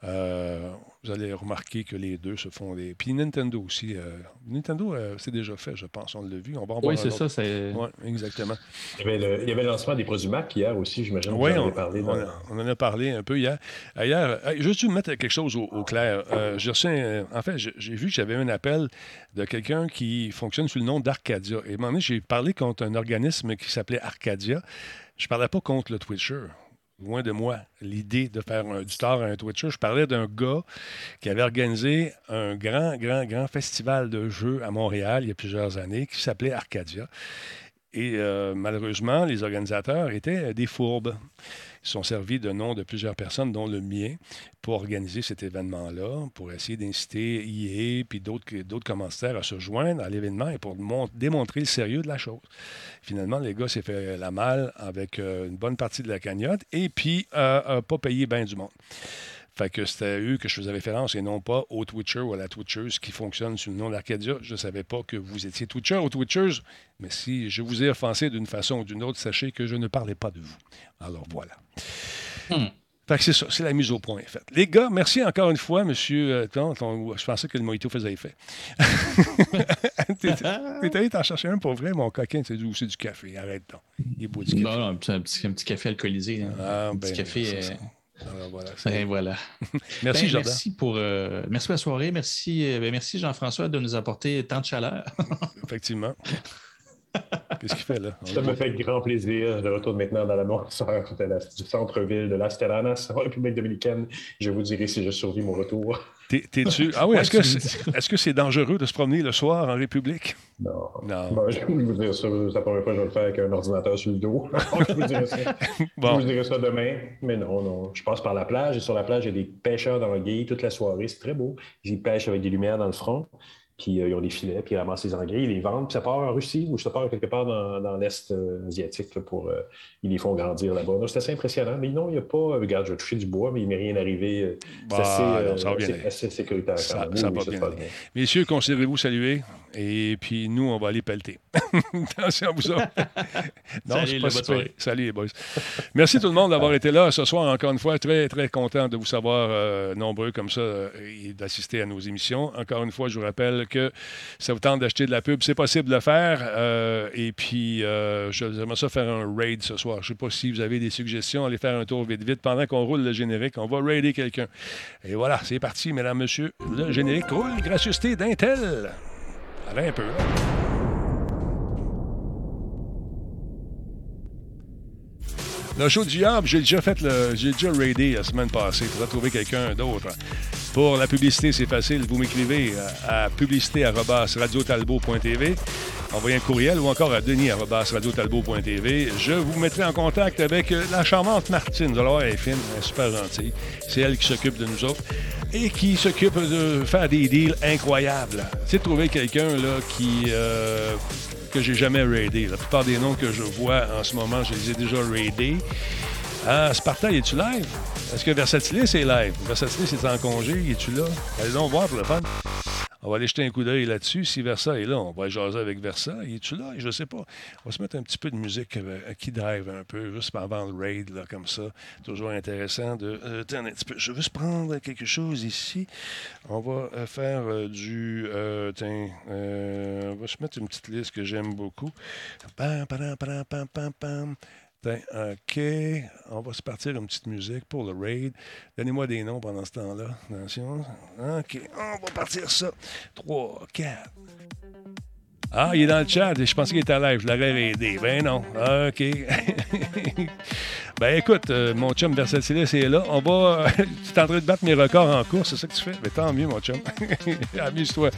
Euh, vous allez remarquer que les deux se font des. Puis Nintendo aussi. euh, Nintendo, euh, c'est déjà fait, je pense. On l'a vu. On va en Oui, c'est ça. C'est... Oui, exactement. Il y, avait le, il y avait le lancement des produits Mac hier aussi, j'imagine. Oui, en on, avez parlé. on a- on en a parlé un peu hier. Hier, juste dû mettre quelque chose au, au clair. Euh, j'ai reçu un- en fait, j'ai j'ai vu que j'avais un appel de quelqu'un qui fonctionne sous le nom d'Arcadia. Et à un moment donné, j'ai parlé contre un organisme qui s'appelait Arcadia. Je parlais pas contre le Twitcher. Loin de moi, l'idée de faire du tort à un Twitcher. Je parlais d'un gars qui avait organisé un grand, grand, grand festival de jeux à Montréal il y a plusieurs années qui s'appelait Arcadia. Et euh, malheureusement, les organisateurs étaient des fourbes. Ils sont servis de noms de plusieurs personnes, dont le mien, pour organiser cet événement-là, pour essayer d'inciter IE puis d'autres d'autres commanditaires à se joindre à l'événement et pour mon- démontrer le sérieux de la chose. Finalement, les gars s'est fait la malle avec euh, une bonne partie de la cagnotte et puis euh, pas payé bien du monde. Fait que c'était à eux que je faisais référence et non pas au Twitcher ou à la Twitcheuse qui fonctionne sous le nom d'Arcadia. Je ne savais pas que vous étiez Twitcher ou Twitcheuse, mais si je vous ai offensé d'une façon ou d'une autre, sachez que je ne parlais pas de vous. Alors voilà. Fait que c'est ça, c'est la mise au point faite. Les gars, merci encore une fois, monsieur. euh, ton- ton- je pensais que le mojito faisait effet. T'es t'es allé t'en chercher un pour vrai, mon coquin, c'est du, c'est du café? Arrête donc. Il est beau du café. Non, non, un petit, un café alcoolisé. hein. Ah, un petit ben, café. Euh. Alors, voilà, ben, voilà. Merci, Ben, Jordan. Merci pour, euh, merci pour la soirée. Merci, euh, ben, merci Jean-François de nous apporter tant de chaleur. Effectivement. Qu'est-ce qu'il fait là? Ça me fait grand plaisir. Je retourne maintenant dans la noirceur du centre-ville de Las Terranas, en République dominicaine. Je vous dirai si je survis mon retour. T'es- T'es-tu. Ah oui, est-ce que c'est est -ce c'est dangereux de se promener le soir en République? Non. Non. Bon, je vais vous dire ça. C'est la première fois que je vais le faire avec un ordinateur sur le dos. je vous dirai ça. Bon. Je vous dirai ça demain. Mais non, non. Je passe par la plage et sur la plage, il y a des pêcheurs dans le gué toute la soirée. C'est très beau. Ils pêchent avec des lumières dans le front. Puis euh, ils ont des filets, puis ils ramassent les anguilles, ils les vendent. Puis ça part en Russie ou ça part quelque part dans, dans l'Est euh, asiatique. là, pour, euh, ils les font grandir là-bas. C'est assez impressionnant. Mais non, il n'y a pas. euh, regarde, je vais toucher du bois, mais il m'est rien arrivé. euh, C'est Bah, assez, euh, sécuritaire. Ça- quand même. ça Oui, bien bien. Messieurs, considérez-vous salués. Et puis, nous, on va aller pelleter. Attention à vous autres. non, Salut, pas. Salut, les boys. Merci tout le monde d'avoir été là ce soir. Encore une fois, très, très content de vous savoir euh, nombreux comme ça et d'assister à nos émissions. Encore une fois, je vous rappelle que ça vous tente d'acheter de la pub, c'est possible de le faire. Euh, et puis, euh, j'aimerais ça faire un raid ce soir. Je ne sais pas si vous avez des suggestions. Allez faire un tour vite, vite. Pendant qu'on roule le générique, on va raider quelqu'un. Et voilà, c'est parti, mesdames, messieurs. Le générique roule. Gracieuseté d'Intel. Allez un peu, là. Le show du Diable, j'ai déjà fait le. J'ai déjà raidé la semaine passée. Il faudra trouver quelqu'un d'autre. Pour la publicité, c'est facile. Vous m'écrivez à, à publicité.radiotalbo.tv. Envoyez un courriel ou encore à denis.radiotalbo.tv. Je vous mettrai en contact avec euh, la charmante Martine. Vous allez elle est fine, elle est super gentille. C'est elle qui s'occupe de nous autres et qui s'occupe de faire des deals incroyables. C'est de trouver quelqu'un là qui. euh, que j'ai jamais raidé. La plupart des noms que je vois en ce moment, je les ai déjà raidés. Ah, Sparta, es-tu live? Est-ce que Versatilis est live? Versatilis est en congé, es-tu là? Allez donc voir pour le fun. On va aller jeter un coup d'œil là-dessus. Si Versa est là, on va jaser avec Versa. Es-tu là? Je sais pas. On va se mettre un petit peu de musique euh, qui drive un peu, juste avant le raid, là, comme ça. Toujours intéressant de. euh, attends un petit peu. Je veux juste prendre quelque chose ici. On va euh, faire euh, du. tiens, on va se mettre une petite liste que j'aime beaucoup. Pam, pam, pam, pam, pam, pam. OK. On va se partir une petite musique pour le raid. Donnez-moi des noms pendant ce temps-là. Attention. OK. On va partir ça. 3, 4. Ah, il est dans le chat. Je pensais qu'il était à live. Je l'aurais aidé. Ben non. OK. ben écoute, euh, mon chum Versatilis est là. On va. tu es en train de battre mes records en course, c'est ça que tu fais? Ben tant mieux, mon chum. Amuse-toi.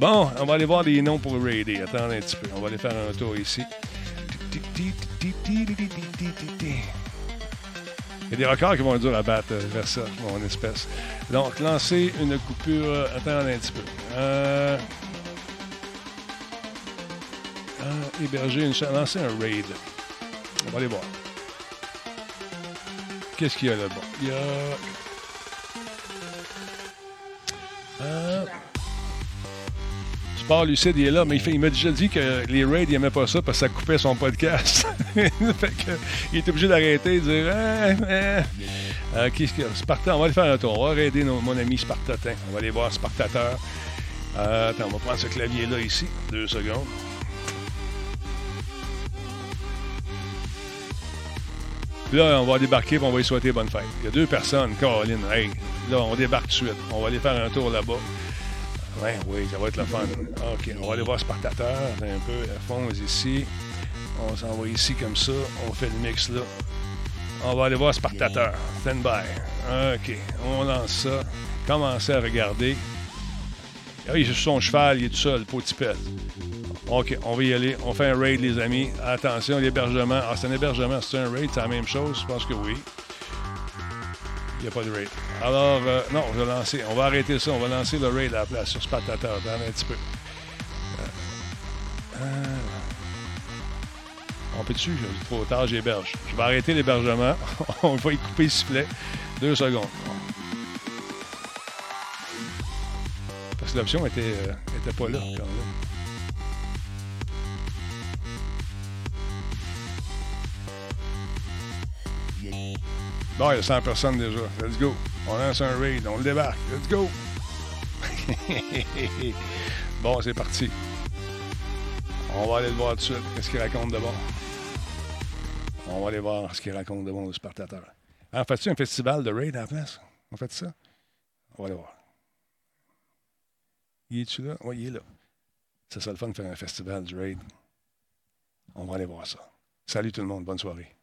Bon, on va aller voir des noms pour raider. Attends un petit peu. On va aller faire un tour ici. Il y a des records qui vont être durs à battre euh, vers ça, mon espèce. Donc, lancer une coupure. Attends un petit peu. Euh... euh, héberger une chaîne. Lancer un raid. On va aller voir. Qu'est-ce qu'il y a là-bas? Il y a. Euh... Sport Lucide, il est là, mais il, m'a déjà dit que les raids, il n'aimait pas ça parce que ça coupait son podcast. fait il est obligé d'arrêter et de dire Ah, ah. Euh, Qu'est-ce qu'il y a? Sparta, on va aller faire un tour. On va raider mon ami Spartatin. On va aller voir Spartateur. Euh, attends, on va prendre ce clavier-là ici. Deux secondes. Là, on va débarquer et on va lui souhaiter bonne fête. Il y a deux personnes, Caroline. Hey, là, on débarque tout de suite. On va aller faire un tour là-bas. Ouais, oui, ça va être le fun. OK, on va aller voir Spartateur. Un peu, à fond, ici. On s'en va ici comme ça. On fait le mix là. On va aller voir Spartateur. Stand by. OK, on lance ça. Commencez à regarder. Ah, il est sur son cheval, il est tout seul, pète. OK, on va y aller. On fait un raid, les amis. Attention, l'hébergement. Ah, c'est un hébergement, c'est un raid, c'est la même chose? Je pense que oui. Il n'y a pas de raid. Alors, euh, non, on va lancer. On va arrêter ça. On va lancer le raid à la place sur Spartateur. Attends un petit peu. Euh, euh, on peut dessus, trop tard, j'héberge. Je vais arrêter l'hébergement. on va y couper le sifflet. Deux secondes. Parce que l'option était, euh, était pas là. quand même. Bon, il y a 100 personnes déjà. Let's go. On lance un raid, on le débarque. Let's go. bon, c'est parti. On va aller le voir tout de suite. Qu'est-ce qu'il raconte de bon? On va aller voir ce qu'il raconte de bon le Spartateur. En fait-tu un festival de raid à la place? On fait ça? On va aller voir. Il est-tu là? Oui, il est là. C'est ça le fun de faire un festival du raid. On va aller voir ça. Salut tout le monde. Bonne soirée.